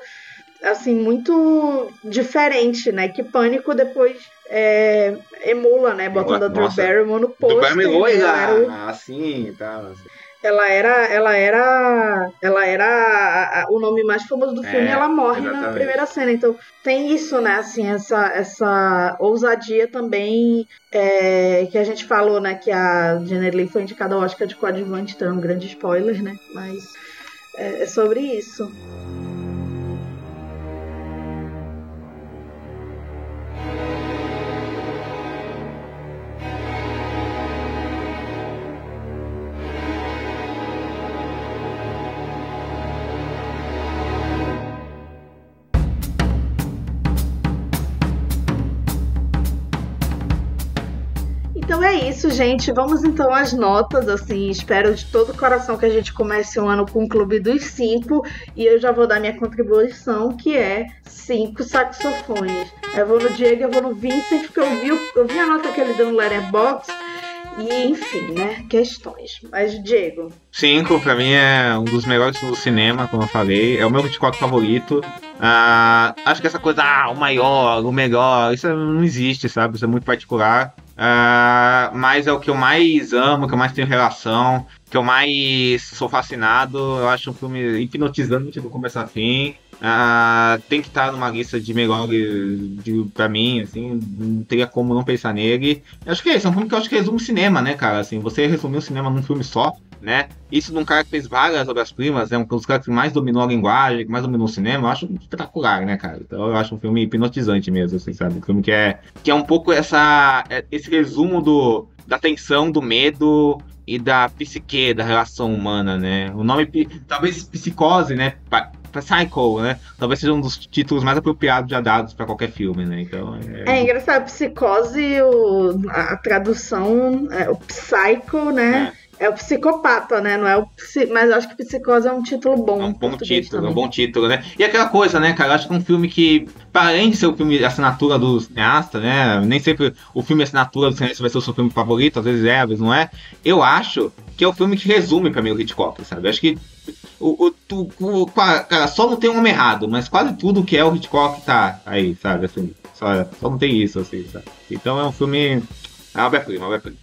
assim, muito diferente, né? Que Pânico depois é, emula, né? Botando a Drew Nossa. Barrymore no Do pôster. Barry né? Ela era o- assim e tal. assim. Ela era, ela era, ela era a- a- o nome mais famoso do É, filme. e ela morre na exatamente. primeira cena. Então tem isso, né? Assim, essa, essa ousadia também é, que a gente falou, né? Que a Jenny Lee foi indicada ao Oscar de coadjuvante. Então é um grande spoiler, né? Mas é, é sobre isso. É isso, gente. Vamos então às notas. Assim, espero de todo o coração que a gente comece o ano com o Clube dos Cinco. E eu já vou dar minha contribuição, que é cinco saxofones. Eu vou no Diego, eu vou no Vincent, porque eu vi, eu vi a nota que ele deu no Letterboxd. E, enfim, né? Questões. Mas, Diego, Cinco, pra mim, é um dos melhores do cinema, como eu falei. É o meu Hitchcock favorito. Ah, acho que essa coisa, ah, o maior, o melhor, isso não existe, sabe? Isso é muito particular. Ah, mas é o que eu mais amo, que eu mais tenho relação, que eu mais sou fascinado. Eu acho um filme hipnotizante do começo a fim. Ah, tem que estar numa lista de melhores de, pra mim, assim, não teria como não pensar nele. Eu acho que é isso, é um filme que eu acho que resume o cinema, né, cara? Assim, você resumir o cinema num filme só, né? Isso de um cara que fez várias obras-primas, é um dos caras que mais dominou a linguagem, que mais dominou o cinema, eu acho espetacular, né, cara? Então eu acho um filme hipnotizante mesmo, assim, sabe? Um filme que é, que é um pouco essa, é- esse resumo do, da tensão, do medo e da psique, da relação humana, né? O nome, talvez psicose, né? Psycho, né? Talvez seja um dos títulos mais apropriados já dados pra qualquer filme, né? Então, é engraçado. Psicose, o, a tradução, é, o psycho, né? É. o psicopata, né? Não é o psi... Mas acho que psicose é um título bom. É um bom título, é um também. bom título, né? E aquela coisa, né, cara? Eu acho que é um filme que, para além de ser o filme assinatura do cineasta, né? Nem sempre o filme assinatura do cineasta vai ser o seu filme favorito, às vezes é, às vezes não é. Eu acho que é o filme que resume pra mim o Hitchcock, sabe? Eu acho que o, o, tu- o- cara, só não tem um homem errado, mas quase tudo que é o Hitchcock tá aí, sabe? Assim, só, só não tem isso, assim, sabe? Então é um filme. É uma obra-prima, uma obra-prima.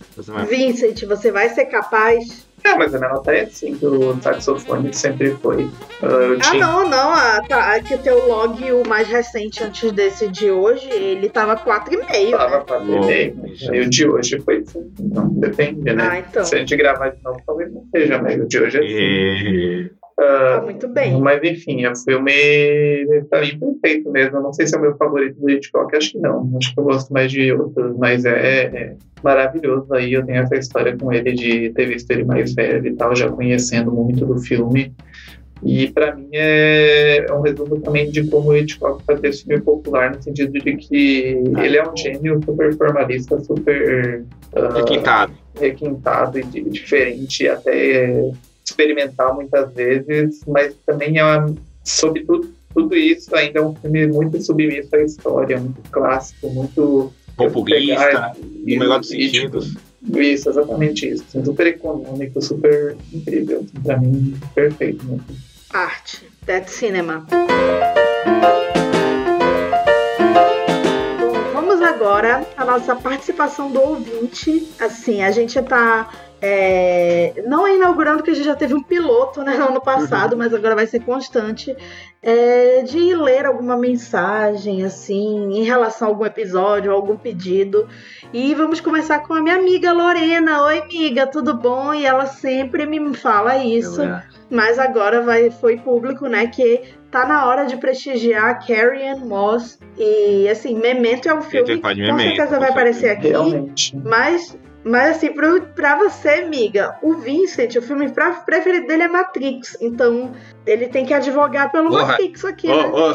Vincent, você vai ser capaz. É, mas a minha nota é 5, o saxofone sempre foi. Uh, Ah, tinha- não, não. A, tá, aqui o teu log, o mais recente antes desse de hoje, ele tava 4,5. Tava Né? 4 e o de hoje foi 5. Então, depende, né? Ah, então. Se a gente gravar de novo, talvez não seja, mas o de hoje é 5. E- Tá muito bem. Mas enfim, é um filme pra mim perfeito mesmo. Eu não sei se é o meu favorito do Hitchcock, acho que não. Acho que eu gosto mais de outros, mas é, é maravilhoso. Aí eu tenho essa história com ele de ter visto ele mais velho e tal, já conhecendo muito do filme. E pra mim é, é um resumo também de como o Hitchcock fazia esse filme popular, no sentido de que ele é um gênio super formalista, super ah, Requintado. requintado e di- diferente, até experimental muitas vezes, mas também é, sobre tudo, tudo isso, ainda é um filme muito submisso à história, muito clássico, muito Populista, no melhor dos e, sentidos. tipo, Isso, exatamente isso. assim, super econômico, super incrível. assim, Pra mim, perfeito. Né? Arte. Dead Cinema. Bom, vamos agora à nossa participação do ouvinte. Assim, a gente tá é, não é inaugurando, porque a gente já teve um piloto né, no ano passado, mas agora vai ser constante, é, de ler alguma mensagem, assim, em relação a algum episódio, algum pedido. E vamos começar com a minha amiga Lorena. Oi, amiga, tudo bom? E ela sempre me fala isso, mas agora vai, foi público, né, que tá na hora de prestigiar a Carrie Ann Moss. E, assim, Memento é um filme que com certeza vai aparecer aqui, Realmente. mas mas assim, pro, pra você, amiga, o Vincent, o filme preferido dele é Matrix. Então, ele tem que advogar pelo Porra. Matrix aqui, Ô, né? ô,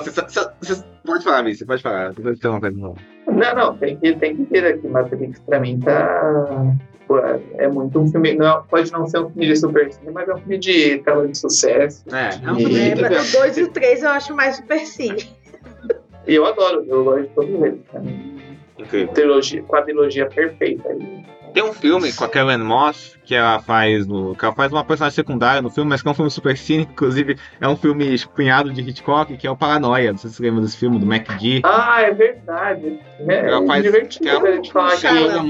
pode falar, Miss, você pode falar. Você pode interromper, não. Não, não, tem que, tem que ter aqui. Matrix pra mim tá. pô, é- muito um filme. Não, pode não ser um filme de super cine, mas é um filme de tela de sucesso. É, é um filme É, de mas o 2 e o 3 eu acho mais super cine. E eu adoro, eu gosto de todos eles. Mim, Incrível. trilogia, quadrilogia perfeita. aí. Tem um filme com a Karen Moss que ela faz no, que ela faz uma personagem secundária no filme, mas que é um filme super cínico, inclusive é um filme cunhado de Hitchcock, que é o Paranoia. Não sei se você lembra desse filme do MacD. Ah, é verdade. É, Ela faz- divertido ela- gente falar é. É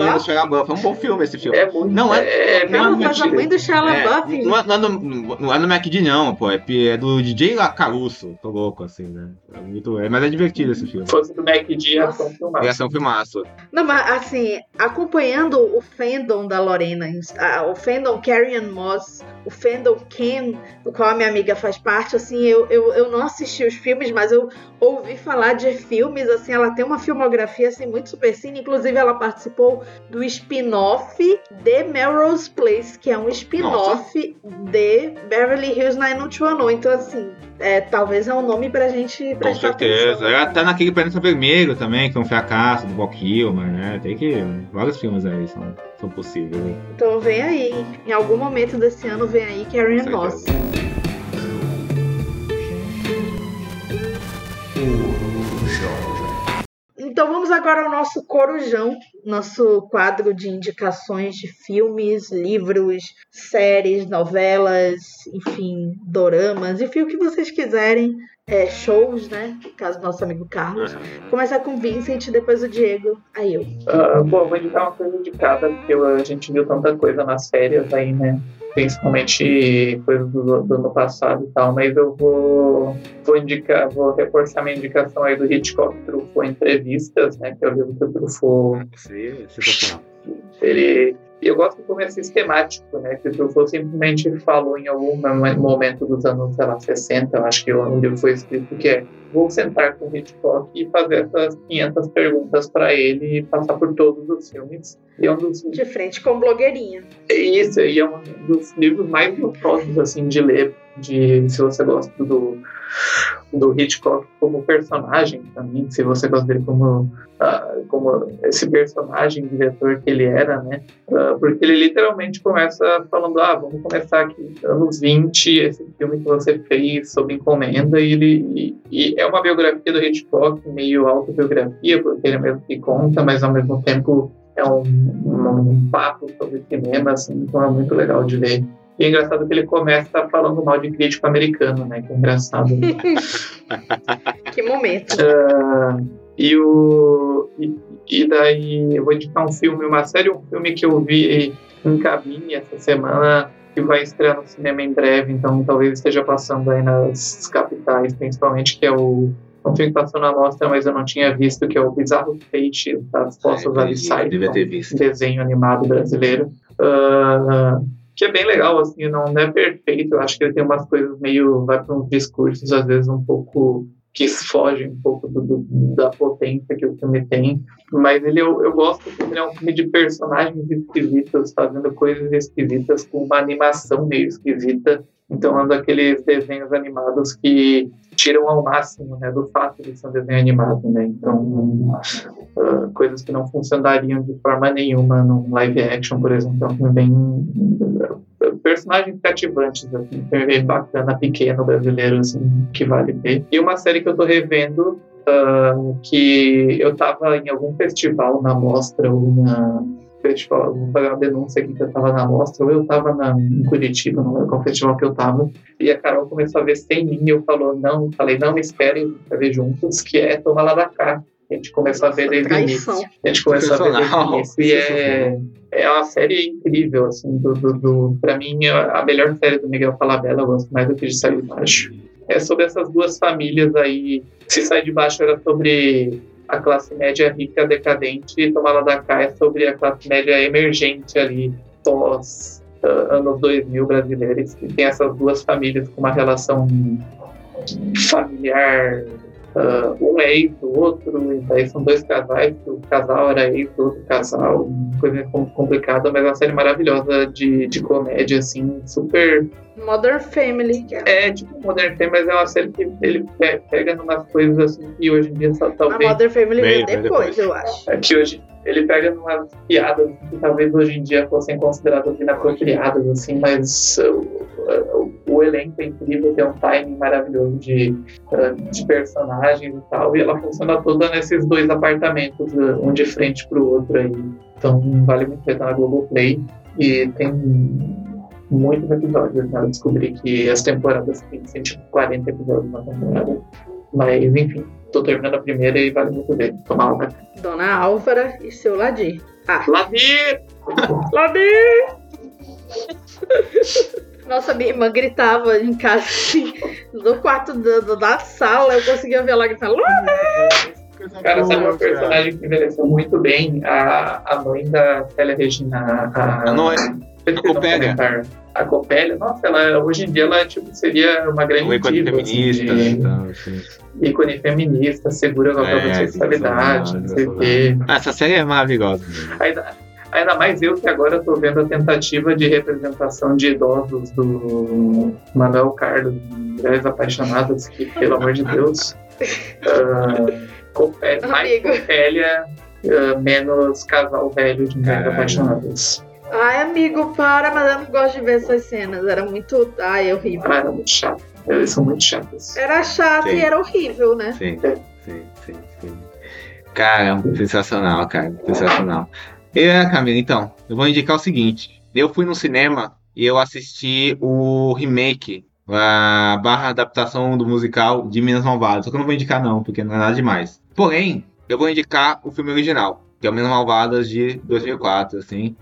um bom filme esse filme. é muito. Não, é- é, é Não, mas a mãe do Shia É, não, é, não, é no, não é no MacD não, pô. É, é do DJ La Caruso. Tô louco, assim, né? É muito, é, mas é divertido esse filme. Se fosse do MacD, ia ser um filmaço. Ia ser um filmaço. Não, mas assim, acompanhando o fandom da Lorena, o fandom Carrie Ann Moss, o fandom Ken, do qual a minha amiga faz parte, assim, eu, eu, eu não assisti os filmes, mas eu ouvi falar de filmes, assim, ela tem uma filmografia, assim, muito super cine, inclusive ela participou do spin-off de Melrose Place, que é um spin-off de Beverly Hills 90210, então, assim, é, talvez é um nome pra gente Com prestar certeza. atenção. Ela tá naquele Planeta Vermelho também, que é um fracasso do Bob Kilmer, né? Tem que. Vários filmes aí são, são possíveis. Né? Então vem aí, em algum momento desse ano vem aí Com Moss. certeza. Então vamos agora ao nosso Corujão, nosso quadro de indicações de filmes, livros, séries, novelas, enfim, doramas, enfim, o que vocês quiserem. É, shows, né? No caso do nosso amigo Carlos. Começar com o Vincent, depois o Diego, aí eu. Ah, bom, vou indicar uma coisa de cada, porque a gente viu tanta coisa nas férias aí, né? Principalmente coisas do, do ano passado e tal, mas eu vou, vou indicar, vou reforçar minha indicação aí do Hitchcock Truffaut Entrevistas, né? Que é o livro que o Truffaut você tá falando. ele eu gosto como é sistemático, né? Que o Truffaut simplesmente falou em algum momen- momento dos anos, sei lá, 60, eu acho que o livro foi escrito que é vou sentar com o Hitchcock e fazer essas 500 perguntas para ele e passar por todos os filmes. E é um dos De frente com blogueirinha. é isso, e é um dos livros mais gostosos assim de ler, de se você gosta do do Hitchcock como personagem também, se você dele como ah, como esse personagem diretor que ele era, né? Ah, porque ele literalmente começa falando, ah, vamos começar aqui anos 20, esse filme que você fez sob encomenda, e ele e, e é uma biografia do Hitchcock, meio autobiografia, porque ele mesmo que conta, mas ao mesmo tempo é um, um, um papo sobre cinema, assim, então é muito legal de ler. E é engraçado que ele começa falando mal de crítico americano, né? Que é engraçado. Que momento. Ah, e, o, e, e daí eu vou indicar um filme, uma série, um filme que eu vi em cabine essa semana, que vai estrear no cinema em breve, então talvez esteja passando aí nas capitais, principalmente, que é o um filme que passou na mostra, mas eu não tinha visto, que é o Bizarro Fate das Fossas É, Abissais, devia ter um visto. desenho animado brasileiro. Ah, que é bem legal, assim, não é perfeito, eu acho que ele tem umas coisas meio, vai para uns discursos, às vezes um pouco que fogem um pouco do, do- da potência que o filme tem, mas ele eu, eu gosto porque ele é um filme de personagens esquisitos fazendo coisas esquisitas com uma animação meio esquisita, então é um daqueles desenhos animados que tiram ao máximo né, do fato de ser um desenho animado, né? Então ah, coisas que não funcionariam de forma nenhuma num live action, por exemplo, é um bem personagens cativantes, assim, um bem bacana, pequeno, brasileiro, assim, que vale ver. E uma série que eu tô revendo, ah, que eu tava em algum festival na mostra ou na festival, vou fazer uma denúncia aqui que eu tava na mostra, ou eu tava na, em Curitiba, não lembro qual festival que eu tava, e a Carol começou a ver sem mim, eu falou, não, falei, não, esperem pra ver juntos, que é Toma Lá da Cá. A gente começou a ver desde o. A gente começou a ver desde o Sensacional. início. E é, é uma série incrível, assim, do, do, do, pra mim, a melhor série do Miguel Falabella, eu gosto mais do que de Sair de Baixo. É sobre essas duas famílias aí. Se Sai de Baixo era sobre a classe média rica decadente e Tomada da Cá é sobre a classe média emergente ali, pós uh, anos 2000 brasileiros, que tem essas duas famílias com uma relação familiar Uh, um é ex do outro, e daí são dois casais, o casal era ex do outro casal, coisa complicada, mas é uma série maravilhosa de, de comédia, assim, super. Modern Family. É, tipo Modern Family, mas é uma série que ele pega numas coisas assim que hoje em dia só talvez. A Modern Family veio depois, depois, eu acho. É que hoje ele pega umas piadas que talvez hoje em dia fossem consideradas inapropriadas, assim, mas uh, o, o, elenco é incrível, tem um timing maravilhoso de, uh, de personagens e tal, e ela funciona toda nesses dois apartamentos, uh, um de frente pro outro aí. Então vale muito a pena na Globoplay e tem muitos episódios, né? Eu descobri que as temporadas têm tipo 40 episódios na temporada. Mas enfim, tô terminando a primeira e vale muito ver. Toma lá. Dona Álvara e seu Ladir. Ah. Ladir! Ladir! Nossa, minha irmã gritava em casa, assim, no quarto do, da sala, eu conseguia ver ela gritando. Cara, sabe uma personagem que envelheceu muito bem? A, a mãe da Célia Regina. A, a não é. A Copélia. A Copélia, nossa, ela, hoje em dia ela tipo, seria uma grande. Um ícone diva, feminista, assim, né? Assim. Ícone feminista, segura com a própria é, sexualidade, não sei o quê. Ah, essa série é maravilhosa. Ainda, ainda mais eu que agora estou vendo a tentativa de representação de idosos do Manuel Carlos, Mulheres Apaixonadas, que, pelo amor de Deus. Uh, Copé, mais Copélia, uh, menos casal velho de Mulheres Apaixonadas. Ai, amigo, para, mas eu não gosto de ver essas cenas. Era muito. Ai, é horrível. Ah, era muito chato. Eles são muito chatos. Era chato sim. e era horrível, né? Sim, sim, sim, sim. Cara, sensacional, cara. Sensacional. E, Camila, então, eu vou indicar o seguinte. Eu fui no cinema e eu assisti o remake, a barra adaptação do musical de Minas Malvadas. Só que eu não vou indicar não, porque não é nada demais. Porém, eu vou indicar o filme original, que é o Minas Malvadas de 2004, assim.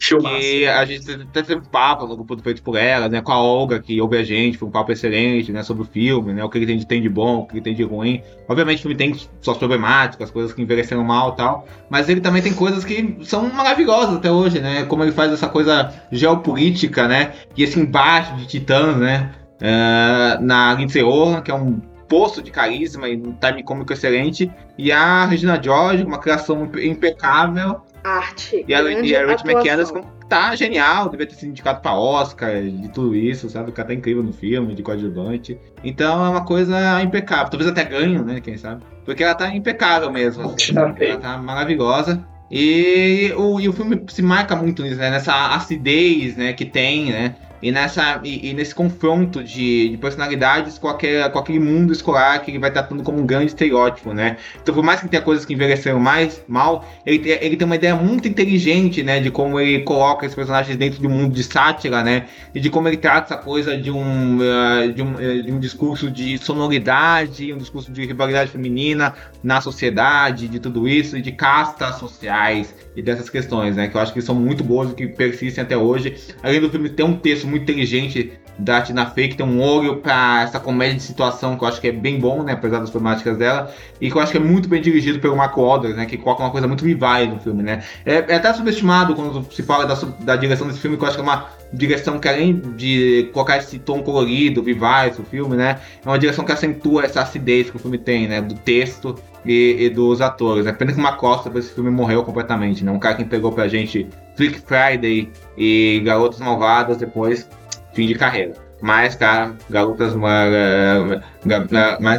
Filmaço. E a gente até teve papo no grupo do Feito por Ela, né? Com a Olga, que ouve a gente, foi um papo excelente, né? Sobre o filme, né? O que ele tem de, bom, o que ele tem de ruim. Obviamente o filme tem suas problemáticas, coisas que envelheceram mal e tal. Mas ele também tem coisas que são maravilhosas até hoje, né? Como ele faz essa coisa geopolítica, né? E esse embate de titãs, né? Uh, na Lindsay que é um poço de carisma e um time cômico excelente. E a Regina George, uma criação impecável arte. E a, e a Rich McAndrews tá genial, devia ter sido indicado pra Oscar, de tudo isso, sabe? O cara tá incrível no filme, de coadjuvante. Então é uma coisa impecável. Talvez até ganho, né? Quem sabe? Porque ela tá impecável mesmo. Assim, ela tá maravilhosa. E o, e o filme se marca muito nisso, né? Nessa acidez né, que tem, né? E, nessa, e, e, nesse confronto de, de, personalidades com aquele, com aquele mundo escolar que ele vai tratando como um grande estereótipo, né? Então, por mais que tenha coisas que envelheceram mais mal, ele, ele tem uma ideia muito inteligente, né? De como ele coloca esses personagens dentro de um mundo de sátira, né? E de como ele trata essa coisa de um, uh, de um, uh, de um discurso de sonoridade, um discurso de rivalidade feminina na sociedade, de tudo isso, e de castas sociais e dessas questões, né? Que eu acho que são muito boas e que persistem até hoje. Além do filme ter um texto muito inteligente da Tina Fey, que tem um olho para essa comédia de situação que eu acho que é bem bom, né? Apesar das problemáticas dela. E que eu acho que é muito bem dirigido pelo Mark Wahlberg, né? Que coloca uma coisa muito vivaz no filme, né? É, é até subestimado quando se fala da, da, direção desse filme, que eu acho que é uma direção que além de colocar esse tom colorido, vivaz o filme, né? É uma direção que acentua essa acidez que o filme tem, né? Do texto e, e dos atores. É pena que uma costa pra esse filme morreu completamente, né? Um cara que entregou pra gente Freak Friday e Garotas Malvadas depois fim de carreira. Mas, cara, garotas mais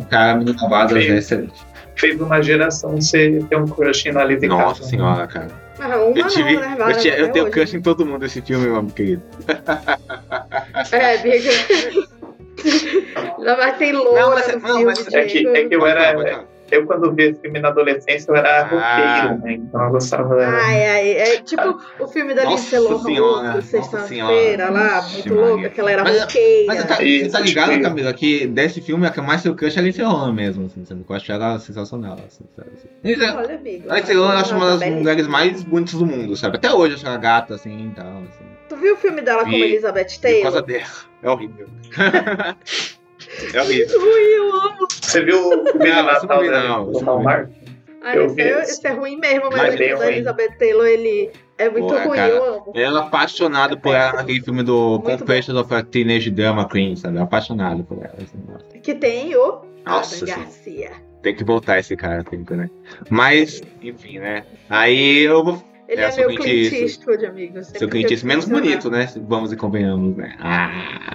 cara, meninas malvadas é excelente. Fez uma geração você ter um crush na Lizzie Nossa senhora, cara. Ah, eu, tive, não, né? eu, tinha, eu tenho hoje. crush em todo mundo esse filme, meu querido. É, Biga. Ainda mais tem loura não, mas, não, mas é, que, é que eu era. Eu quando vi esse filme na adolescência, eu era Ah. roqueiro, né? Então eu gostava. Ai, ai, é tipo o filme da Lindsay Lohan, sexta-feira lá, muito louca, que ela era Mas- roqueira. Mas você tá, Isso, você tá ligado, tipo- Camila, que desse filme a que mais seu crush é a Lindsay Lohan mesmo, assim, sabe? Eu acho ela sensacional, assim, sabe? Lindsay- Olha, amigo. A Lindsay Lohan eu acho uma das mulheres mais bonitas do mundo, sabe? Até hoje eu acho ela gata, assim, e tal, assim. Tu viu o filme dela como Vi. Elizabeth E Por causa Taylor? dela. É horrível. é horrível. Ui, eu amo. Você viu de Não, isso Natal não? Ai, Eu esse, vi é, é ruim mesmo, mas, Mas o filme da ruim. Elizabeth Taylor, ele é muito Porra, ruim, cara. eu amo. Ela é apaixonado por ela naquele filme do Muito Confessions of a Teenage Drama Queen, sabe? Apaixonado por ela. Assim. Que tem o Nossa. Garcia. Tem que voltar esse cara, tem que, né? Mas, enfim, né? Aí eu vou. Ele É, é, meu Clint Clint Eastwood. Eastwood, amigo. Sempre Seu Clint Eastwood menos bonito, né? Vamos e convenhamos, né? Ah.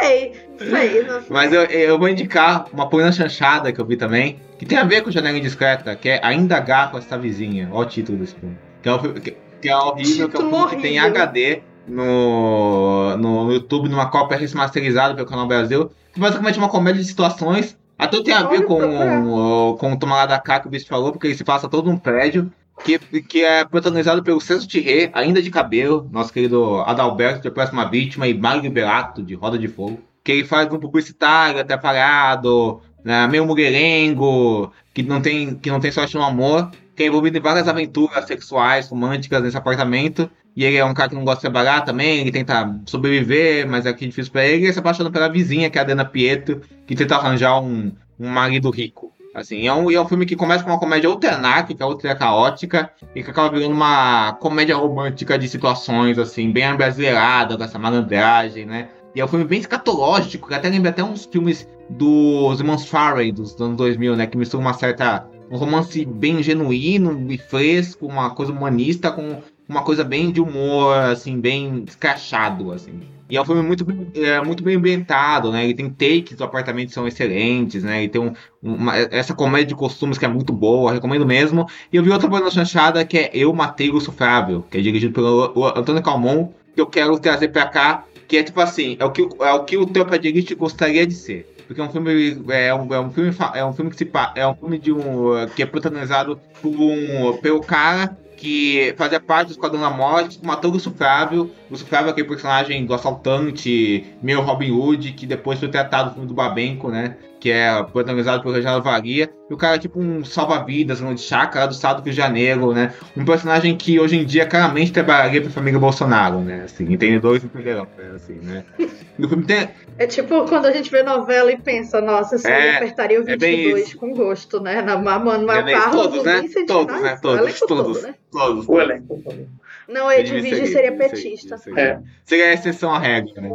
Sei, sei. não sei. Mas eu, eu vou indicar uma Polina Chanchada que eu vi também, que tem a ver com Janela Indiscreta, que é Ainda Agarro Esta Vizinha. Olha o título desse filme. Que é, um filme, que, que é horrível, que é um filme que tem. HD no, no, YouTube, numa cópia remasterizada pelo Canal Brasil, que basicamente é uma comédia de situações. Até tem a ver Olha, com, o- com o Toma lá da cá que o bicho falou, porque ele se passa todo num prédio. Que, que é protagonizado pelo Celso Thierry, ainda de cabelo, nosso querido Adalberto, de Próxima Vítima, e Mário Liberato, de Roda de Fogo que ele faz um publicitário atrapalhado, né, meio mulherengo, que não tem que não tem sorte no amor, que é envolvido em várias aventuras sexuais, românticas nesse apartamento. E ele é um cara que não gosta de trabalhar também, ele tenta sobreviver, mas é é difícil pra ele. E ele se apaixona pela vizinha, que é a Dana Pietro, que tenta arranjar um, um marido rico. Assim, é um, é um filme que começa com uma comédia ultra anárquica, ultra caótica, e que acaba virando uma comédia romântica de situações, assim, bem abrasileirada, com essa malandragem, né? E é um filme bem escatológico, que até lembra até uns filmes dos irmãos Farrey, dos anos 2000, né? Que misturam uma certa... Um romance bem genuíno e fresco, uma coisa humanista com uma coisa bem de humor, assim, bem escrachado, assim. E é um filme muito, é, muito bem ambientado, né? Ele tem takes do apartamento que são excelentes, né? E tem um, uma- essa comédia de costumes que é muito boa, recomendo mesmo. E eu vi outra boa chanchada que é Eu Matei o Sufrável, que é dirigido pelo Antônio Calmon, que eu quero trazer pra cá, que é tipo assim, é o que, é o, que o teu pedilite gostaria de ser. Porque é um filme. É um, é um filme. É um filme que se É um filme de um. que é protagonizado por um, pelo cara que fazia parte do Esquadrão da Morte, que matou o Sufrável. O Sufrável é aquele personagem do assaltante, meio Robin Hood, que depois foi tratado no filme do Babenco, né? Que é protagonizado pelo Reginaldo Varia. E o cara é tipo um salva-vidas, um de chácara do estado do Rio de Janeiro, né? Um personagem que hoje em dia claramente trabalharia pra família Bolsonaro, né? Assim, entendedores entenderão? Assim, né? No filme tem, É tipo quando a gente vê novela e pensa, nossa, isso aí É, apertaria o é bem 22 isso. com gosto, né? Na mano, na É bem- Carlos, todos, o né? Todos, né? Todos, elenco todo, todos. né? todos. O elenco. Não, Edvige seria petista. É. Seria a exceção à regra, né?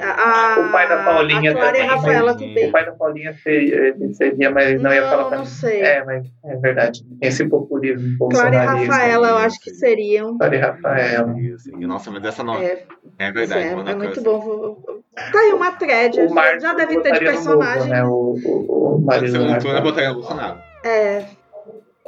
A, a, O pai da Paulinha e também, Rafaela também. O pai da Paulinha seria, seria mas não, ia falar Não, pra não sei. É, mas é verdade. Esse populismo Clara e. Rafaela, eu acho que seriam. Clara e Rafaela. Isso, e Nossa, mas essa não. É, É verdade. é, é muito bom. Vou- Tá aí uma thread. O já deve ter de personagem. Novo, né? O, o, o turno eu Marcos. botaria no Bolsonaro. É.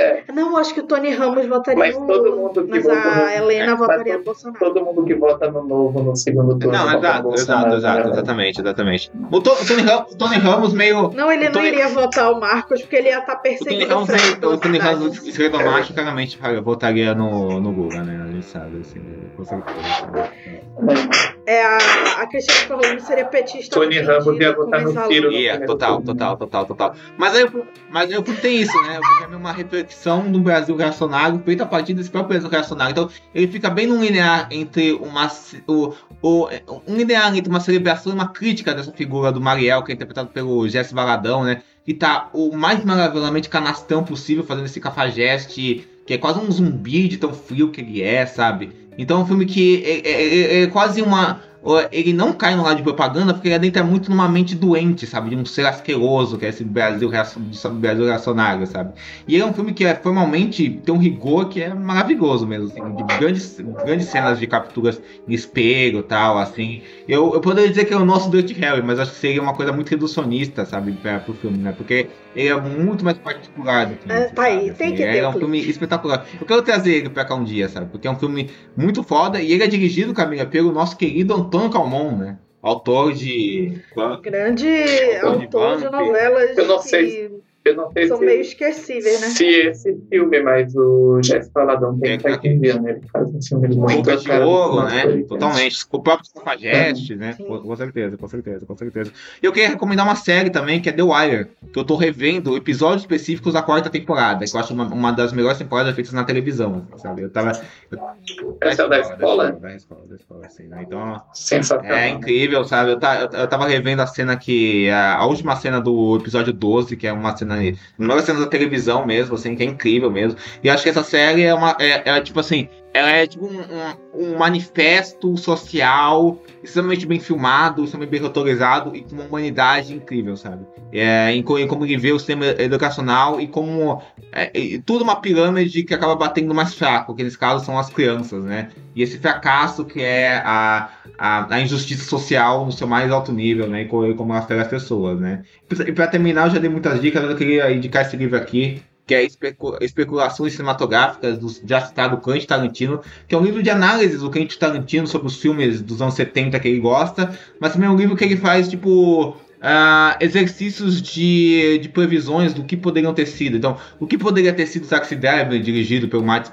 É. Não, acho que o Tony Ramos votaria Mas no todo mundo que mas votou a no- Helena É, votaria mas no Bolsonaro. Todo mundo que vota no novo no segundo turno. Não, vota exato, exato, exato, né? exatamente, exatamente. O, To- o Tony, Ramos, o Tony Ramos meio. Não, ele O não Tony- iria votar o Marcos porque ele ia estar O Tony perseguindo o Ramos, meio- pela o Tony. Ramos esquerdomacho, claramente cara, eu votaria no, no Lula, né? A gente sabe, assim, com certeza. É, a, a Cristiane Ferroni seria petista. Tony Ramos ia votar no Ciro. Ia, total, total, total, total. Mas aí, eu- mas aí eu tem isso, né? O filme é uma reflexão do Brasil reacionário feita a partir desse próprio Brasil reacionário. Então, ele fica bem num linear entre uma. O, o, um linear entre uma celebração e uma crítica dessa figura do Mariel, que é interpretado pelo Jesse Valadão, né? Que tá o mais maravilhosamente canastrão possível, fazendo esse cafajeste, que é quase um zumbi de tão frio que ele é, sabe? Então é um filme que é, é- é- é quase uma. Ele não cai no lado de propaganda porque ele adentra muito numa mente doente, sabe? De um ser asqueroso, que é esse Brasil, Brasil reacionário, sabe? E ele é um filme que é, formalmente tem um rigor que é maravilhoso mesmo, assim, de grandes, grandes cenas de capturas em espelho e tal, assim. Eu, eu poderia dizer que é o nosso Dirty Harry, mas acho que seria uma coisa muito reducionista, sabe, pra, pro filme, né? Porque ele é muito mais particular do que É, tá aí, sabe? tem Assim, que ele ter é um filme espetacular. Eu quero trazer ele pra cá um dia, sabe? Porque é um filme muito foda e ele é dirigido, Camila, pelo nosso querido Antônio Calmon, né? autor de. Grande Autor de autor de, novelas Eu não que sei Eu não sei são se, meio esquecíveis, né? se esse filme, mas o Jéssica Valadão tem É, que estar entendendo. Ele faz um filme muito de bacana, ouro, né? Totalmente. O próprio Cafajeste, né? Sim. Com, com certeza, com certeza, com certeza. E eu queria recomendar uma série também, que é The Wire, que eu tô revendo episódios específicos da quarta temporada, que eu acho uma, uma das melhores temporadas feitas na televisão, sabe? Eu tava... Essa é o da escola? Da escola, da escola, sim, né? Então, Sensacional. é incrível, sabe? Eu, ta- eu, eu tava revendo a cena que. A, a última cena do episódio 12, que é uma cena. Uma das cenas da televisão mesmo, assim, que é incrível mesmo. E acho que essa série é uma. É, é tipo assim. Ela é tipo um, um, um manifesto social extremamente bem filmado, extremamente bem roteirizado e com uma humanidade incrível, sabe? É, em, em como ele vê o sistema educacional e como. É, e tudo uma pirâmide que acaba batendo mais fraco, que nesse caso são as crianças, né? E esse fracasso que é a, a, a injustiça social no seu mais alto nível, né? E co- como ela afeta as pessoas, né? E pra terminar, eu já dei muitas dicas, mas eu queria indicar esse livro aqui, que é Especu- Especulações Cinematográficas, do já citado Quentin Tarantino, que é um livro de análise do Quentin Tarantino sobre os filmes dos anos 70 que ele gosta, mas também é um livro que ele faz, tipo, ah, exercícios de, de previsões do que poderiam ter sido. Então, o que poderia ter sido Taxi Driver, dirigido pelo, Martin,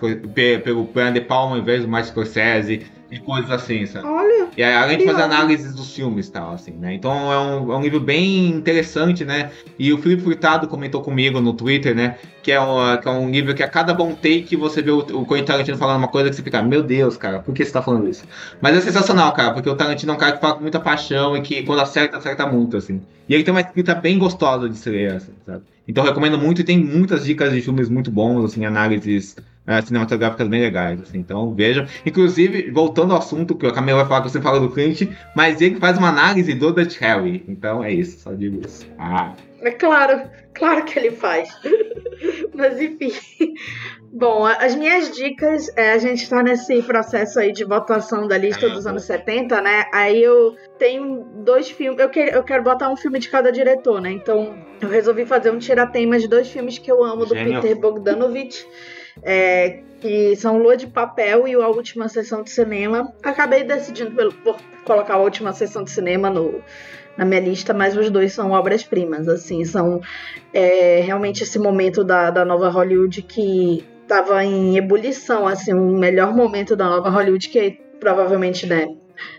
pelo Brian De Palma ao invés do Martin Scorsese, e coisas assim, sabe? Olha, E aí, além de fazer análises dos filmes e tal, assim, né? Então é um, é um livro bem interessante, né? E o Felipe Furtado comentou comigo no Twitter, né? Que é, um, que é um livro que a cada bom take você vê o, o Quentin Tarantino falando uma coisa que você fica, meu Deus, cara, por que você tá falando isso? Mas é sensacional, cara, porque o Tarantino é um cara que fala com muita paixão e que quando acerta, acerta muito, assim. E ele tem uma escrita bem gostosa de se ler, assim, sabe? Então eu recomendo muito e tem muitas dicas de filmes muito bons, assim, análises é, cinematográficas bem legais, assim, então vejam. Inclusive, voltando ao assunto, que a Camila vai falar que você fala do Clint, mas ele faz uma análise do Dutch Harry, então é isso, só digo isso. Ah, é claro, claro que ele faz. Mas enfim. Bom, as minhas dicas, é, a gente tá nesse processo aí de votação da lista dos anos 70, né? Aí eu tenho dois filmes. Eu quero, eu quero botar um filme de cada diretor, né? Então eu resolvi fazer um tiratema de dois filmes que eu amo do Genial. Peter Bogdanovich. É, que são Lua de Papel e A Última Sessão de Cinema. Acabei decidindo pelo- por colocar a Última Sessão de Cinema no, na minha lista, mas os dois são obras-primas, assim, são é, realmente esse momento da, da nova Hollywood que estava em ebulição, assim, o melhor momento da nova Hollywood que provavelmente, né,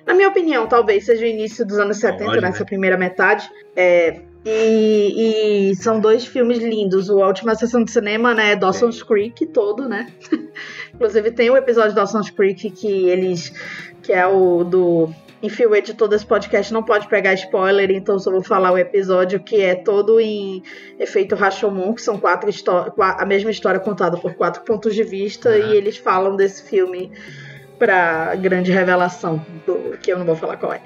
na minha opinião, talvez seja o início dos anos 70, Pode, nessa né? primeira metade. É, e, e são dois filmes lindos. O A Última Sessão de Cinema, né? é Dawson's Creek todo, né? Inclusive tem o episódio de Dawson's Creek que eles. que é o do. Enfim, o editor desse podcast não pode pegar spoiler, então só vou falar o episódio que é todo em efeito Rashomon, que são quatro histórias, a mesma história contada por quatro pontos de vista, Aham. e eles falam desse filme pra grande revelação, do, que eu não vou falar qual é.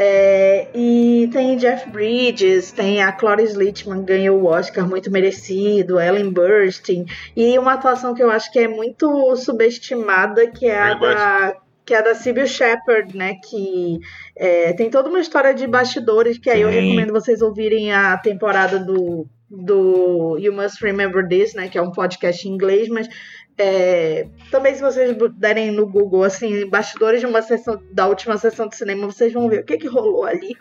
É, e tem Jeff Bridges, tem a Cloris Leachman ganhou o Oscar muito merecido, Ellen Burstyn e uma atuação que eu acho que é muito subestimada, que é a da que é da Sybil Shepherd, né? Que é, tem toda uma história de bastidores que aí eu Sim. recomendo vocês ouvirem a temporada do do You Must Remember This, né? Que é um podcast em inglês, mas é, também se vocês derem no Google assim bastidores de uma sessão da última sessão de cinema, vocês vão ver o que que rolou ali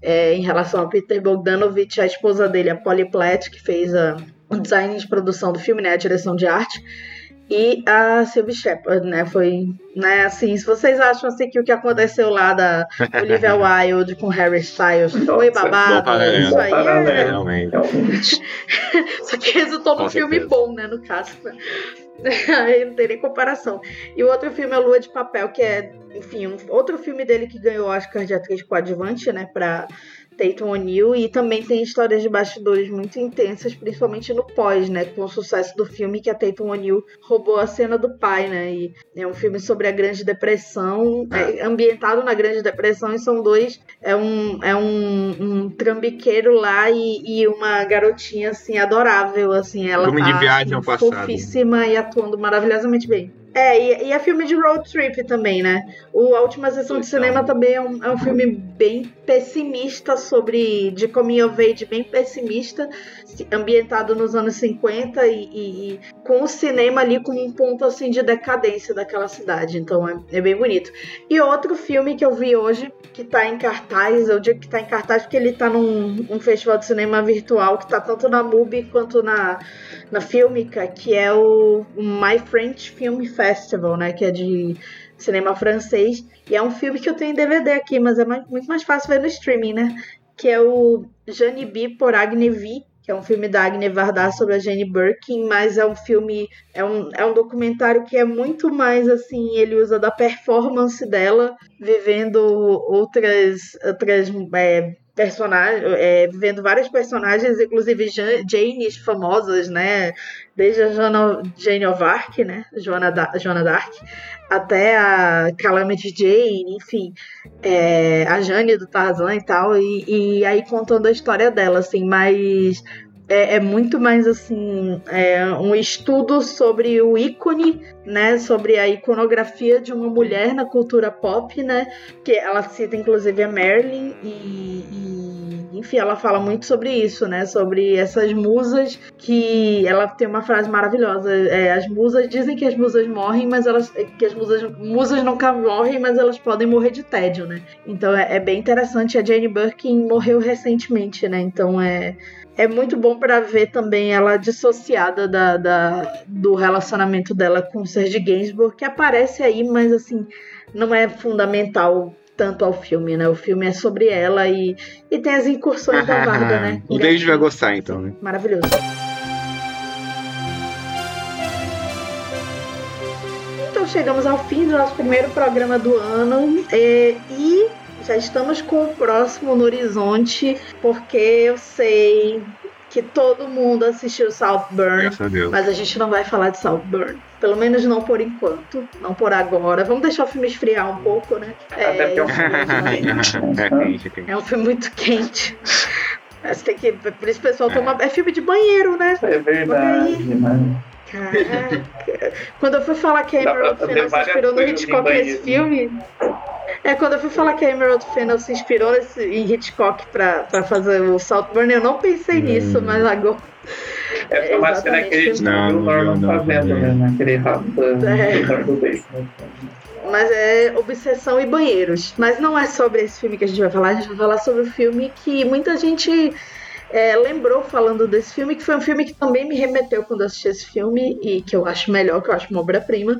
é, em relação a Peter Bogdanovich, a esposa dele, a Polly Platt, que fez a, o design de produção do filme, né? A direção de arte. E a Sylvie Shepard, né? Foi, né? Assim, se vocês acham assim que o que aconteceu lá da Olivia Wilde com Harry Styles foi babado, paralelo. isso aí é, realmente. Só que resultou num filme bom, né? No caso. né? Não tem nem comparação. E o outro filme é Lua de Papel, que é, enfim, um outro filme dele que ganhou Oscar de atriz coadjuvante, né? Pra Tatum O'Neill. E também tem histórias de bastidores muito intensas, principalmente no pós, né? Com o sucesso do filme que a Tatum O'Neill roubou a cena do pai, né? E é um filme sobre a Grande Depressão, é ambientado na Grande Depressão, e são dois. É um, é um, um trambiqueiro lá e, e uma garotinha, assim, adorável, assim. Ela Filme de tá, viagem ao passado. fofíssima e atuando maravilhosamente bem. É, e, e é filme de road trip também, né? O, a última sessão de cinema também é um, é um filme bem pessimista sobre. de coming of age, bem pessimista. Ambientado nos anos 50 e, e, e, com o cinema ali como um ponto assim de decadência daquela cidade. Então é, é, bem bonito. E outro filme que eu vi hoje, que tá em cartaz, eu digo que tá em cartaz porque ele tá num um festival de cinema virtual que tá tanto na MUBI quanto na, na Filmica, que é o My French Film Festival, né? Que é de cinema francês. E é um filme que eu tenho em DVD aqui, mas é mais, muito mais fácil ver no streaming, né? Que é o Jane B por Agne V, que é um filme da Agne Varda sobre a Jane Birkin, mas é um filme, é um, é um documentário que é muito mais assim, ele usa da performance dela, vivendo outras, outras é, personagens, é, vivendo vários personagens, inclusive Janes famosas, né? Desde a Joana, Jane of Arc, né? Joana, da, Joana até a Calamity Jane, enfim, é, a Jane do Tarzan e tal, e, e aí contando a história dela, assim, mas é, é, muito mais assim é um estudo sobre o ícone, né, sobre a iconografia de uma mulher na cultura pop, né, que ela cita inclusive a Marilyn e, e, enfim ela fala muito sobre isso, né, sobre essas musas que ela tem uma frase maravilhosa, é, as musas dizem que as musas morrem, mas elas que as musas musas nunca morrem, mas elas podem morrer de tédio, né, então é, é bem interessante. A Jane Birkin morreu recentemente, né, então é é muito bom para ver também ela dissociada da, da, do relacionamento dela com o Serge Gainsbourg, que aparece aí, mas assim, não é fundamental tanto ao filme, né? O filme é sobre ela e, e tem as incursões da Varda, né? O David vai gostar, então, né? Maravilhoso. Então chegamos ao fim do nosso primeiro programa do ano é, e já estamos com o próximo no horizonte, porque eu sei que todo mundo assistiu Saltburn, mas a gente não vai falar de Saltburn. Pelo menos não por enquanto, não por agora. Vamos deixar o filme esfriar um pouco, né? É, é, um, é um filme muito quente. Você tem que, por isso o pessoal toma. É filme de banheiro, né? É verdade, Caraca. Quando eu fui falar que a Emerald Fennel se inspirou no Hitchcock nesse filme. É, quando eu fui falar que a Emerald Fennel se inspirou nesse, em Hitchcock pra, pra fazer o Saltburn, eu não pensei hum. nisso, mas agora. É, uma cena que a gente não, viu o Norman fazendo, né? Naquele rápido é. Mas é Obsessão e Banheiros. Mas não é sobre esse filme que a gente vai falar, a gente vai falar sobre o filme que muita gente é, lembrou falando desse filme, que foi um filme que também me remeteu quando eu assisti esse filme e que eu acho melhor, que eu acho uma obra-prima,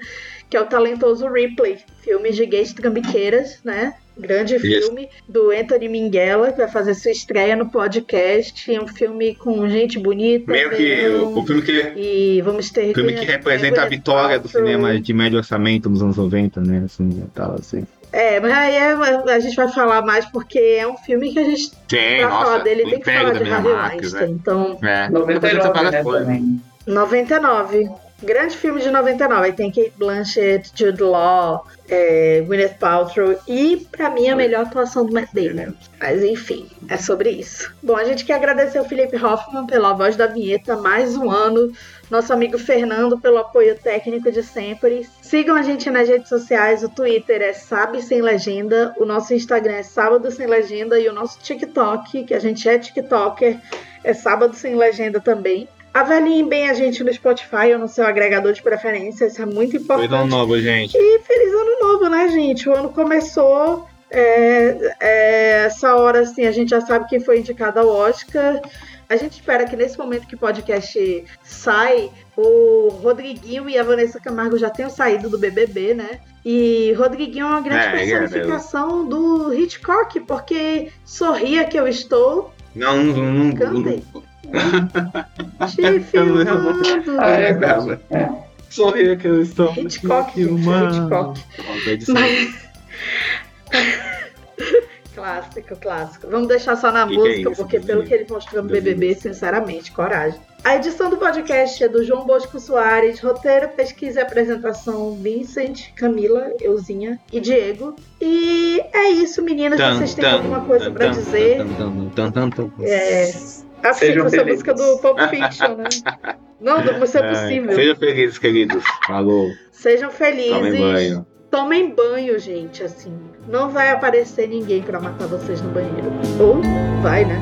que é o talentoso Ripley, filme de gays trambiqueiras, né? Grande Isso. filme do Anthony Minghella, que vai fazer sua estreia no podcast. É um filme com gente bonita. Meio que o, o filme que. E vamos ter. filme que representa a vitória do cinema de médio orçamento nos anos 90, né? Assim, tal, assim. É, mas aí é, a gente vai falar mais porque é um filme que a gente. Tem, pra nossa, falar dele tem que falar de Harvey Weinstein. Né? Então. É, 99, né, também. 99. Grande filme de 99. Aí tem Kate Blanchett, Jude Law, é, Gwyneth Paltrow e, para mim, a melhor atuação do Matt Damon. Mas enfim, é sobre isso. Bom, a gente quer agradecer ao Felipe Hoffman pela voz da vinheta, mais um ano. Nosso amigo Fernando pelo apoio técnico de sempre. Sigam a gente nas redes sociais. O Twitter é Sabe Sem Legenda, o nosso Instagram é Sábado Sem Legenda e o nosso TikTok, que a gente é TikToker, é Sábado Sem Legenda também. Avaliem bem a gente no Spotify ou no seu agregador de preferência, isso é muito importante. Feliz ano novo, gente. E feliz ano novo, né, gente? O ano começou. É, é, essa hora, assim, a gente já sabe quem foi indicado ao Oscar. A gente espera que nesse momento que o podcast sai, o Rodriguinho e a Vanessa Camargo já tenham saído do BBB, né? E Rodriguinho é uma grande é, personificação do Hitchcock, porque sorria que eu estou. Não, não, não. Cantei. Te filmando. Ah, é, cara. É. Sorria que eu estou. Hitchcock, filmando. Hitchcock. Mas... clássico, clássico. Vamos deixar só na que música, que é isso, porque pelo que ele mostrou no BBB, sinceramente, coragem. A edição do podcast é do João Bosco Soares, roteiro, pesquisa e apresentação Vincent, Camila, Euzinha e Diego. E é isso, meninas. Tum, vocês têm tum, alguma coisa pra dizer? É. Assim, essa música do Pulp Fiction, né? Não, Missão é Possível. Sejam felizes, queridos. Falou. Sejam felizes. Tomem banho. Tomem banho, gente, assim. Não vai aparecer ninguém para matar vocês no banheiro. Ou vai, né?